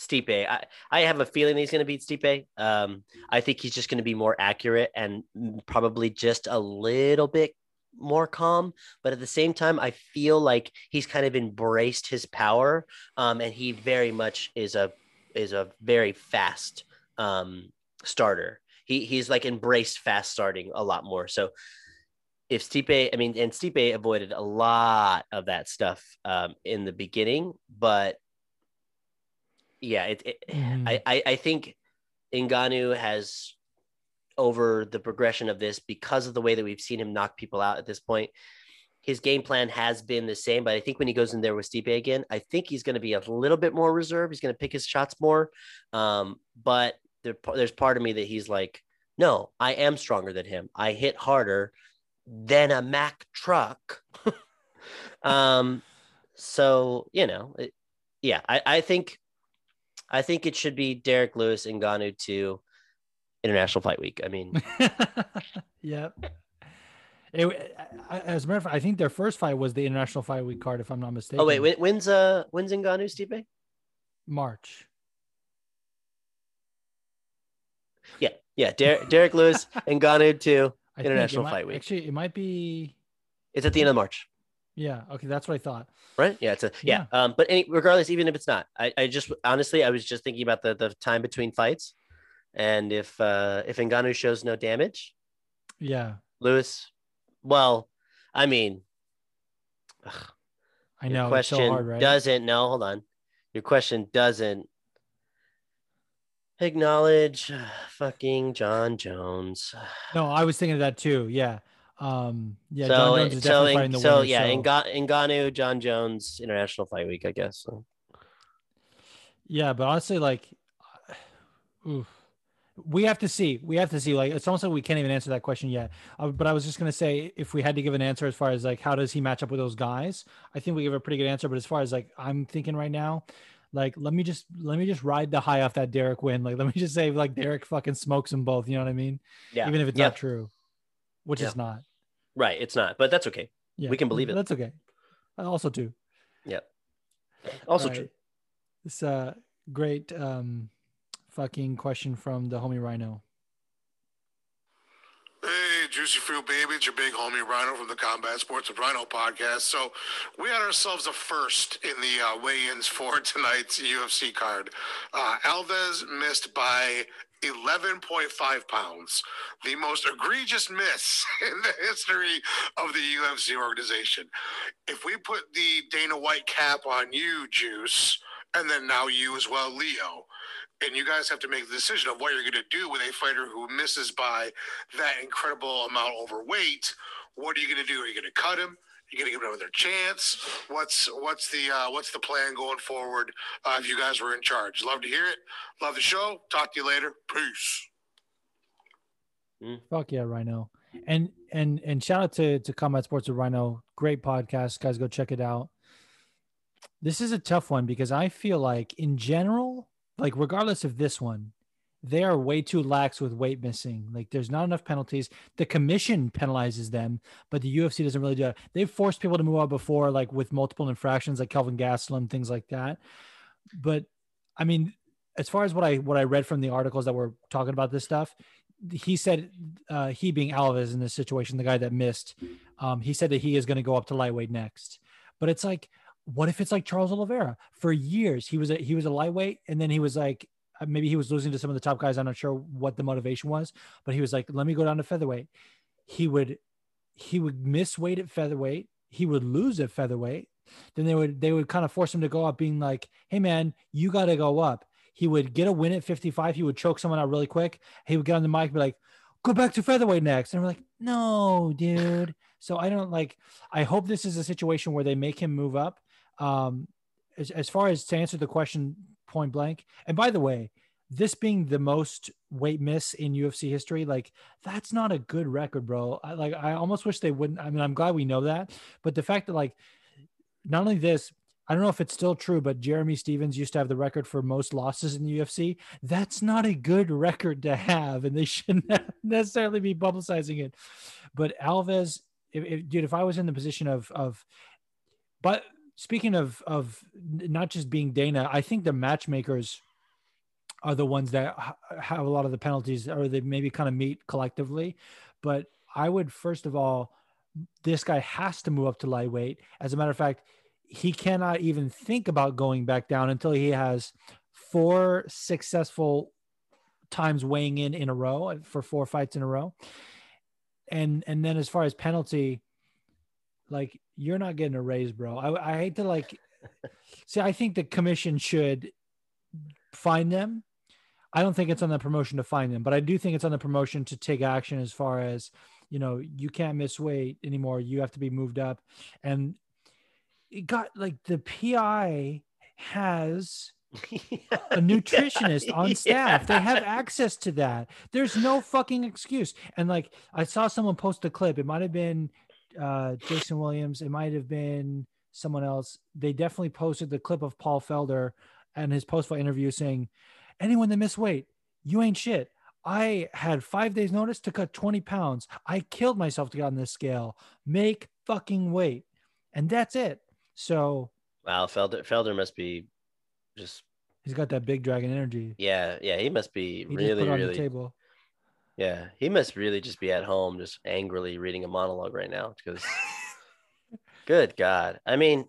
Stipe, I, I have a feeling he's going to beat Stipe. Um, I think he's just going to be more accurate and probably just a little bit more calm. But at the same time, I feel like he's kind of embraced his power, um, and he very much is a is a very fast um, starter. He he's like embraced fast starting a lot more. So if Stipe, I mean, and Stipe avoided a lot of that stuff um, in the beginning, but yeah, it, it Mhm. I, I I think Ngannou has over the progression of this because of the way that we've seen him knock people out at this point. His game plan has been the same, but I think when he goes in there with Stipe again, I think he's going to be a little bit more reserved. He's going to pick his shots more. Um, but there, there's part of me that he's like, no, I am stronger than him. I hit harder than a Mack truck. *laughs* um, so you know, it, yeah, I, I think, I think it should be Derrick Lewis and Ngannou to International Fight Week. I mean, *laughs* yep. It, as a matter of fact, I think their first fight was the International Fight Week card, if I'm not mistaken. oh wait, when's uh when's Ngannou Stipe? March. Yeah, yeah, Der- Derrick Lewis *laughs* and Ngannou to I International might- Fight Week. Actually, it might be. It's at the end of March, Yeah. Okay, that's what I thought. right? Yeah, it's a yeah. Um, but any, regardless, even if it's not, I, I just honestly I was just thinking about the the time between fights, and if uh if Ngannou shows no damage, Yeah, Lewis, well, I mean, I your know. It's question so hard, right? doesn't no hold on your question doesn't acknowledge uh, fucking jon jones No, I was thinking of that too. Yeah. Um. Yeah. so Jon Jones is so, definitely in- fighting the so winner. yeah so- Nga- Ngannou, jon jones international fight week i guess so. Yeah, but honestly, like, *sighs* oof. we have to see. We have to see. Like, it's almost like we can't even answer that question yet. Uh, but I was just gonna say, if we had to give an answer as far as like how does he match up with those guys, I think we give a pretty good answer. But as far as like I'm thinking right now, like let me just let me just ride the high off that Derrick win. Like, *laughs* let me just say like Derrick fucking smokes them both. You know what I mean? yeah Even if it's yeah. not true, which Yeah. is not. Right it's not but that's okay Yeah, We can believe it. That's okay. I also, do. Yeah. Also Right. true This uh great um fucking question from the homie Rhino. Juicy Fruit Baby, it's your big homie Rhino from the Combat Sports with Rhino podcast. So, we had ourselves a first in the uh, weigh ins for *laughs* tonight's UFC card. Uh, Alves missed by 11.5 pounds, the most egregious miss *laughs* in the history of the UFC organization. If we put the Dana White cap on you, Juice, and then now you as well, Leo, and you guys have to make the decision of what you're going to do with a fighter who misses by that incredible amount overweight, what are you going to do? Are you going to cut him? Are you going to give him another chance? What's what's the uh, what's the plan going forward? Uh, if you guys were in charge, love to hear it. Love the show. Talk to you later. Peace. Fuck yeah, Rhino. And and and shout out to to Combat Sports with Rhino. Great podcast, guys. Go check it out. This is a tough one because I feel like in general, like regardless of this one, they are way too lax with weight missing. Like there's not enough penalties. The commission penalizes them, but the UFC doesn't really do it. They've forced people to move out before, like with multiple infractions, like Kelvin Gastelum, things like that. But I mean, as far as what I what I read from the articles that were talking about this stuff, he said uh, he being Alves in this situation, the guy that missed, um, he said that he is going to go up to lightweight next. But it's like, what if it's like Charles Oliveira? For years, he was a he was a lightweight, and then he was like, uh, maybe he was losing to some of the top guys. I'm not sure what the motivation was, but he was like, let me go down to featherweight. He would he would miss weight at featherweight. He would lose at featherweight. Then they would they would kind of force him to go up, being like, hey man, you got to go up. He would get a win at 55. He would choke someone out really quick. He would get on the mic and be like, go back to featherweight next. And we're like, no, dude. So I don't like, I hope this is a situation where they make him move up. Um, as, as far as to answer the question point blank, and by the way, this being the most weight miss in UFC history, like that's not a good record, bro. I, like I almost wish they wouldn't. I mean, I'm glad we know that, but the fact that like not only this, I don't know if it's still true, but Jeremy Stephens used to have the record for most losses in the UFC. That's not a good record to have, and they shouldn't *laughs* necessarily be publicizing it. But Alves, if, if, dude, if I was in the position of of, but speaking of of not just being Dana, I think the matchmakers are the ones that have a lot of the penalties, or they maybe kind of meet collectively. But I would first of all, this guy has to move up to lightweight. As a matter of fact he cannot even think about going back down until he has four successful times weighing in in a row uh, for four fights in a row and and then as far as penalty like you're not getting a raise bro i, I hate to like see i think the commission should find them i don't think it's on the promotion to find them but i do think it's on the promotion to take action as far as you know you can't miss weight anymore you have to be moved up and it got like the PI has *laughs* a nutritionist yeah, on staff. Yeah. They have access to that. There's no fucking excuse. And like I saw someone post a clip. It might have been uh, Jason Williams. It might have been someone else. They definitely posted the clip of Paul Felder and his post fight interview saying, "Anyone that miss weight, you ain't shit." I had five days notice to cut 20 pounds. I killed myself to get on this scale. Make fucking weight. And that's it. So wow, Felder Felder must be just he's got that big dragon energy. Yeah, yeah, he must be he really really table. Yeah, he must really just be at home, just angrily reading a monologue right now because. good God, I mean,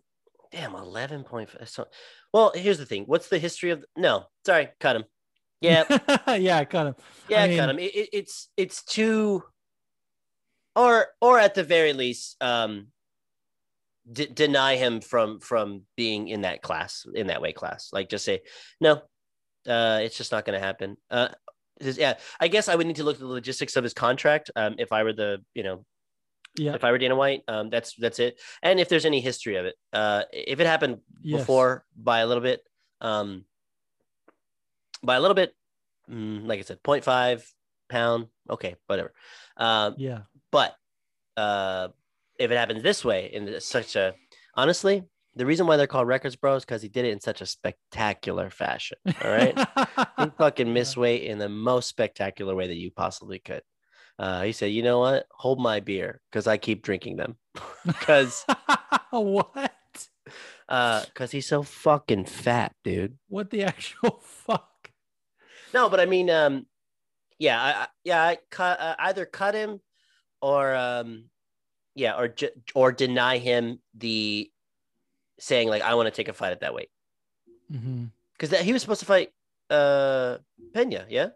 damn, eleven point five. So, well, here's the thing. What's the history of? No, sorry, cut him. *laughs* Yeah, yeah, cut him. Yeah, I mean, cut him. It, it, it's it's too, or or at the very least, um, d- deny him from from being in that class in that weight class like just say no uh it's just not going to happen uh yeah i guess i would need to look at the logistics of his contract um if i were the you know yeah. if i were dana white um that's that's it. And if there's any history of it uh if it happened yes. before by a little bit um by a little bit mm, like i said 0.5 pound okay whatever. Um yeah. but uh if it happens this way in such a honestly, the reason why they're called records, bro, is because he did it in such a spectacular fashion. All right, he *laughs* fucking missed weight in the most spectacular way that you possibly could. Uh, he said, "You know what? Hold my beer because I keep drinking them." *laughs* Because *laughs* what? Uh, because he's so fucking fat, dude. What the actual fuck? No, but I mean, um, yeah, I, yeah, I cut uh, either cut him or um, yeah, or or deny him the saying like I want to take a fight at that weight because mm-hmm. he was supposed to fight uh Pena, yeah.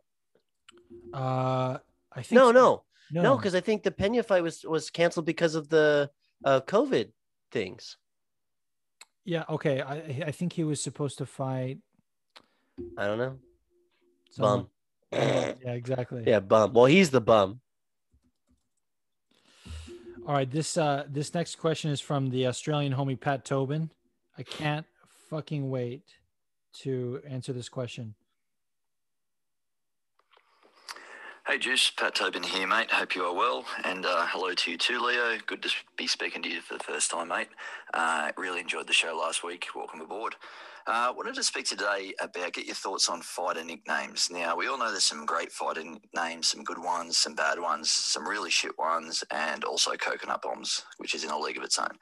Uh, I think no, so. no, no, because I think the Pena fight was was canceled because of the uh COVID things. Yeah. Okay. I I think he was supposed to fight. I don't know. Someone. Bum. *clears throat* yeah. Exactly. Yeah. Bum. Well, he's the bum. All right, this uh this next question is from the Australian homie Pat Tobin. I can't fucking wait to answer this question. Hey Juice, Pat Tobin here, mate. Hope you are well, and uh, hello to you too, Leo. Good to be speaking to you for the first time, mate. Uh, really enjoyed the show last week. Welcome aboard. I uh, wanted to speak today about get your thoughts on fighter nicknames. Now, we all know there's some great fighter names, some good ones, some bad ones, some really shit ones, and also coconut bombs, which is in a league of its own.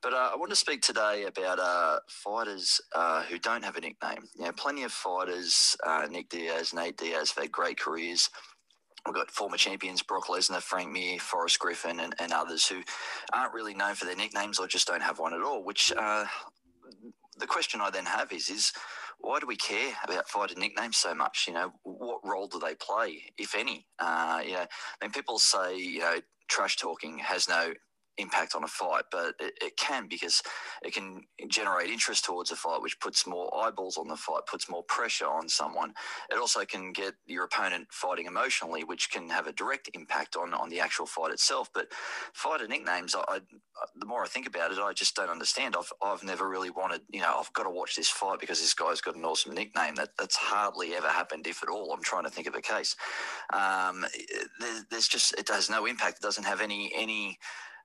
But uh, I want to speak today about uh, fighters uh, who don't have a nickname. You know, plenty of fighters, uh, Nick Diaz, Nate Diaz, have had great careers. We've got former champions Brock Lesnar, Frank Mir, Forrest Griffin, and, and, others who aren't really known for their nicknames or just don't have one at all, which uh, the question I then have is is why do we care about fighter nicknames so much? You know, what role do they play, if any? Uh, you know, I mean, people say you know trash talking has no impact on a fight, but it, it, can because it can generate interest towards a fight, which puts more eyeballs on the fight, puts more pressure on someone. It also can get your opponent fighting emotionally, which can have a direct impact on, on the actual fight itself. But fighter nicknames, I, I, the more I think about it, I just don't understand. I've, I've never really wanted, you know, I've got to watch this fight because this guy's got an awesome nickname. That That's hardly ever happened, if at all. I'm trying to think of a case. Um, there, there's just, it has no impact. It doesn't have any, any,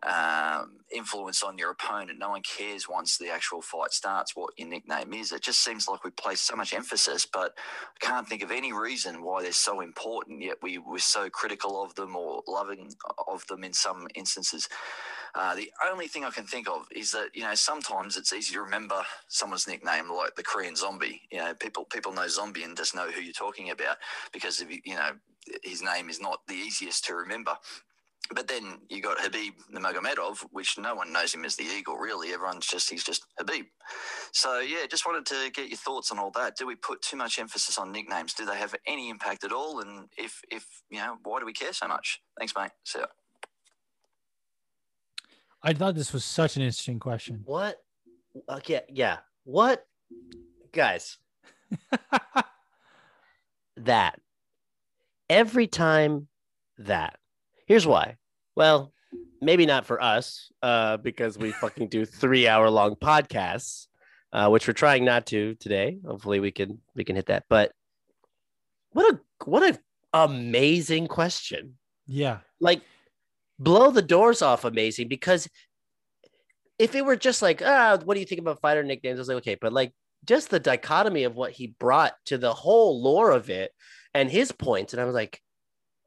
um, influence on your opponent. No one cares once the actual fight starts what your nickname is. It just seems like we place so much emphasis, but I can't think of any reason why they're so important. Yet we were so critical of them or loving of them in some instances. Uh, the only thing I can think of is that you know sometimes it's easy to remember someone's nickname, like the Korean Zombie. You know, people people know Zombie and just know who you're talking about because of, you know his name is not the easiest to remember. But then you got Habib Nurmagomedov, which no one knows him as the Eagle. Really, everyone's just he's just Habib. So yeah, just wanted to get your thoughts on all that. Do we put too much emphasis on nicknames? Do they have any impact at all? And if if you know, why do we care so much? Thanks, mate. See ya. I thought this was such an interesting question. What? Okay, yeah. What, guys? *laughs* that every time that. Here's why. Well, maybe not for us, uh, because we fucking do three hour long podcasts, uh, which we're trying not to today. Hopefully, we can we can hit that. But what a what a amazing question. Yeah. Like blow the doors off amazing because if it were just like ah what do you think about fighter nicknames i was like okay but like just the dichotomy of what he brought to the whole lore of it and his points and i was like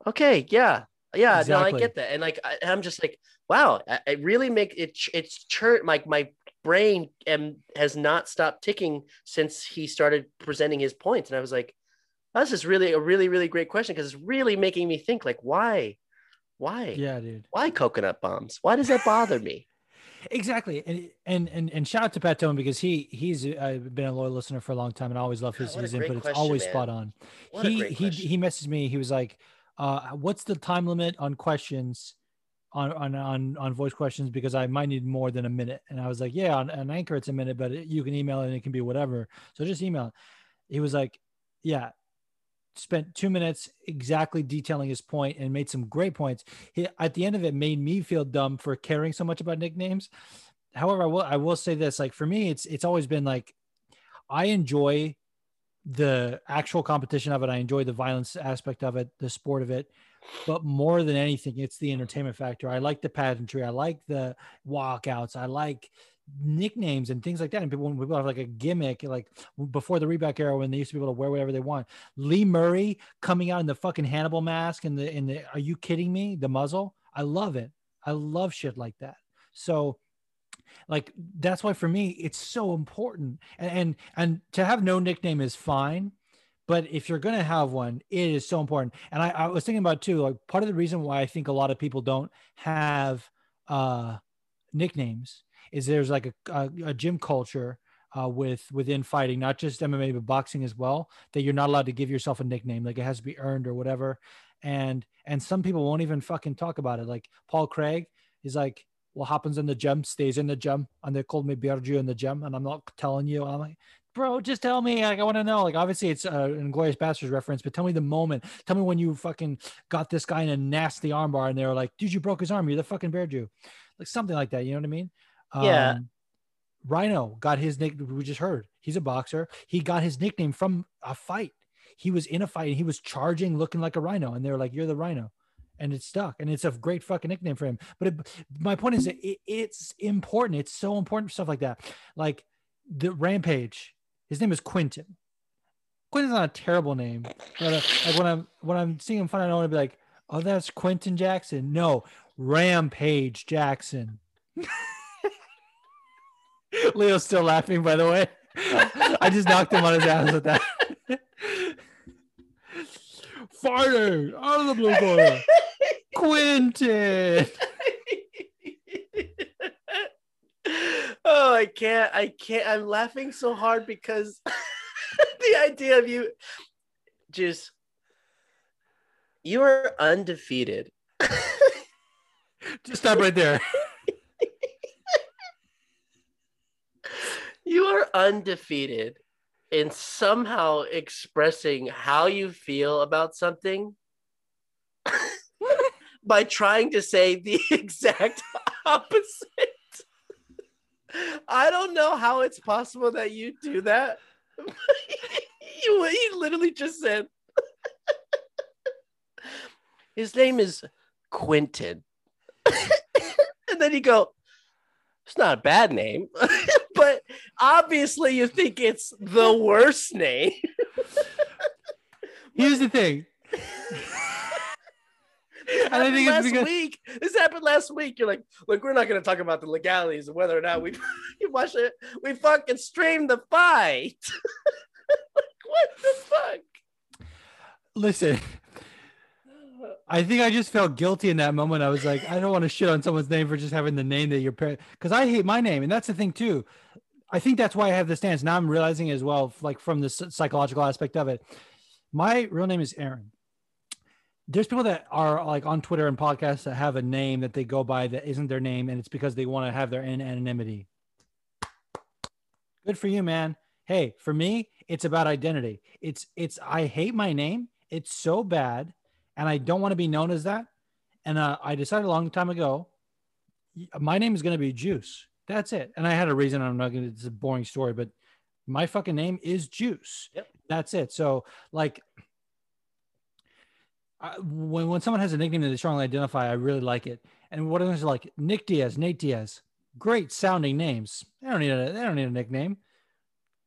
okay yeah yeah no i get that and like I, i'm just like wow I- it really make it it's churn like my brain and has not stopped ticking since he started presenting his points and i was like this is really a really really great question because it's really making me think like why why Yeah, dude. why coconut bombs? Why does that bother me? *laughs* Exactly. And and and, and shout out to Pat Tobin because he he's uh, been a loyal listener for a long time and I always love his, God, his input. It's always man. spot on. What he he question. he messaged me. He was like, uh, what's the time limit on questions on on on, on voice questions because I might need more than a minute. And I was like, yeah, on, on Anchor it's a minute, but it, you can email it and it can be whatever. So just email. He was like, yeah. Spent two minutes exactly detailing his point and made some great points. He, at the end of it, made me feel dumb for caring so much about nicknames. However, I will I will say this: like for me, it's it's always been like I enjoy the actual competition of it. I enjoy the violence aspect of it, the sport of it. But more than anything, it's the entertainment factor. I like the pageantry. I like the walkouts. I like nicknames and things like that. And people, when people have like a gimmick, like before the Reebok era, when they used to be able to wear whatever they want. Lee Murray coming out in the fucking Hannibal mask and the in the are you kidding me? The muzzle. I love it. I love shit like that. So like that's why for me it's so important. And and, and to have no nickname is fine but if you're going to have one it is so important. And I, I was thinking about too like part of the reason why i think a lot of people don't have uh nicknames is there's like a, a, a gym culture uh, with within fighting not just mma but boxing as well that you're not allowed to give yourself a nickname like it has to be earned or whatever. And and some people won't even fucking talk about it. Like paul craig is like what happens in the gym stays in the gym and they called me Bearjew in the gym and I'm not telling you I'm like bro just tell me like I want to know. Like obviously it's uh, an Inglourious Basterds reference but tell me the moment. Tell me when you fucking got this guy in a nasty armbar and they were like dude you broke his arm. You're the fucking Bearjew like something like that you know what I mean? Yeah. um, Rhino got his nick we just heard he's a boxer. He got his nickname from a fight. He was in a fight and he was charging looking like a rhino and they were like you're the rhino and it stuck and it's a great fucking nickname for him. But it, my point is it, it's important. It's so important for stuff like that. Like the rampage his name is quinton. Quinton's not a terrible name uh, like when i'm when i'm seeing him fun i don't want to be like oh that's quinton jackson. No rampage jackson. *laughs* Leo's still laughing by the way. *laughs* I just knocked him on his ass with that *laughs* fighting out of the blue corner Quinton. *laughs* oh, I can't. I can't. I'm laughing so hard because *laughs* the idea of you just you are undefeated. Just stop right there. *laughs* You are undefeated in somehow expressing how you feel about something *laughs* by trying to say the *laughs* exact opposite. I don't know how it's possible that you do that. *laughs* you, you literally just said his name is Quinton. and and then you go, it's not a bad name, obviously you think it's the worst name. Here's the thing. This I think it's last because- week. This happened last week. You're like, look, we're not going to talk about the legalities of whether or not we *laughs* you watch it. We fucking streamed the fight. *laughs* like, what the fuck? Listen, I think I just felt guilty in that moment. I was like, I don't want to shit on someone's name for just having the name that your parents, because I hate my name, and that's the thing too. I think that's why I have the stance. Now I'm realizing as well, like from the psychological aspect of it. My real name is Aaron. There's people that are like on Twitter and podcasts that have a name that they go by that isn't their name, and it's because they want to have their an- anonymity. Good for you, man. Hey, for me, it's about identity. It's it's I hate my name. It's so bad, and I don't want to be known as that. And uh, I decided a long time ago, my name is going to be Juice. That's it. And I had a reason. I'm not going to. It's a boring story, but my fucking name is Juice. Yep. That's it. So like. I, when when someone has a nickname that they strongly identify, I really like it. And what is like Nick Diaz, Nate Diaz, great sounding names. They don't need a they don't need a nickname.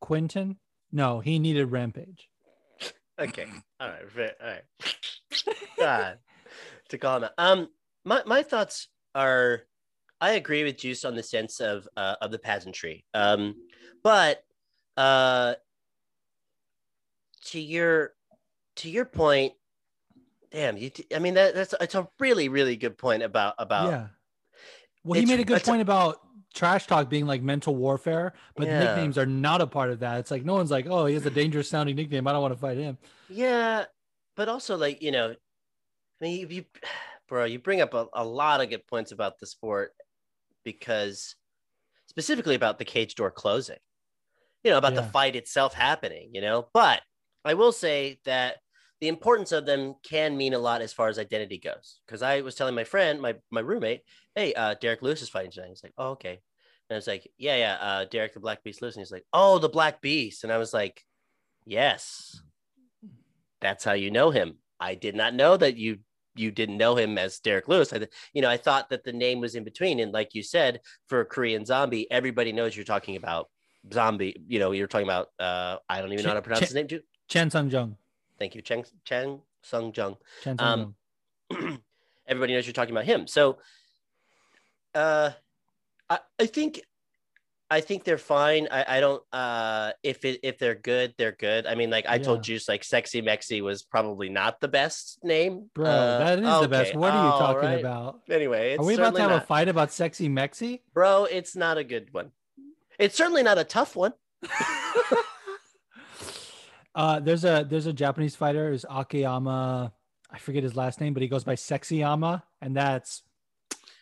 Quinton, no, he needed Rampage. Okay. All right. Fair. All right. *laughs* God. To call him. Um, my, my thoughts are I agree with Juice on the sense of uh, of the pageantry. Um, but uh to your to your point, damn, you t- I mean that that's it's a really, really good point about about yeah. Well, he made a good it's a- point about trash talk being like mental warfare, but Yeah. nicknames are not a part of that. It's like no one's like, oh, he has a dangerous sounding nickname. I don't want to fight him. Yeah, but also like you know, I mean, you, you *sighs* bro, you bring up a, a lot of good points about the sport because specifically about the cage door closing, you know, about the fight itself happening, you know. But I will say that the importance of them can mean a lot as far as identity goes. Because I was telling my friend, my my roommate, hey, uh, Derrick Lewis is fighting tonight. He's like, oh, okay. And I was like, yeah, yeah, uh, Derrick the Black Beast Lewis. And he's like, oh, the Black Beast. And I was like, yes, that's how you know him. I did not know that you you didn't know him as Derrick Lewis. I, you know, I thought that the name was in between. And like you said, for a Korean zombie, everybody knows you're talking about zombie. You know, you're talking about. Uh, I don't even know how to pronounce Ch- his name. Too. Chen Sung Jung. Thank you, Cheng Cheng Sung Jung. Chen Sung Um, Jung. *clears throat* everybody knows you're talking about him. So, uh, I, I think, I think they're fine. I, I don't. Uh, if it if they're good, they're good. I mean, like I told Juice, like Sexy Mexi was probably not the best name, Bro, Uh, that is the best. What are you all talking right. about? Anyway, it's Are we about to have a fight about sexy Mexi? bro? It's not a good one. It's certainly not a tough one. *laughs* uh, there's a there's a Japanese fighter is Akiyama. I forget his last name, but he goes by Sexyama, and that's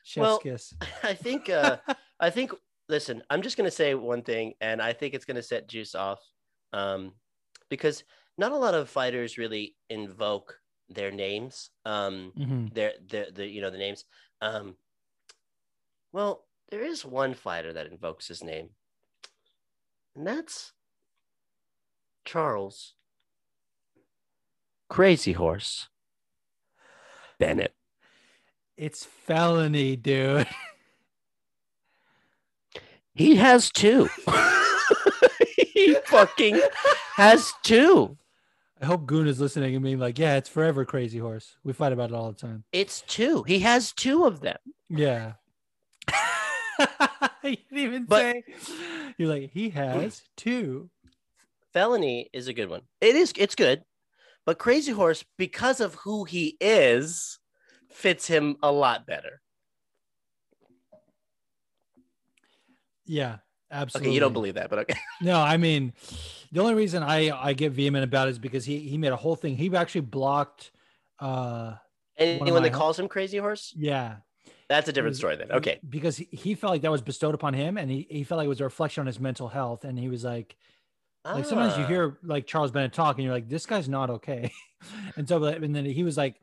chef's Well, kiss. *laughs* I think. Uh, *laughs* I think. Listen, I'm just gonna say one thing, and I think it's gonna set Juice off, um, because not a lot of fighters really invoke their names. Um, Mhm. their the the you know the names. Um, well, there is one fighter that invokes his name, and that's Charles Crazy Horse Bennett. It's felony, dude. *laughs* He has two. *laughs* he fucking has two. I hope Goon is listening and being like, "Yeah, it's forever Crazy Horse. We fight about it all the time." It's two. He has two of them. Yeah. *laughs* you didn't even But- say. You're like, he has two. Felony is a good one. It is. It's good, but Crazy Horse, because of who he is, fits him a lot better. Yeah, absolutely. Okay, you don't believe that, but okay. *laughs* No, I mean, the only reason I I get vehement about it is because he he made a whole thing. He actually blocked. uh Anyone that calls him Crazy Horse, Yeah, that's a different was- story then. Okay. because he, he felt like that was bestowed upon him, and he he felt like it was a reflection on his mental health, and he was like, like sometimes you Ah. hear like Charles Bennett talk, and you're like, this guy's not okay, *laughs* and so and then he was like.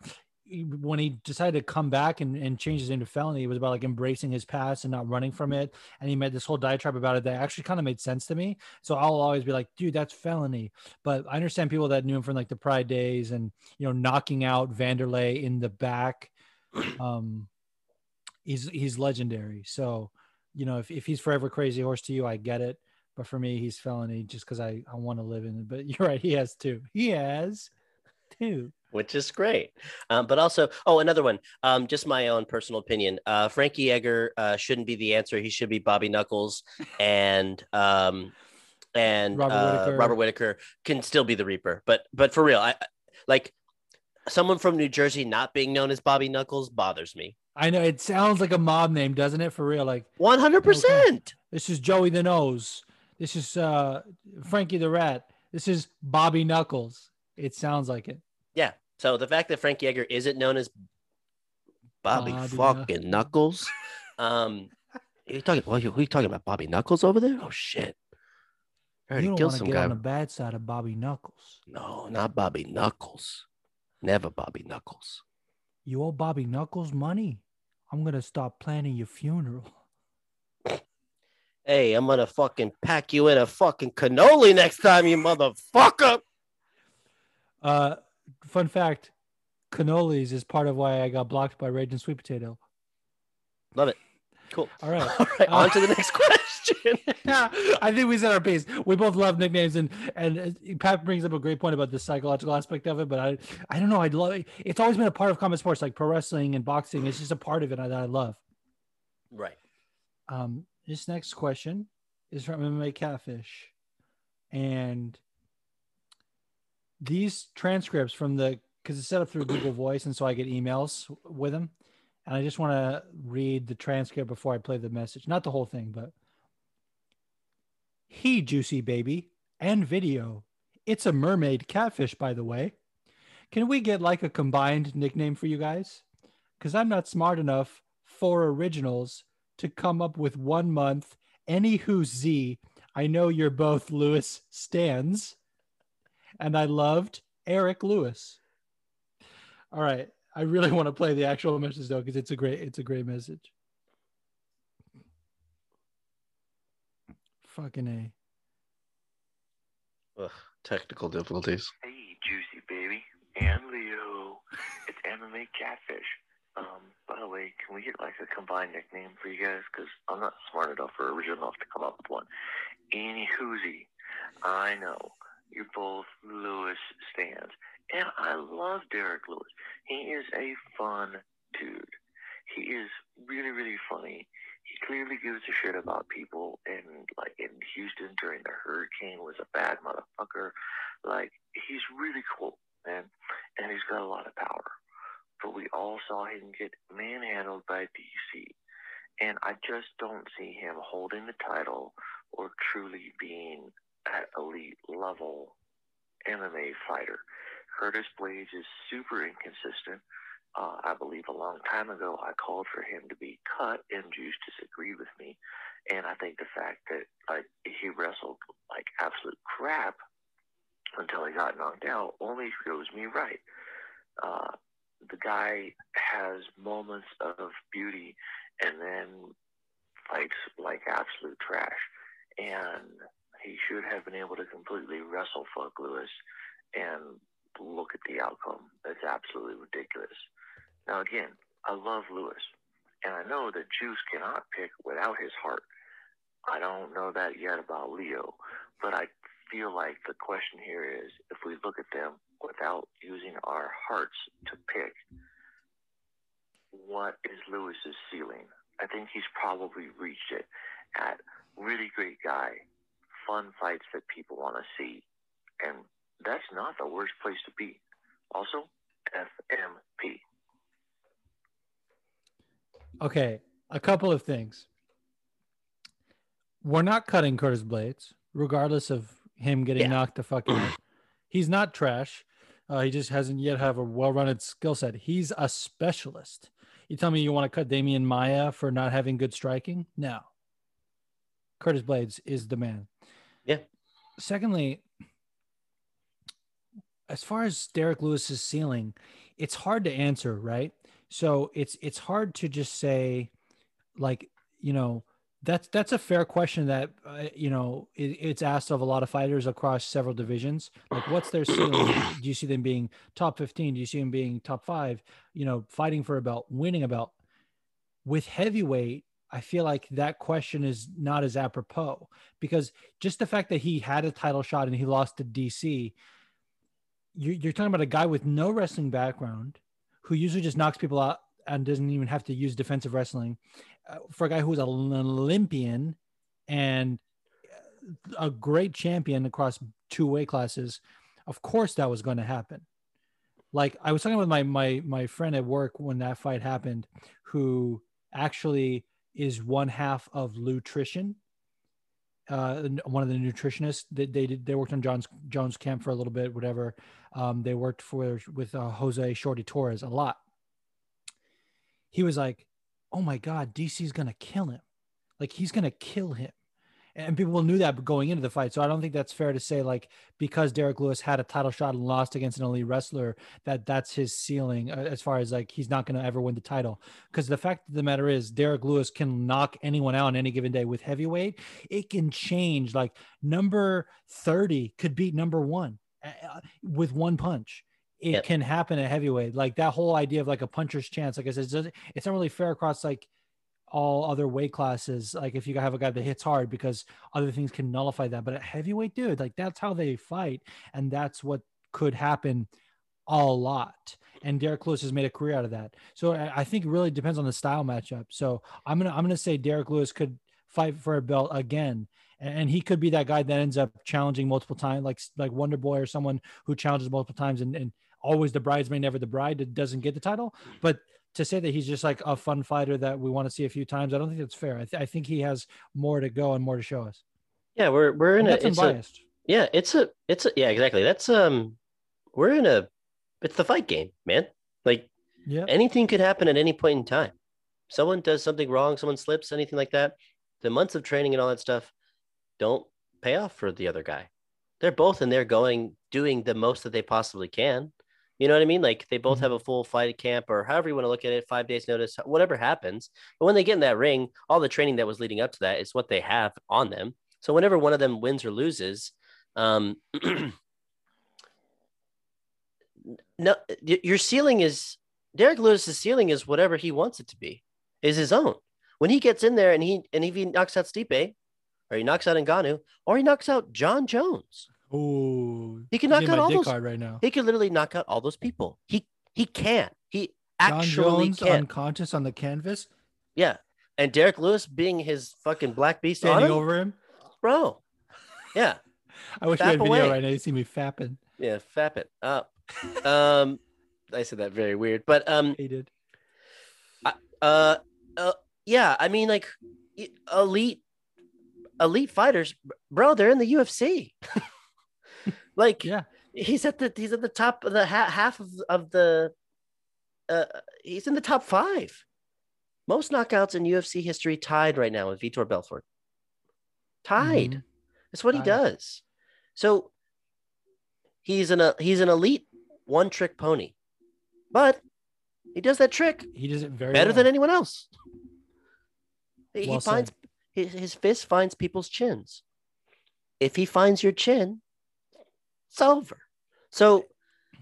He- When he decided to come back and, and change his name to felony, it was about like embracing his past and not running from it. And he made this whole diatribe about it that actually kind of made sense to me. So I'll always be like, dude, that's felony. But I understand people that knew him from like the Pride days and you know knocking out Wanderlei in the back. *clears throat* Um, he's he's legendary. So, you know, if, if he's forever crazy horse to you, I get it. But for me, he's felony just because I, I want to live in it. But *laughs* you're right, he has two. He has two. Which is great. Um, but also, oh, another one. Um, just my own personal opinion. Uh, Frankie Edgar uh, shouldn't be the answer. He should be Bobby Knuckles, *laughs* and um, and Robert uh, Whittaker. Robert Whitaker can still be the Reaper. But but for real, I I- like someone from New Jersey not being known as Bobby Knuckles bothers me. I know it sounds like a mob name, doesn't it? For real, like One hundred percent. this is Joey the Nose. This is uh Frankie the Rat. This is Bobby Knuckles. It sounds like it. Yeah. So the fact that Frank Edgar isn't known as Bobby, Bobby fucking Knuckles. um, *laughs* you talking? You, who you talking about? Bobby Knuckles over there? Oh shit! I already you don't killed want to some get guy. on the bad side of Bobby Knuckles. No, not Bobby Knuckles. Never Bobby Knuckles. You owe Bobby Knuckles money. I'm gonna stop planning your funeral. Hey, I'm gonna fucking pack you in a fucking cannoli next time, you motherfucker. Uh, fun fact: cannolis is part of why I got blocked by Raging Sweet Potato. Love it. Cool. All right. *laughs* All right, on to the next question. *laughs* yeah, I think we set our pace. We both love nicknames, and and uh, Pat brings up a great point about the psychological aspect of it. But I, I don't know. I love it. It's always been a part of combat sports, like pro wrestling and boxing. It's just a part of it that I love. right. Um, this next question is from MMA Catfish, and these transcripts from the because it's set up through *clears throat* Google Voice, and so I get emails with them, and I just want to read the transcript before I play the message, not the whole thing, but he juicy baby and video. It's a mermaid catfish, by the way. Can we get like a combined nickname for you guys? Because I'm not smart enough for originals to come up with one month. Any Anywho, Z, I know you're both Lewis Stans, and I loved Eric Lewis. All right, I really *laughs* want to play the actual message though, because it's a great, it's a great message. Fucking a. Ugh, technical difficulties. Hey, Juicy Baby and Leo. It's MMA Catfish. Um, by the way, can we get like a combined nickname for you guys? Because I'm not smart enough or original enough to come up with one. Any Hoozy. I know. You're both Lewis stands. And I love Derrick Lewis. He is a fun dude. He is really, really funny. He clearly gives a shit about people and like in Houston during the hurricane was a bad motherfucker. Like he's really cool, man. And he's got a lot of power. But we all saw him get manhandled by DC. And I just don't see him holding the title or truly being at elite level MMA fighter. Curtis Blaydes is super inconsistent. Uh, I believe a long time ago I called for him to be cut, and Juice disagreed with me. And I think the fact that like he wrestled like absolute crap until he got knocked out only shows me right. Uh, the guy has moments of beauty and then fights like absolute trash. And he should have been able to completely wrestle fuck Lewis and look at the outcome. That's absolutely ridiculous. Now, again, I love Lewis, and I know that Juice cannot pick without his heart. I don't know that yet about Leo, but I feel like the question here is if we look at them without using our hearts to pick, what is Lewis's ceiling? I think he's probably reached it at really great guy, fun fights that people want to see, and that's not the worst place to be. Also, FMP. Okay, a couple of things. We're not cutting Curtis Blaydes, regardless of him getting Yeah. knocked the fuck out. *clears throat* He's not trash. Uh, he just hasn't yet have a well-rounded skill set. He's a specialist. You tell me you want to cut Demian Maia for not having good striking? No. Curtis Blaydes is the man. Secondly, as far as Derrick Lewis's ceiling, it's hard to answer, right? So it's it's hard to just say, like you know, that's that's a fair question that uh, you know it, it's asked of a lot of fighters across several divisions. Like, what's their ceiling? *clears throat* Do you see them being top fifteen? Do you see them being top five? You know, fighting for a belt, winning a belt. with heavyweight, I feel like that question is not as apropos because just the fact that he had a title shot and he lost to DC, you're, talking about a guy with no wrestling background who usually just knocks people out and doesn't even have to use defensive wrestling. Uh, for a guy who's an Olympian and a great champion across two weight classes, of course that was going to happen. Like I was talking with my my my friend at work when that fight happened, who actually is one half of nutrition. uh, one of the nutritionists. They they did, they worked on Jon's Jones camp for a little bit, whatever. Um, they worked for with uh, Jose Shorty Torres a lot. He was like, "Oh my God, DC's gonna kill him! Like he's gonna kill him." And people knew that going into the fight. So I don't think that's fair to say like because Derrick Lewis had a title shot and lost against an elite wrestler that that's his ceiling uh, as far as like he's not going to ever win the title. Because the fact of the matter is Derrick Lewis can knock anyone out on any given day with heavyweight. It can change. Like number thirty could beat number one uh, uh with one punch it yep. can happen at heavyweight. Like that whole idea of like a puncher's chance. Like I said, it's not really fair across like all other weight classes. Like if you have a guy that hits hard because other things can nullify that. But at heavyweight, dude, like that's how they fight. And that's what could happen a lot. And Derrick Lewis has made a career out of that. So I think it really depends on the style matchup. So I'm gonna I'm gonna say Derrick Lewis could fight for a belt again. And he could be that guy that ends up challenging multiple times, like like Wonder Boy or someone who challenges multiple times and, and always the bridesmaid, never the bride, that doesn't get the title. But to say that he's just like a fun fighter that we want to see a few times, I don't think that's fair. I, th- I think he has more to go and more to show us. Yeah, we're we're in and a, it's a yeah, it's a it's a yeah exactly. That's um we're in a it's the fight game, man. Like yeah, anything could happen at any point in time. Someone does something wrong, someone slips, anything like that. The months of training and all that stuff don't pay off for the other guy. They're both in there going doing the most that they possibly can. You know what I mean? Like they both mm-hmm. have a full fight camp or however you want to look at it, five days notice, whatever happens. But when they get in that ring, all the training that was leading up to that is what they have on them. So whenever one of them wins or loses, um, *clears throat* no, your ceiling is Derrick Lewis's ceiling is whatever he wants it to be, is his own. When he gets in there and he and if he knocks out Stipe, or he knocks out Ngannou, or he knocks out Jon Jones, Oh, he can knock out all those right now. He can literally knock out all those people. He he can. He actually can. Unconscious on the canvas. Yeah, and Derrick Lewis being his fucking black beast standing him, over him, bro. Yeah. *laughs* I wish Fap you had video away. right now. You see me fapping. Yeah, fap it up. um, I said that very weird, but um, he did. Uh, uh, yeah. I mean, like elite, elite fighters, bro. They're in the UFC. *laughs* *laughs* Like, yeah, he's at the he's at the top of the ha- half of, of the. Uh, he's in the top five. Most knockouts in UFC history tied right now with Vitor Belfort. Tied. Mm-hmm. That's what tied. he does. So he's an a he's an elite one trick pony, but he does that trick. He does it very better well. than anyone else. Well he finds his, his fist finds people's chins. If he finds your chin, it's over. So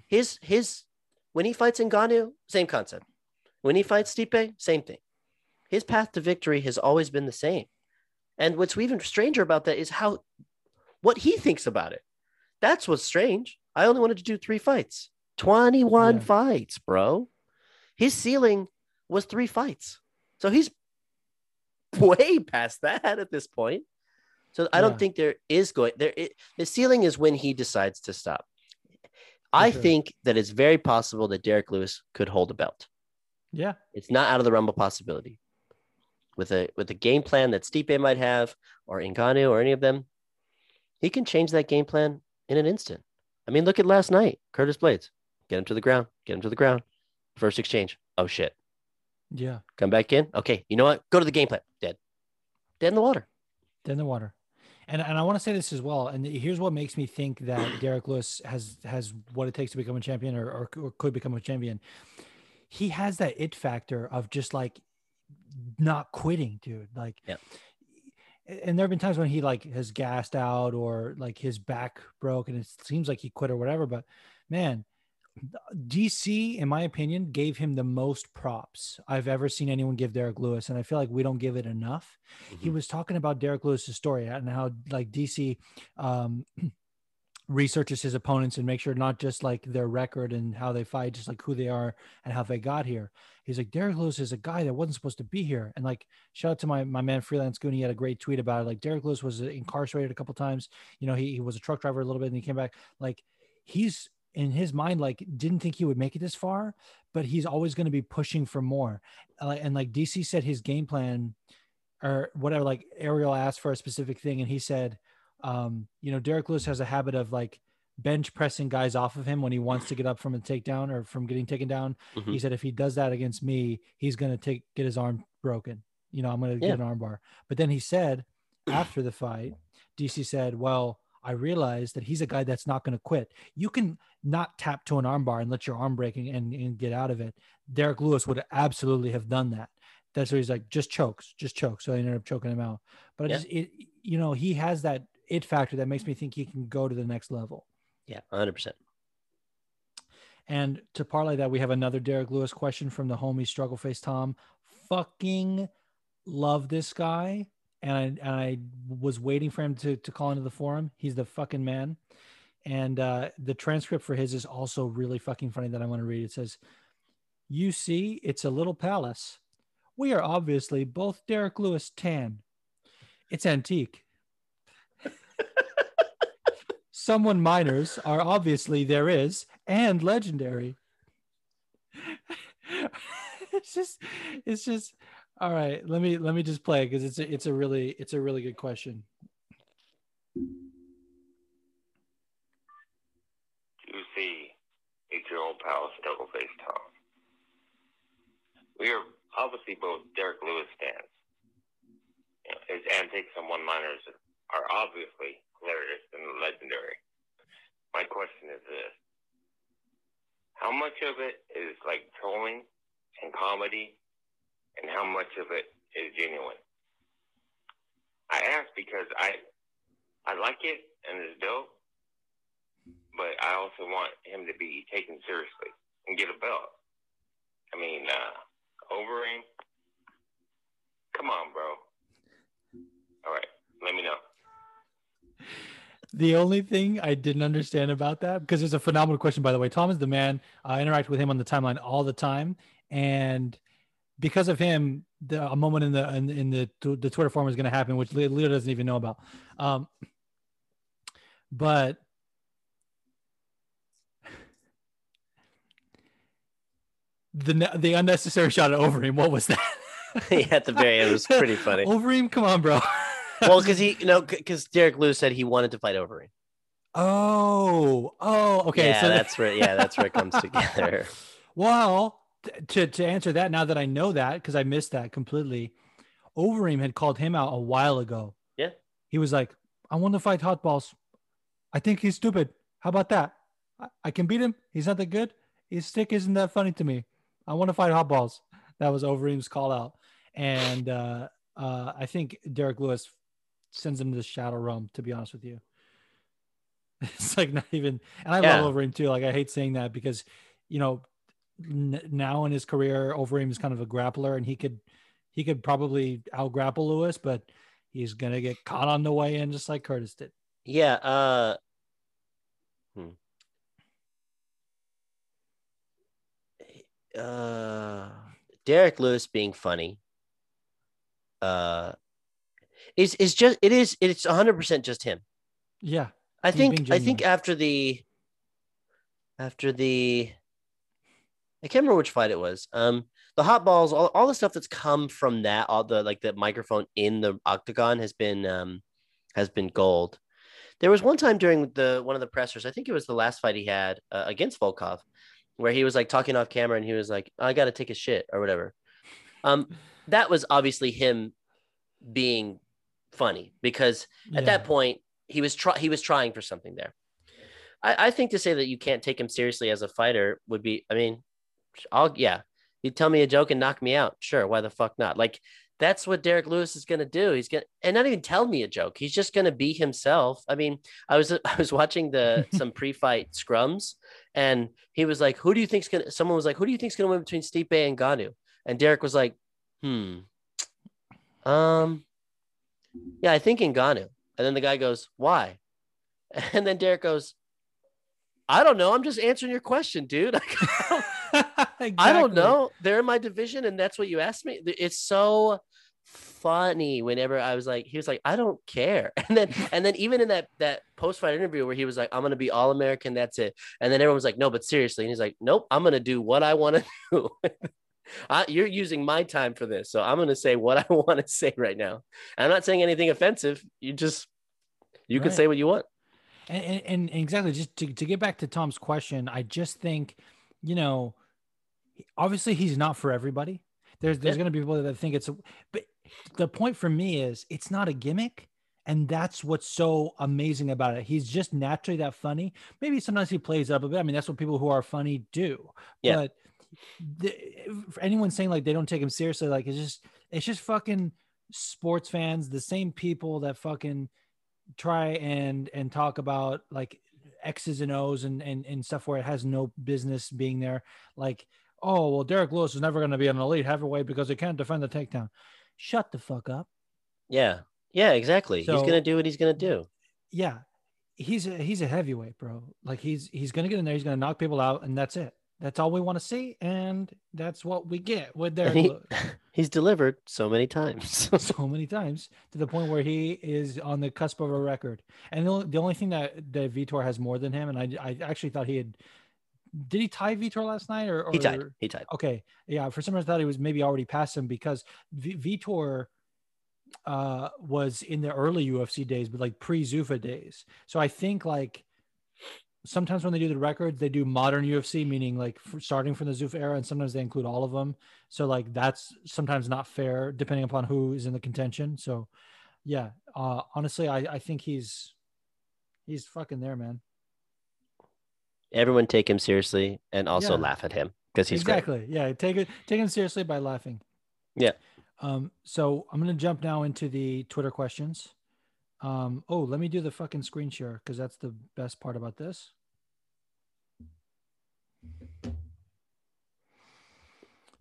his his when he fights Ngannou, same concept. When he fights Stipe, same thing. His path to victory has always been the same. And what's even stranger about that is how what he thinks about it. That's what's strange. I only wanted to do three fights. 21 yeah. fights, bro. His ceiling was three fights. So he's *laughs* way past that at this point. So I don't think there is going there. It, the ceiling is when he decides to stop. I sure. think that it's very possible that Derrick Lewis could hold a belt. Yeah, it's not out of the realm of possibility. With a with a game plan that Stipe might have, or Ngannou, or any of them, he can change that game plan in an instant. I mean, look at last night, Curtis Blaydes. get him to the ground, get him to the ground. First exchange, oh shit. Yeah. Come back in. Okay, you know what? Go to the game plan. Dead. Dead in the water. Dead in the water and and I want to say this as well. And here's what makes me think that *clears throat* Derrick Lewis has has what it takes to become a champion, or, or, or could become a champion. He has that it factor of just like not quitting, dude. Like, yeah. And there have been times when he like has gassed out or like his back broke and it seems like he quit or whatever. But man, DC, in my opinion, gave him the most props I've ever seen anyone give Derrick Lewis, and I feel like we don't give it enough. He Mhm. was talking about Derrick Lewis's story and how like DC um, *clears throat* researches his opponents and make sure not just like their record and how they fight, just like who they are and how they got here. He's like Derrick Lewis is a guy that wasn't supposed to be here, and like shout out to my my man Freelance Goon. He had a great tweet about it. Like Derrick Lewis was incarcerated a couple times. You know, he, he was a truck driver a little bit, and he came back. Like he's in his mind like didn't think he would make it this far but he's always going to be pushing for more uh, and like dc said his game plan or whatever like ariel asked for a specific thing and he said um you know derrick lewis has a habit of like bench pressing guys off of him when he wants to get up from a takedown or from getting taken down he Mhm. said if he does that against me he's going to take get his arm broken you know i'm going to Yeah. get an arm bar but then he said after the fight dc said well I realized that he's a guy that's not going to quit. You can not tap to an armbar and let your arm break and, and, and get out of it. Derrick Lewis would absolutely have done that. That's what he's like, just chokes, just chokes. So I ended up choking him out. But I Yeah. just, it, you know, he has that it factor that makes me think he can go to the next level. Yeah, 100%. And to parlay that, we have another Derrick Lewis question from the homie Struggle Face Tom. Fucking love this guy. And I, and I was waiting for him to, to call into the forum. He's the fucking man. And uh, the transcript for his is also really fucking funny that I want to read. It says, You see, it's a little palace. We are obviously both Derrick Lewis tan. It's antique. *laughs* Someone miners are obviously there is and legendary. *laughs* it's just it's just all right. Let me let me just play because it's a, it's a really it's a really good question. Juicy, it's your old pal, double face Tom. We are obviously both Derrick Lewis fans. You know, his antics and one-liners are obviously hilarious and legendary. My question is this: How much of it is like trolling and comedy, and how much of it is genuine? I ask because I I like it and it's dope, but I also want him to be taken seriously and get a belt. I mean, uh, Overeem, come on, bro. All right, let me know. The only thing I didn't understand about that, because it's a phenomenal question, by the way. Tom is the man. I interact with him on the timeline all the time, and because of him, the, a moment in the in, in the the Twitter forum is going to happen, which Le- Leo doesn't even know about. Um, but the the unnecessary shot at Overeem, what was that? *laughs* yeah, at the very end, it was pretty funny. *laughs* Overeem, come on, bro. *laughs* well, because he, you know, because Derrick Lewis said he wanted to fight Overeem. oh, oh, okay. yeah, so that's where, yeah, that's where it comes together. Well, to to answer that, now that I know that, because I missed that completely, Overeem had called him out a while ago. Yeah. He was like, I want to fight Hot Balls. I think he's stupid. How about that? I, I can beat him. He's not that good. His stick isn't that funny to me. I want to fight Hot Balls. That was Overeem's call out. And uh, uh, I think Derrick Lewis sends him to the Shadow Realm, to be honest with you. *laughs* It's like not even, and I Yeah. love Overeem too. Like I hate saying that because, you know, now in his career, Overeem is kind of a grappler, and he could he could probably out grapple Lewis, but he's gonna get caught on the way in, just like Curtis did. Yeah. Uh, hmm. uh, Derrick Lewis being funny. Uh, is is just it is it's hundred percent just him. Yeah, I think I think after the after the I can't remember which fight it was. Um the hot balls, all, all the stuff that's come from that, all the like the microphone in the octagon has been um has been gold. There was one time during the one of the pressers, I think it was the last fight he had uh, against Volkov, where he was like talking off camera and he was like, "I got to take a shit" or whatever. Um, that was obviously him being funny because at Yeah. that point he was try- he was trying for something there. I, I think to say that you can't take him seriously as a fighter would be, I mean, I'll yeah, you tell me a joke and knock me out, sure, why the fuck not? Like that's what Derrick Lewis is gonna do. He's gonna and not even tell me a joke. He's just gonna be himself. I mean, I was *laughs* I was watching the *laughs* some pre-fight scrums, and he was like, "Who do you think's gonna?" Someone was like, "Who do you think's gonna win between Stipe and Ngannou?" And Derrick was like, "Hmm, um, yeah, I think in Ngannou." And then the guy goes, "Why?" *laughs* And then Derrick goes, "I don't know. I'm just answering your question, dude." I don't know. They're in my division, and that's what you asked me. It's so funny whenever I was like, he was like, I don't care. *laughs* And then and then even in that that post-fight interview where he was like, I'm gonna be all American, that's it. And then everyone was like, No, but seriously. And he's like, Nope, I'm gonna do what I want to *laughs* do. I, you're using my time for this. So I'm gonna say what *laughs* I want to say right now. And I'm not saying anything offensive. You just you can say what you want. and, and, and exactly just to, to get back to tom's question i just think you know obviously he's not for everybody. There's there's Yeah. going to be people that think it's a, but the point for me is it's not a gimmick and that's what's so amazing about it. He's just naturally that funny. Maybe sometimes he plays up a bit. I mean that's what people who are funny do. Yeah. but the, for anyone saying like they don't take him seriously like it's just it's just fucking sports fans the same people that fucking try and and talk about like x's and o's and and, and stuff where it has no business being there. Like oh well derrick lewis is never going to be an elite heavyweight because he can't defend the takedown shut the fuck up Yeah. Yeah, exactly. he's gonna do what he's gonna do. yeah he's a he's a heavyweight bro like he's he's going to get in there he's going to knock people out and that's it that's all we want to see and that's what we get with derrick he, lewis *laughs* he's delivered so many times. *laughs* so many times to the point where he is on the cusp of a record. And the only, the only thing that, that Vitor has more than him, and I, I actually thought he had, did he tie Vitor last night or, or he tied. He tied. Okay, yeah. For some reason, I thought he was maybe already past him because v- Vitor uh, was in the early UFC days, but like pre Zuffa days. So I think like sometimes when they do the records, they do modern UFC, meaning like starting from the Zuffa era, and sometimes they include all of them. So like that's sometimes not fair depending upon who is in the contention. So yeah, uh, honestly, I, I think he's he's fucking there, man. Everyone take him seriously and also Yeah. laugh at him because he's great. exactly. Yeah, take it take him seriously by laughing. Yeah. Um, so I'm gonna jump now into the Twitter questions. Um, oh, let me do the fucking screen share because that's the best part about this.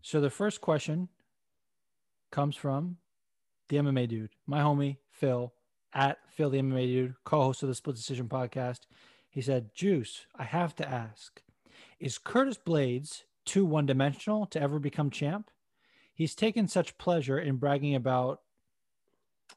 So the first question comes from the MMA dude, my homie Phil at Phil the MMA dude, co-host of the Split Decision podcast. He said, "Juice, I have to ask, is Curtis Blaydes too one-dimensional to ever become champ? He's taken such pleasure in bragging about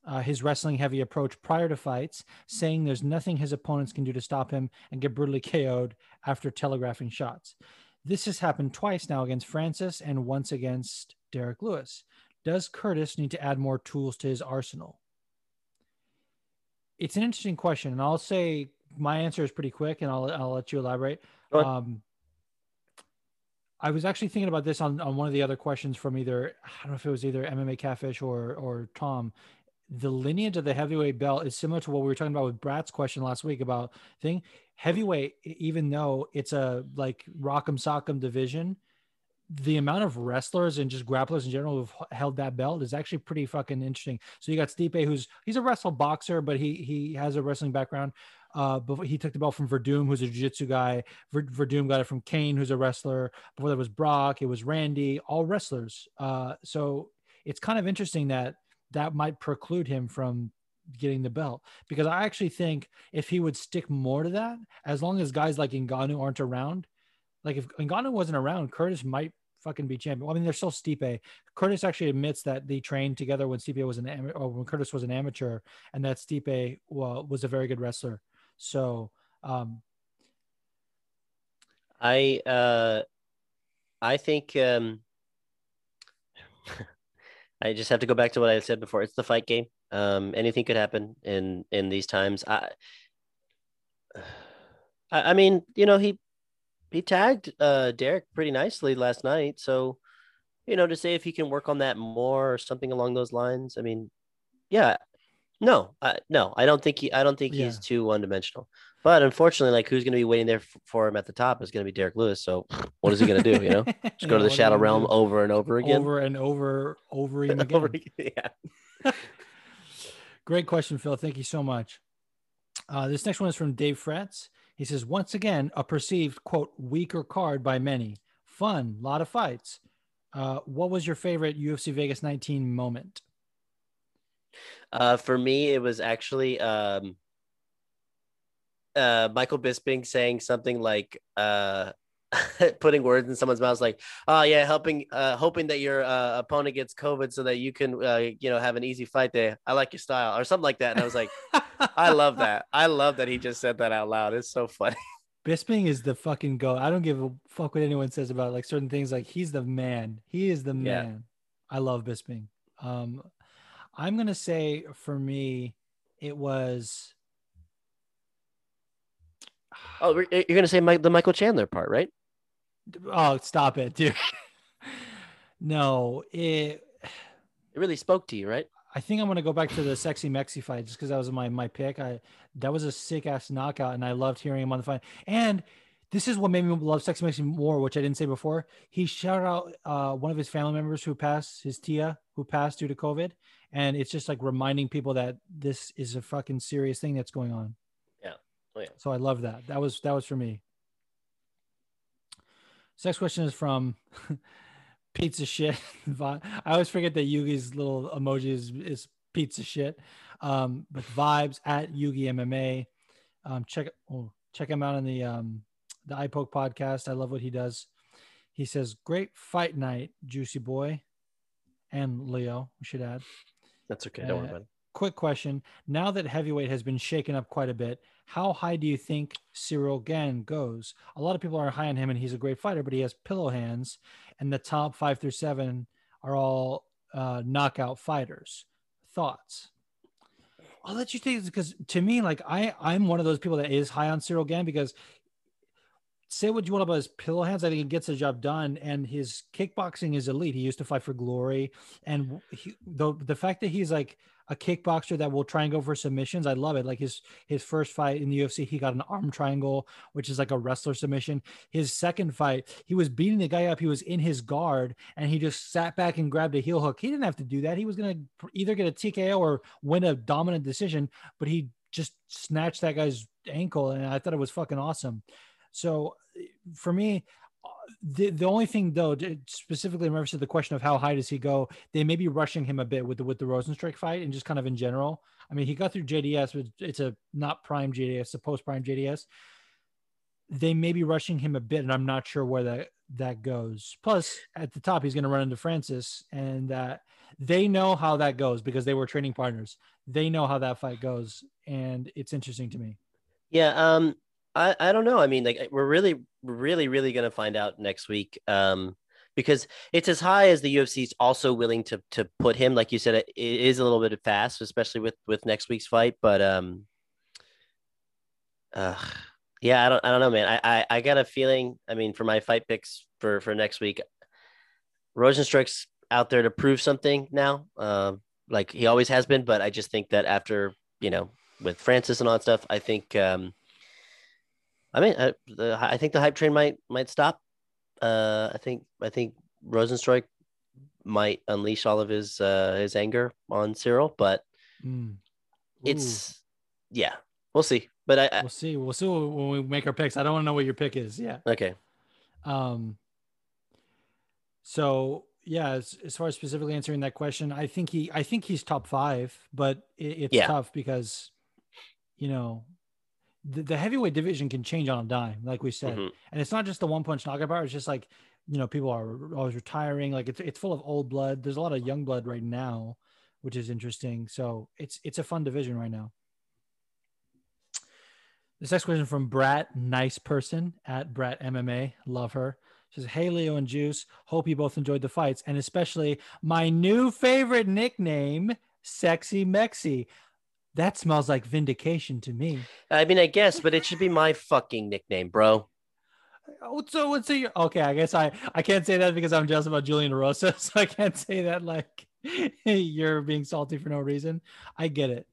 uh, his wrestling heavy approach prior to fights, saying there's nothing his opponents can do to stop him and get brutally KO'd after telegraphing shots. This has happened twice now against Francis and once against Derrick Lewis. Does Curtis need to add more tools to his arsenal? It's an interesting question, and I'll say my answer is pretty quick, and I'll I'll let you elaborate. Um, I was actually thinking about this on, on one of the other questions from either I don't know if it was either MMA Catfish or or Tom. The lineage of the heavyweight belt is similar to what we were talking about with Brad's question last week about thing heavyweight. Even though it's a like rock'em sock'em division, the amount of wrestlers and just grapplers in general who've held that belt is actually pretty fucking interesting. So you got Stipe, who's he's a wrestle boxer, but he he has a wrestling background. Uh, before he took the belt from Werdum, who's a jiu-jitsu guy. Ver, Werdum got it from Cain, who's a wrestler. Before that was Brock, it was Randy, all wrestlers. Uh, so it's kind of interesting that that might preclude him from getting the belt because I actually think if he would stick more to that, as long as guys like Ngannou aren't around, like if Ngannou wasn't around, Curtis might fucking be champion. I mean, they're still Stipe. Curtis actually admits that they trained together when Stipe was an ama- or when Curtis was an amateur, and that Stipe well, was a very good wrestler. So, um, I uh I think um *laughs* I just have to go back to what I said before. It's the fight game. Um anything could happen in in these times. *sighs* I I, mean, you know, he he tagged uh Derrick pretty nicely last night. So, you know, to say if he can work on that more or something along those lines. I mean, yeah. No, I, no, I don't think he. I don't think he's too one dimensional. But unfortunately, like who's going to be waiting there f- for him at the top is going to be Derrick Lewis. So what is he going to do? You know, *laughs* just go to the Shadow Realm over and over again. over and over, over and again. *laughs* Over again, yeah. *laughs* Great question, Phil. Thank you so much. Uh, this next one is from Dave Fretz. He says, once again, a perceived quote weaker card by many. Fun, lot of fights. Uh, what was your favorite UFC Vegas 19 moment? Uh, for me, it was actually um, uh, Michael Bisping saying something like uh, *laughs* putting words in someone's mouth, like, "Oh yeah, helping, uh, hoping that your uh, opponent gets COVID so that you can, uh, you know, have an easy fight day. I like your style, or something like that." And I was like, *laughs* "I love that. I love that he just said that out loud. It's so funny." *laughs* Bisping is the fucking go. I don't give a fuck what anyone says about like certain things. Like he's the man. He is the Yeah. man. I love Bisping. Um, I'm gonna say for me, it was. Oh, you're gonna say Mike, the Michael Chandler part, right? Oh, stop it, dude. *laughs* no, it. It really spoke to you, right? I think I'm gonna go back to the sexy Mexi fight just because that was my my pick. I that was a sick ass knockout, and I loved hearing him on the fight. And this is what made me love Sexy Mexi more, which I didn't say before. He shouted out uh, one of his family members who passed, his Tia, who passed due to COVID, and it's just like reminding people that this is a fucking serious thing that's going on. Yeah. Oh yeah. So I love that. That was that was for me. Next question is from *laughs* pizza shit. *laughs* I always forget that Yugi's little emoji is, is pizza shit. Um, but vibes at Yugi MMA. Um, check oh, check him out on the um, the iPoke podcast. I love what he does. He says, "Great fight night, Juicy Boy, and Leo." We should add. That's okay. Don't worry Uh, about it. quick question. Now that heavyweight has been shaken up quite a bit, how high do you think Ciryl Gane goes? A lot of people are high on him and he's a great fighter, but he has pillow hands, and the top five through seven are all uh, knockout fighters. Thoughts? I'll let you take this because to me, like I, I'm one of those people that is high on Ciryl Gane because say what you want about his pillow hands. I think he gets the job done, and his kickboxing is elite. He used to fight for Glory, and he, the the fact that he's like a kickboxer that will try and go for submissions, I love it. Like his his first fight in the UFC, he got an arm triangle, which is like a wrestler submission. His second fight, he was beating the guy up. He was in his guard, and he just sat back and grabbed a heel hook. He didn't have to do that. He was gonna either get a TKO or win a dominant decision, but he just snatched that guy's ankle, and I thought it was fucking awesome. So for me, uh, the, the only thing though, specifically in reference to the question of how high does he go, they may be rushing him a bit with the with the Rozenstruik fight and just kind of in general. I mean, he got through JDS, but it's a not prime JDS, a post prime JDS. They may be rushing him a bit, and I'm not sure where that that goes. Plus, at the top, he's going to run into Francis, and uh, they know how that goes because they were training partners. They know how that fight goes, and it's interesting to me. Yeah. Um. I I don't know. I mean, like we're really, really, really gonna find out next week. Um. Because it's as high as the UFC is also willing to to put him. Like you said, it, it is a little bit fast, especially with with next week's fight. But um. Uh, yeah, I don't, I don't know, man. I, I, I got a feeling. I mean, for my fight picks for for next week, Rozenstruik's out there to prove something now. Um, like he always has been. But I just think that after you know with Francis and all that stuff, I think. Um, I mean, I, the, I think the hype train might might stop. Uh, I think I think Rozenstruik might unleash all of his uh, his anger on Ciryl, but Mm. It's yeah, we'll see. But I, I we'll see. We'll see when we make our picks. I don't want to know what your pick is. Yeah. okay, Um. So yeah, as, as far as specifically answering that question, I think he, I think he's top five, but it, it's Yeah. tough because, you know, the, the heavyweight division can change on a dime, like we said, Mhm. and it's not just the one punch knockout power. It's just like, you know, people are always retiring. Like it's it's full of old blood. There's a lot of young blood right now, which is interesting. So it's it's a fun division right now. This next question from Brat, nice person at Brat MMA. Love her. She says, Hey, Leo and Juice. Hope you both enjoyed the fights and especially my new favorite nickname, Sexy Mexi. That smells like vindication to me. I mean, I guess, but it should be my fucking nickname, bro. Oh, so what's your okay? I guess I I can't say that because I'm jealous about Julian Erosa, *laughs* so I can't say that like *laughs* you're being salty for no reason. I get it.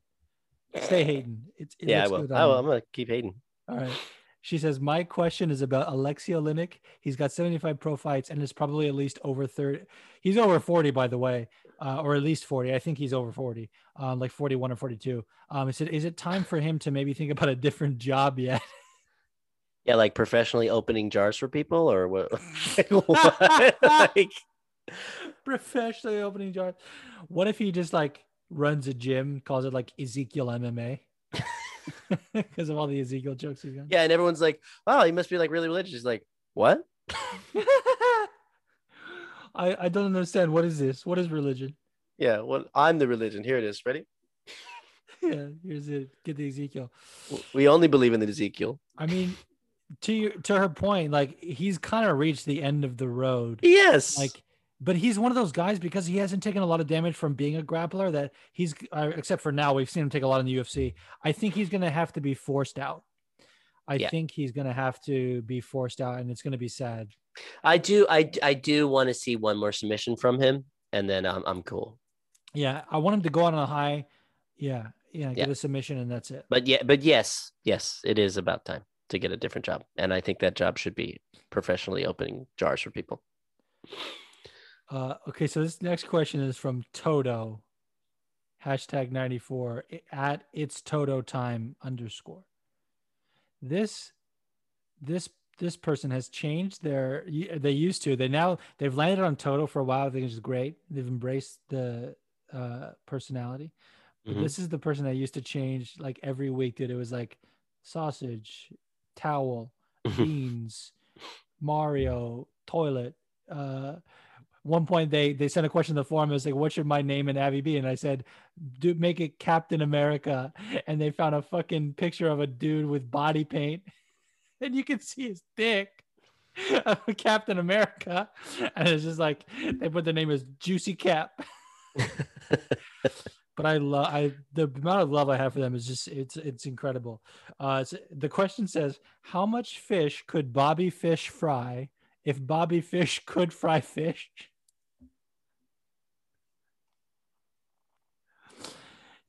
Stay *sighs* hating. It's, it yeah, I will. I will. I'm gonna keep hating. All right. She says, My question is about Aleksei Oleinik. He's got 75 pro fights and is probably at least over 30. He's over 40, by the way, uh, or at least 40. I think he's over 40, um, like 41 or 42. Um, I said, Is it time for him to maybe think about a different job yet? *laughs* Yeah, like professionally opening jars for people, or what? *laughs* *laughs* what? like, Professionally opening jars. What if he just like runs a gym, calls it like Ezekiel MMA? *laughs* Because of all the Ezekiel jokes he's got. yeah, and everyone's like, "Wow, he must be like really religious." He's like, "What?" *laughs* I, I don't understand. What is this? What is religion? Yeah, well, I'm the religion. Here it is. Ready? *laughs* Yeah, here's it. Get the Ezekiel. We only believe in the Ezekiel. I mean, to your, to her point, like he's kind of reached the end of the road. Yes. Like, but he's one of those guys because he hasn't taken a lot of damage from being a grappler. That he's, uh, except for now, we've seen him take a lot in the UFC. I think he's going to have to be forced out. I Yeah. think he's going to have to be forced out, and it's going to be sad. I do. I I do want to see one more submission from him, and then I'm I'm cool. Yeah, I want him to go out on a high. Yeah, yeah, get Yeah. a submission, and that's it. But yeah, but yes, yes, it is about time to get a different job, and I think that job should be professionally opening jars for people. Uh, okay, so this next question is from Toto, hashtag 94 at it's Toto time underscore. This, this, this person has changed their, they used to, they now, they've landed on Toto for a while. I think it's great. They've embraced the uh, personality. But Mhm. this is the person that used to change like every week, that It was like sausage, towel, *laughs* beans, Mario, toilet. Uh, one point they they sent a question to the forum. It was like, "What should my name and Abby be?" And I said, "Do make it Captain America." *laughs* And they found a fucking picture of a dude with body paint, *laughs* and you can see his dick. *laughs* Captain America, and it's just like they put the name as Juicy Cap. but I love I the amount of love I have for them is just it's it's incredible. Uh, the question says, how much fish could Bobby Fish fry if Bobby Fish could fry fish?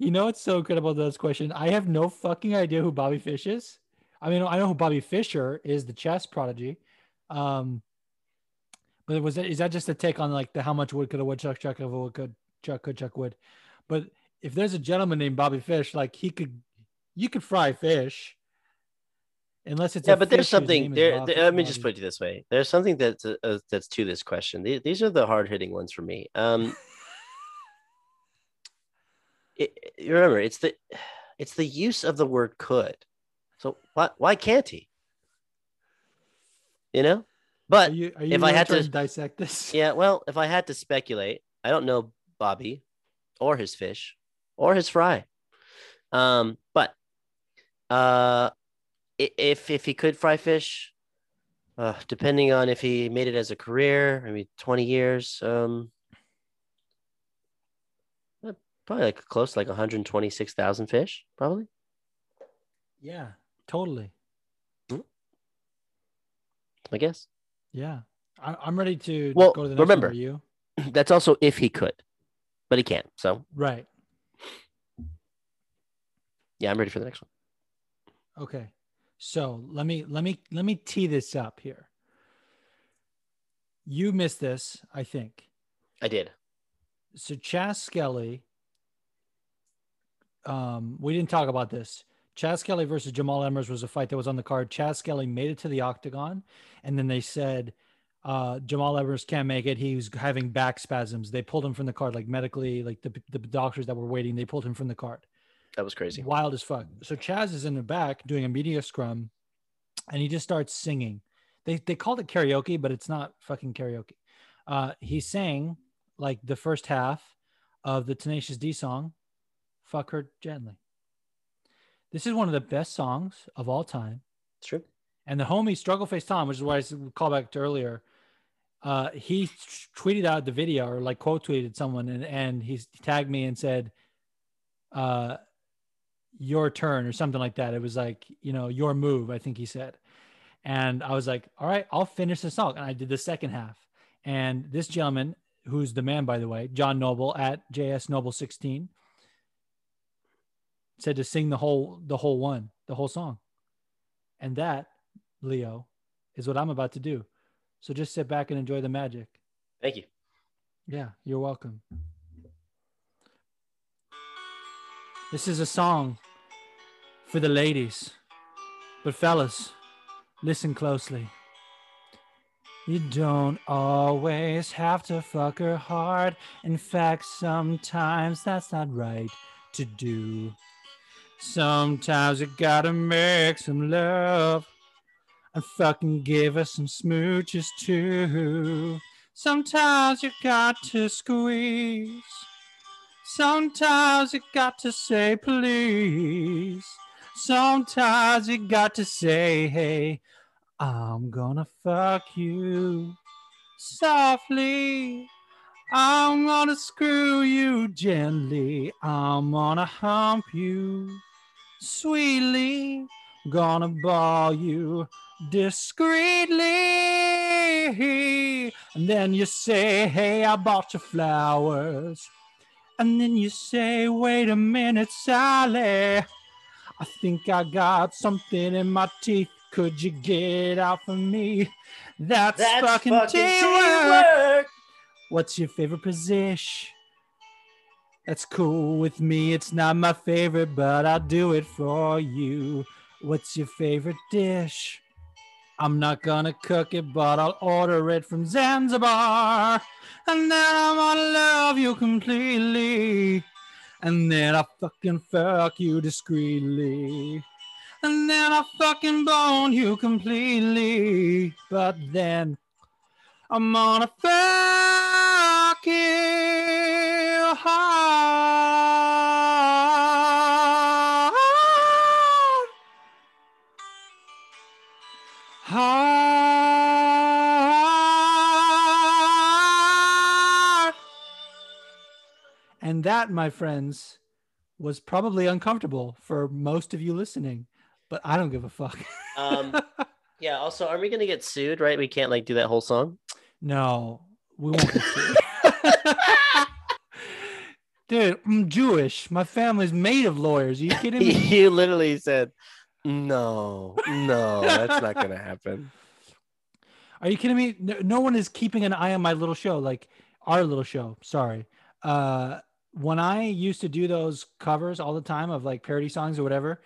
You know what's so incredible about this question? I have no fucking idea who Bobby Fish is. I mean, I know who Bobby Fischer is, the chess prodigy. Um, but was that is that just a take on like the how much wood could a woodchuck chuck if a wood could chuck could chuck wood? But if there's a gentleman named Bobby Fish, like he could, you could fry fish. Unless it's yeah, but there's fish whose name something there. There- let me just put it this way: there's something that's uh, that's to this question. These, these are the hard hitting ones for me. Um, *laughs* it, remember, it's the it's the use of the word could. So why why can't he? You know, Are but you, are you if I had to- trying dissect this, *laughs* yeah, well, if I had to speculate, I don't know Bobby or his fish or his fry. Um, but uh if if he could fry fish, uh, depending on if he made it as a career, maybe 20 years, um probably like close to like 126,000 fish, probably. yeah, totally, I guess. yeah. I, I'm ready to Well, go to the next remember- One. You *clears throat* That's also if he could. But he can't. So, right? yeah, I'm ready for the next one. Okay. So let me let me let me tee this up here. You missed this, I think. I did. So Chas Skelly. Um, we didn't talk about this. Chas Skelly versus Jamal Emmers was a fight that was on the card. Chas Skelly made it to the octagon, and then they said uh, Jamal Emmers can't make it. He was having back spasms. They pulled him from the card, like medically, like the, the doctors that were waiting, they pulled him from the card. That was crazy. Wild as fuck. So Chas is in the back doing a media scrum and he just starts singing. They, they called it karaoke, but it's not fucking karaoke. Uh, he sang like the first half of the Tenacious D song, Fuck Her Gently. This is one of the best songs of all time. It's true. And the homie Struggle Face Tom, which is why I call back to earlier, uh, he tweeted out the video or like quote tweeted someone and, and he tagged me and said, uh, your turn or something like that. It was like, you know, your move, I think he said. And I was like, all right, I'll finish the song. And I did the second half. And this gentleman, who's the man, by the way, John Noble at JS Noble 16, said to sing the whole the whole one, the whole song. And that, Leo, is what I'm about to do. So just sit back and enjoy the magic. Thank you. Yeah, you're welcome. This is a song for the ladies. But fellas, listen closely. You don't always have to fuck her hard. In fact, sometimes that's not right to do. Sometimes you gotta make some love and fucking give us some smooches too. Sometimes you got to squeeze. Sometimes you got to say please. Sometimes you got to say, hey, I'm gonna fuck you softly. I'm gonna screw you gently. I'm gonna hump you sweetly. Gonna ball you discreetly. And then you say, Hey, I bought you flowers. And then you say, Wait a minute, Sally. I think I got something in my teeth. Could you get out for me? That's, That's fucking, fucking teamwork. teamwork. What's your favorite position? That's cool with me. It's not my favorite, but I'll do it for you. What's your favorite dish? I'm not gonna cook it, but I'll order it from Zanzibar. And then I'm gonna love you completely. And then I'll fucking fuck you discreetly. And then I'll fucking bone you completely. But then I'm gonna fuck you hard. Hard. And that, my friends, was probably uncomfortable for most of you listening, but I don't give a fuck. *laughs* Um, yeah. Also, are we gonna get sued? Right? We can't like do that whole song. No, we won't get sued. *laughs* Dude, I'm Jewish. My family's made of lawyers. Are you kidding me? you literally said, "No, no, that's not gonna happen." Are you kidding me? No, no one is keeping an eye on my little show, like our little show. Sorry. Uh, when I used to do those covers all the time of like parody songs or whatever,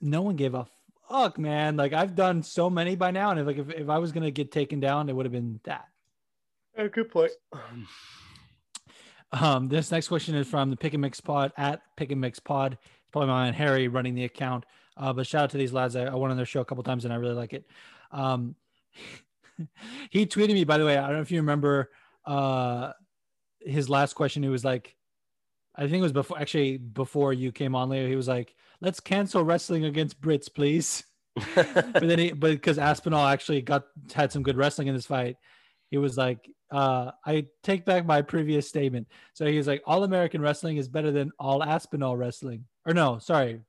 no one gave a fuck, man. Like I've done so many by now, and if like if, if I was gonna get taken down, it would have been that. Oh, good point. Um, this next question is from the Pick and Mix Pod at Pick and Mix Pod. It's probably my man Harry running the account. Uh, but shout out to these lads. I, I went on their show a couple times and I really like it. Um, *laughs* he tweeted me, by the way. I don't know if you remember uh, his last question. He was like, I think it was before, actually, before you came on, Leo. He was like, let's cancel wrestling against Brits, please. *laughs* but then he, but because Aspinall actually got had some good wrestling in this fight, he was like, uh, I take back my previous statement. So he was like, All American wrestling is better than all Aspinall wrestling. Or no, sorry,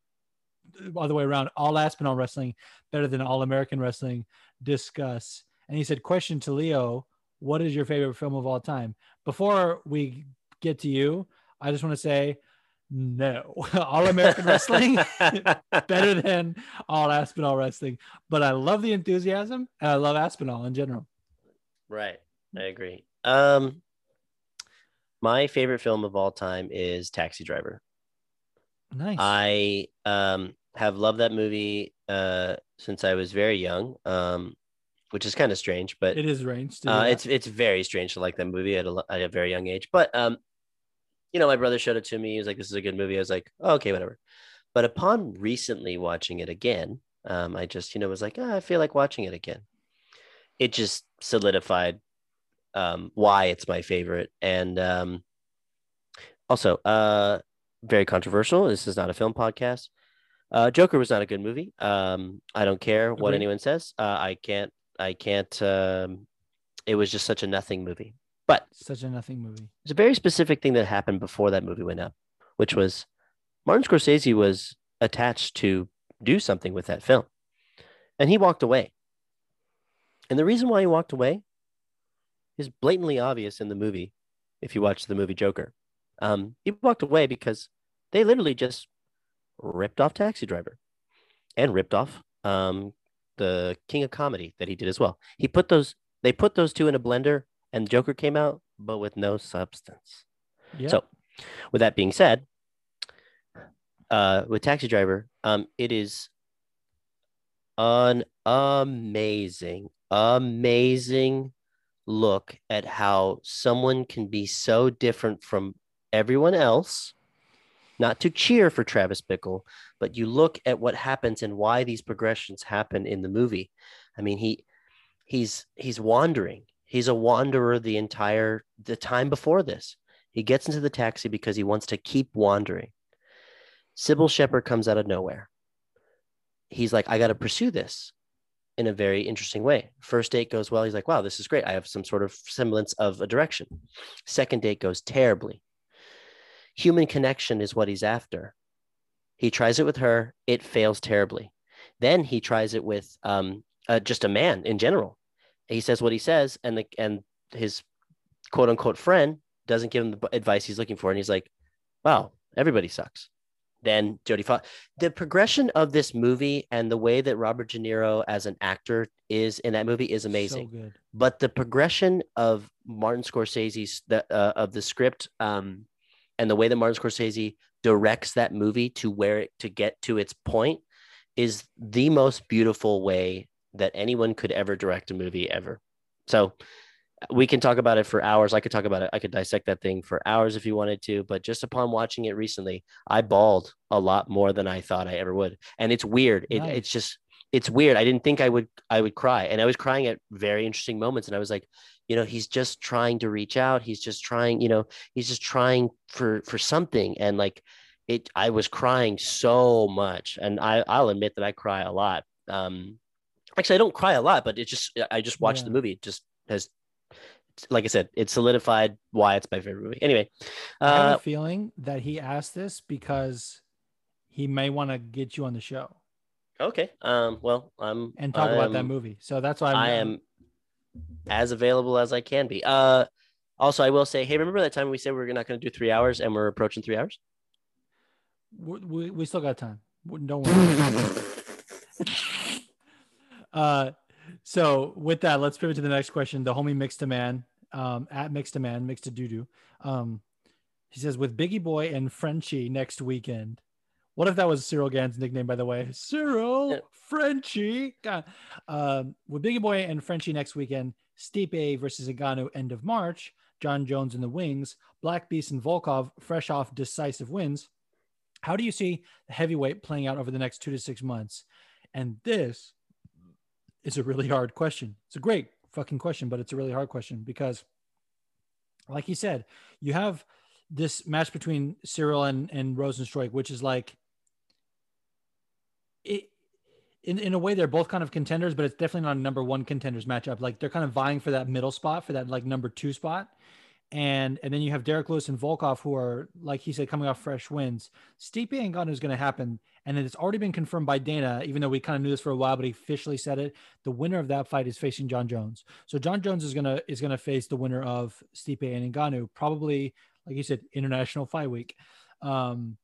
all the way around. All Aspinall wrestling better than all American wrestling. Discuss. And he said, Question to Leo: What is your favorite film of all time? Before we get to you, I just want to say. No, *laughs* all American wrestling *laughs* better than all Aspinall wrestling, but I love the enthusiasm and I love Aspinall in general. Right. I agree. Um, my favorite film of all time is Taxi Driver. Nice. I um have loved that movie uh since I was very young. Um, which is kind of strange, but it is range. to do uh, it's it's very strange to like that movie at a, at a very young age. But um, you know, my brother showed it to me. He was like, "This is a good movie." I was like, oh, "Okay, whatever." But upon recently watching it again, um, I just you know was like, "Ah, "I feel like watching it again." It just solidified um, why it's my favorite, and um, also uh, very controversial. This is not a film podcast. Uh, Joker was not a good movie. Um, I don't care what anyone says. Uh, I can't. I can't. Um, it was just such a nothing movie. But such a nothing movie. It's a very specific thing that happened before that movie went up, which was Martin Scorsese was attached to do something with that film, and he walked away. And the reason why he walked away is blatantly obvious in the movie. If you watch the movie Joker, um, he walked away because they literally just ripped off Taxi Driver and ripped off um, the King of Comedy that he did as well. He put those, they put those two in a blender and Joker came out, but with no substance. Yeah. So, with that being said, uh, with Taxi Driver, um, it is an amazing, amazing look at how someone can be so different from everyone else. Not to cheer for Travis Bickle, but you look at what happens and why these progressions happen in the movie. I mean, he he's he's wandering. He's a wanderer the entire the time before this. He gets into the taxi because he wants to keep wandering. Cybill Shepherd comes out of nowhere. He's like, I got to pursue this in a very interesting way. First date goes well. He's like, wow, this is great. I have some sort of semblance of a direction. Second date goes terribly. Human connection is what he's after. He tries it with her, it fails terribly. Then he tries it with um, uh, just a man in general. He says what he says, and the and his quote unquote friend doesn't give him the advice he's looking for, and he's like, "Wow, everybody sucks." Then Jodie Foster. The progression of this movie and the way that Robert De Niro as an actor is in that movie is amazing. So. But the progression of Martin Scorsese's the uh, of the script um, and the way that Martin Scorsese directs that movie to where it to get to its point is the most beautiful way that anyone could ever direct a movie ever. So we can talk about it for hours. I could talk about it. I could dissect that thing for hours if you wanted to, but just upon watching it recently, I bawled a lot more than I thought I ever would. And it's weird. It, Nice. It's just, it's weird. I didn't think I would, I would cry. And I was crying at very interesting moments. And I was like, you know, he's just trying to reach out. He's just trying, you know, he's just trying for, for something. And like it, I was crying so much. And I, I'll admit that I cry a lot. Um, actually, I don't cry a lot, but it just, I just watched Yeah. the movie. It just has like I said, it solidified why it's my favorite movie. Anyway, I have uh, a feeling that he asked this because he may want to get you on the show okay. Um, well, I'm and talk about that movie. So that's why I'm, I am as available as I can be. Uh, also, I will say, hey, remember that time we said we are not going to do three hours, and we're approaching three hours? we, we, we still got time. Don't worry. *laughs* uh, so with that, let's pivot to the next question. The homie mixed a man, um, at mixed a man, mixed a doo doo. Um, he says with Biggie Boy and Frenchie next weekend. What if that was Ciryl Gane's nickname, by the way? Ciryl Yeah. Frenchie. God. Um, with Biggie Boy and Frenchie next weekend, Stipe versus Ngannou end of March. Jon Jones in the wings. Black Beast and Volkov fresh off decisive wins. How do you see the heavyweight playing out over the next two to six months? And this is a really hard question. It's a great fucking question, but it's a really hard question because, like he said, you have this match between Ciryl and, and Rozenstruik, which is like, it, in, in a way, they're both kind of contenders, but it's definitely not a number one contenders matchup. Like they're kind of vying for that middle spot, for that like number two spot. And and then you have Derrick Lewis and Volkov, who are like he said, coming off fresh wins. Stipe and Ngannou is going to happen, and it's already been confirmed by Dana. Even though we kind of knew this for a while, but he officially said it. The winner of that fight is facing Jon Jones. So Jon Jones is gonna is gonna face the winner of Stipe and Ngannou, probably like you said, International Fight Week. Um,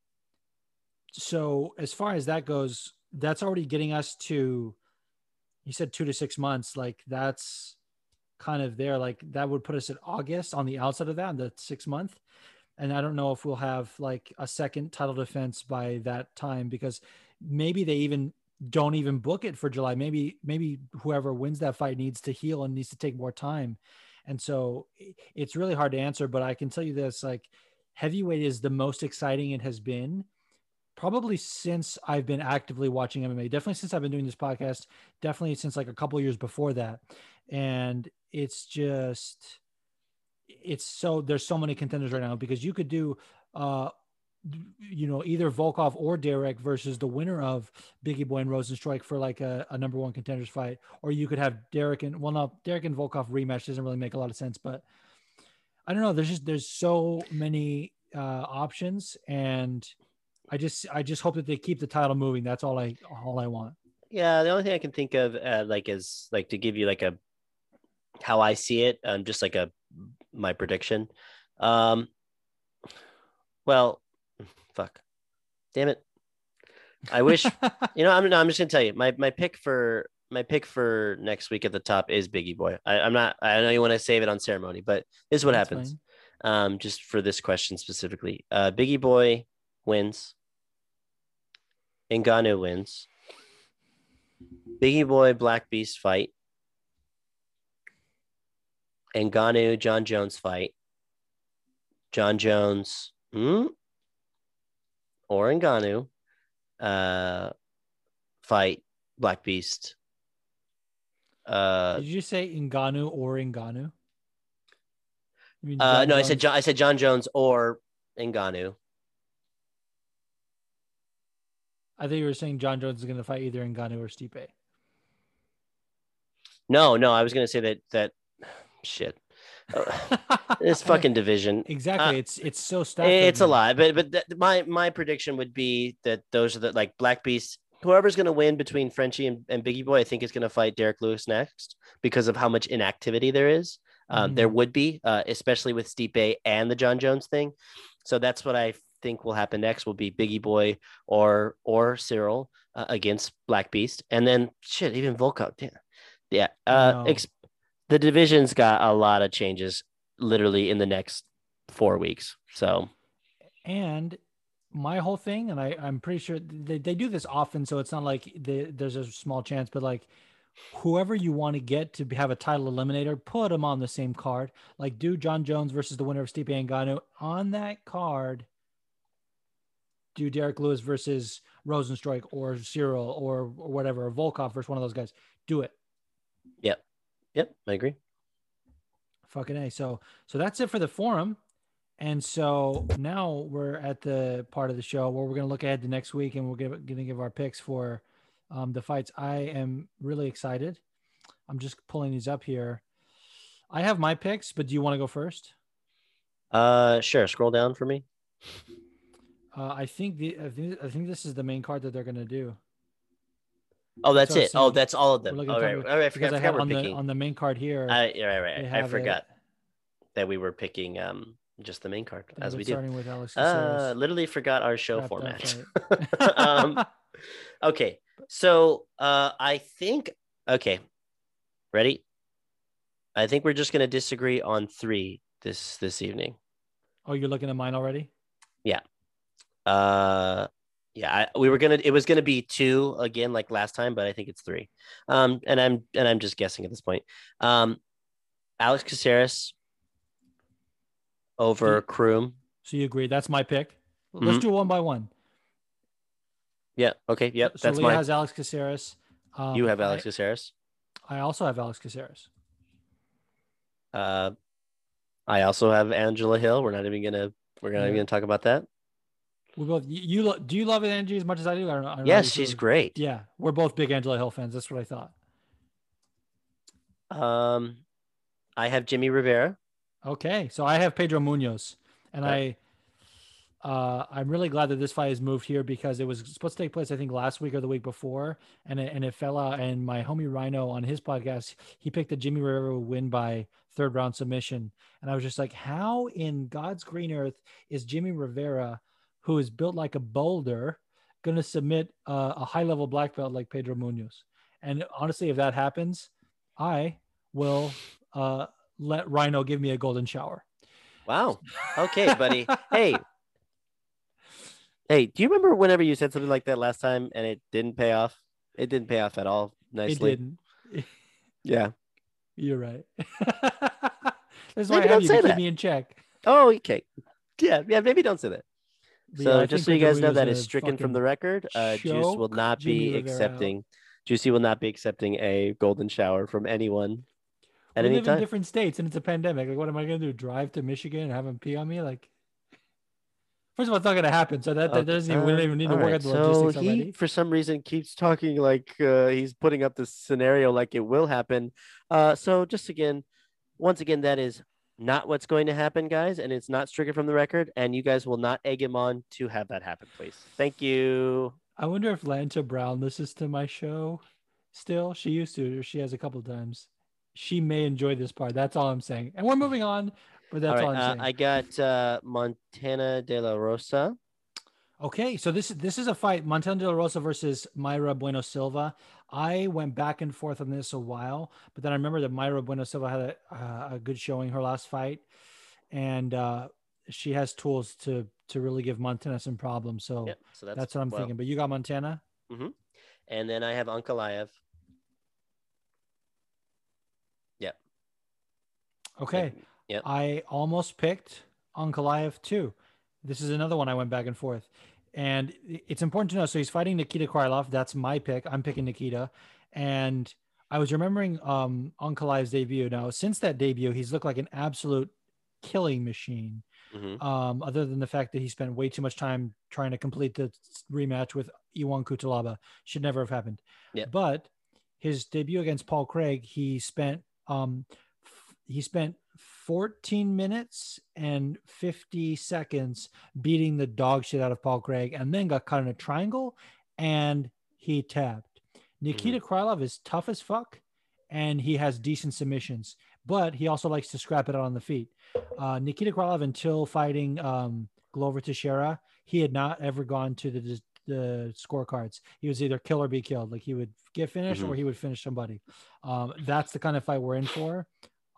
so as far as that goes, that's already getting us to. He said two to six months. Like that's kind of there. Like that would put us at August on the outside of that, the six month. And I don't know if we'll have like a second title defense by that time because maybe they even don't even book it for July. Maybe maybe whoever wins that fight needs to heal and needs to take more time. And so it's really hard to answer, but I can tell you this like heavyweight is the most exciting it has been probably since I've been actively watching MMA. Definitely since I've been doing this podcast, definitely since like a couple years before that. And it's just it's so there's so many contenders right now because you could do uh you know either Volkov or Derrick versus the winner of Biggie Boy and Rozenstruik for like a, a number one contenders fight, or you could have Derrick and well, no, Derrick and Volkov rematch doesn't really make a lot of sense, but I don't know. There's just there's so many uh, options, and I just I just hope that they keep the title moving. That's all I all I want. Yeah, the only thing I can think of, uh, like, is like to give you like a how I see it, um, just like a my prediction. Um, well, fuck, damn it. I wish *laughs* you know. I'm no, I'm just gonna tell you my my pick for my pick for next week at the top is Biggie Boy. I, I'm not. I know you want to save it on ceremony, but this is what That's happens. Um, just for this question specifically, uh, Biggie Boy wins. Ngannou wins. Biggie Boy Black Beast fight. Ngannou Jon Jones fight. Jon Jones hmm? or Ngannou uh, fight Black Beast. Uh, Did you say Ngannou or Ngannou? Mean uh, no, I said Jon, I said Jon Jones or Ngannou. I think you were saying Jon Jones is going to fight either Ngannou or Stipe. No, no, I was gonna say that that shit. Uh, *laughs* this fucking division. exactly. uh, it's it's so stacked. It's a lot, but but th- my my prediction would be that those are the like Black Beast. Whoever's going to win between Frenchie and, and Biggie Boy, I think is going to fight Derrick Lewis next because of how much inactivity there is. Um, There Mhm. would be, uh, especially with Stipe and the Jon Jones thing. So that's what I think will happen next. Will be Biggie Boy or or Ciryl uh, against Black Beast, and then shit, even Volkov. Yeah, yeah. Uh, No. ex- the division's got a lot of changes, literally in the next four weeks. So And my whole thing, and I, I'm pretty sure they, they do this often, so it's not like there's a small chance, but like whoever you want to get to have a title eliminator, put them on the same card. Like do Jon Jones versus the winner of Stipe Ngannou on that card. Do Derrick Lewis versus Rozenstruik or Ciryl or, or whatever, or Volkov versus one of those guys. Do it. Yep, I agree. Fucking A. So so that's it for the forum. And so now we're at the part of the show where we're gonna look ahead to next week and we're gonna, gonna give our picks for um, the fights. I am really excited. I'm just pulling these up here. I have my picks, but do you want to go first? Uh, sure. Scroll down for me. Uh, I think the I think, I think this is the main card that they're gonna do. Oh, that's So it. Oh, that's all of them. All right. All right. I forgot, I forgot we're on the picking. on the main card here. I, yeah, right, right. I forgot it- that we were picking um just the main card as we do. starting with Alex Uh, literally forgot our show Wrapped format. fight. *laughs* um, okay, so uh, I think okay, ready? I think we're just gonna disagree on three this this evening. oh, you're looking at mine already? Yeah. Uh, yeah, I, we were gonna. It was gonna be two again, like last time, but I think it's three. Um, and I'm and I'm just guessing at this point. Um, Alex Caceres over Croom. So you agree? That's my pick. Let's Mhm. do one by one. Yeah. Okay. Yep. so that's Leah mine. has Alex Caceres. Um, you have I- Alex Caceres. I, also have Alex Caceres. Uh, I also have Angela Hill. We're not even gonna. We're not even gonna talk about that. We both. You, you lo- do you love Angie as much as I do? I don't know. I don't Yes, you she's great. Yeah, we're both big Angela Hill fans. That's what I thought. Um, I have Jimmy Rivera. Okay, so I have Pedro Munhoz, and Okay. I, uh, I'm really glad that this fight has moved here because it was supposed to take place, I think, last week or the week before, and it, and it fell out. And my homie Rhino on his podcast, he picked the Jimmy Rivera win by third round submission, and I was just like, how in God's green earth is Jimmy Rivera, who is built like a boulder, going to submit uh, a high level black belt like Pedro Munhoz? And honestly, if that happens, I will uh, let Rhino give me a golden shower. Wow. Okay, buddy. hey. Hey, do you remember whenever you said something like that last time and it didn't pay off? It didn't pay off at all. Nicely. It didn't. *laughs* Yeah. You're right. *laughs* That's Maybe I have you to keep that. me in check. Oh, okay. Yeah, yeah, maybe don't say that. So I just so you guys know, that is stricken from the record. Uh, Juice will not Jimmy be Rivera out. accepting. Juicy will not be accepting a golden shower from anyone at we any live in time. different states and it's a pandemic. Like, what am I going to do? Drive to Michigan and have him pee on me? Like, first of all, it's not going to happen. So that, that Okay, doesn't even, we don't even need to all work right, out the So logistics he, already. for some reason, keeps talking like uh, he's putting up this scenario like it will happen. Uh, so just again, once again, that is not what's going to happen, guys, and it's not stricken from the record. And you guys will not egg him on to have that happen, please. Thank you. I wonder if Lanta Brown listens to my show still. She used to, or she has a couple times. She may enjoy this part. That's all I'm saying. And we're moving on, but that's all all, right, I'm uh, saying. I got uh, Montana de la Rosa Okay, so this this is a fight: Montana De La Rosa versus Mayra Bueno Silva. I went back and forth on this a while, but then I remember that Mayra Bueno Silva had a, uh, a good showing her last fight, and uh, she has tools to to really give Montana some problems. So, Yep. So that's, that's, what I'm well, thinking. But you got Montana. And then I have Ankalaev. Yep. Okay, Yep. I almost picked Ankalaev too. This is another one I went back and forth. And it's important to know. So he's fighting Nikita Krylov. That's my pick. I'm picking Nikita. And I was remembering um Ankalaev's debut. Now, since that debut, he's looked like an absolute killing machine. Mhm. Um, other than the fact that he spent way too much time trying to complete the rematch with Ion Cutelaba. Should never have happened. Yeah. But his debut against Paul Craig, he spent um he spent 14 minutes and 50 seconds beating the dog shit out of Paul Craig and then got caught in a triangle and he tapped. Nikita Krylov is tough as fuck and he has decent submissions, but he also likes to scrap it out on the feet. Uh, Nikita Krylov, until fighting um, Glover Teixeira, he had not ever gone to the the scorecards. He was either kill or be killed. Like he would get finished or Mhm. he would finish somebody. Um, that's the kind of fight we're in for.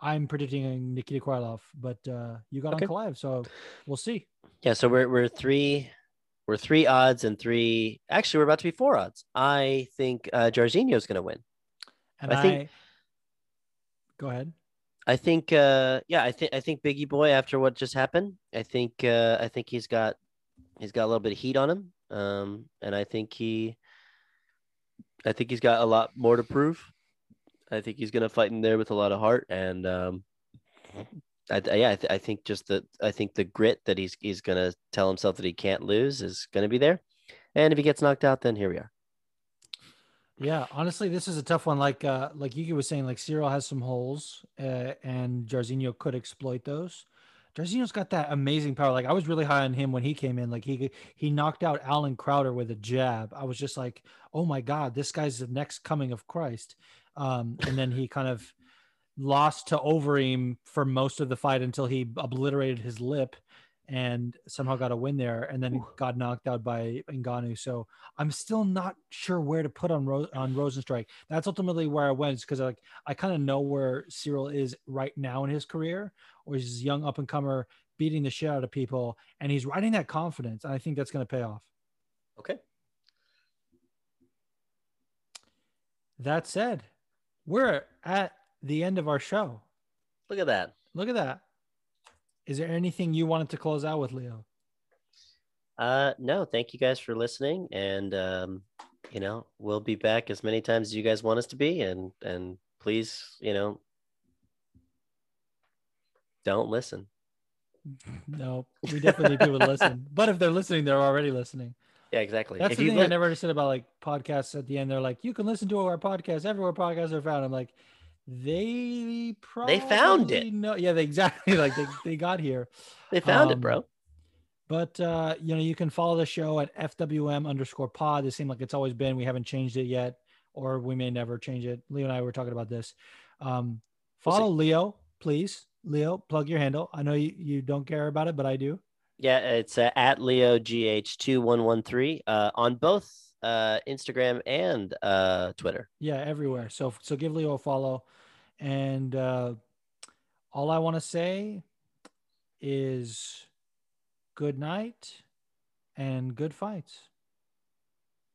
I'm predicting Nikita Krylov, but uh, you got Okay. Ankalaev, so we'll see. Yeah. So we're we're three, we're three odds and three. Actually, we're about to be four odds. I think uh, Jairzinho's going to win. And I I, think- go ahead. I think. Uh, yeah. I think. I think Biggie Boy. After what just happened, I think. Uh, I think he's got. He's got a little bit of heat on him. Um, and I think he. I think he's got a lot more to prove. I think he's going to fight in there with a lot of heart, and um, I, I- yeah, I, th- I think just that I think the grit that he's he's going to tell himself that he can't lose is going to be there, and if he gets knocked out, then here we are. Yeah, honestly, this is a tough one. Like uh like Yuki was saying, like Ciryl has some holes, uh, and Jairzinho could exploit those. Jairzinho's got that amazing power. Like I was really high on him when he came in. Like he he knocked out Allen Crowder with a jab. I was just like, oh my god, this guy's the next coming of Christ. Um, and then he kind of lost to Overeem for most of the fight until he obliterated his lip and somehow got a win there and then he got knocked out by Ngannou. So I'm still not sure where to put on Ro- on Rozenstruik. That's ultimately where I went because like I kind of know where Ciryl is right now in his career, or he's a young up and comer beating the shit out of people, and he's riding that confidence, and I think that's going to pay off. Okay. That said, we're at the end of our show. Look at that. Look at that. Is there anything you wanted to close out with, Leo? Uh, no, thank you guys for listening, and um, you know, we'll be back as many times as you guys want us to be, and and please, you know, don't listen. *laughs* No, we definitely need people to listen. But if they're listening, they're already listening. Yeah, exactly. That's if the you thing I never understood about like podcasts at the end. They're like, you can listen to our podcast everywhere podcasts are found. I'm like, they probably they found it. No, yeah, they *laughs* exactly like they, they got here. they found it, um, bro. But uh, you know, you can follow the show at FWM underscore pod. It seems like it's always been. We haven't changed it yet, or we may never change it. Leo and I were talking about this. Um, We'll follow Leo, please. Leo, plug your handle. I know you, you don't care about it, but I do. Yeah, it's uh, at Leo GH two one one three uh, on both uh, Instagram and uh, Twitter. Yeah, everywhere. So so give Leo a follow. And uh all I want to say is good night and good fights.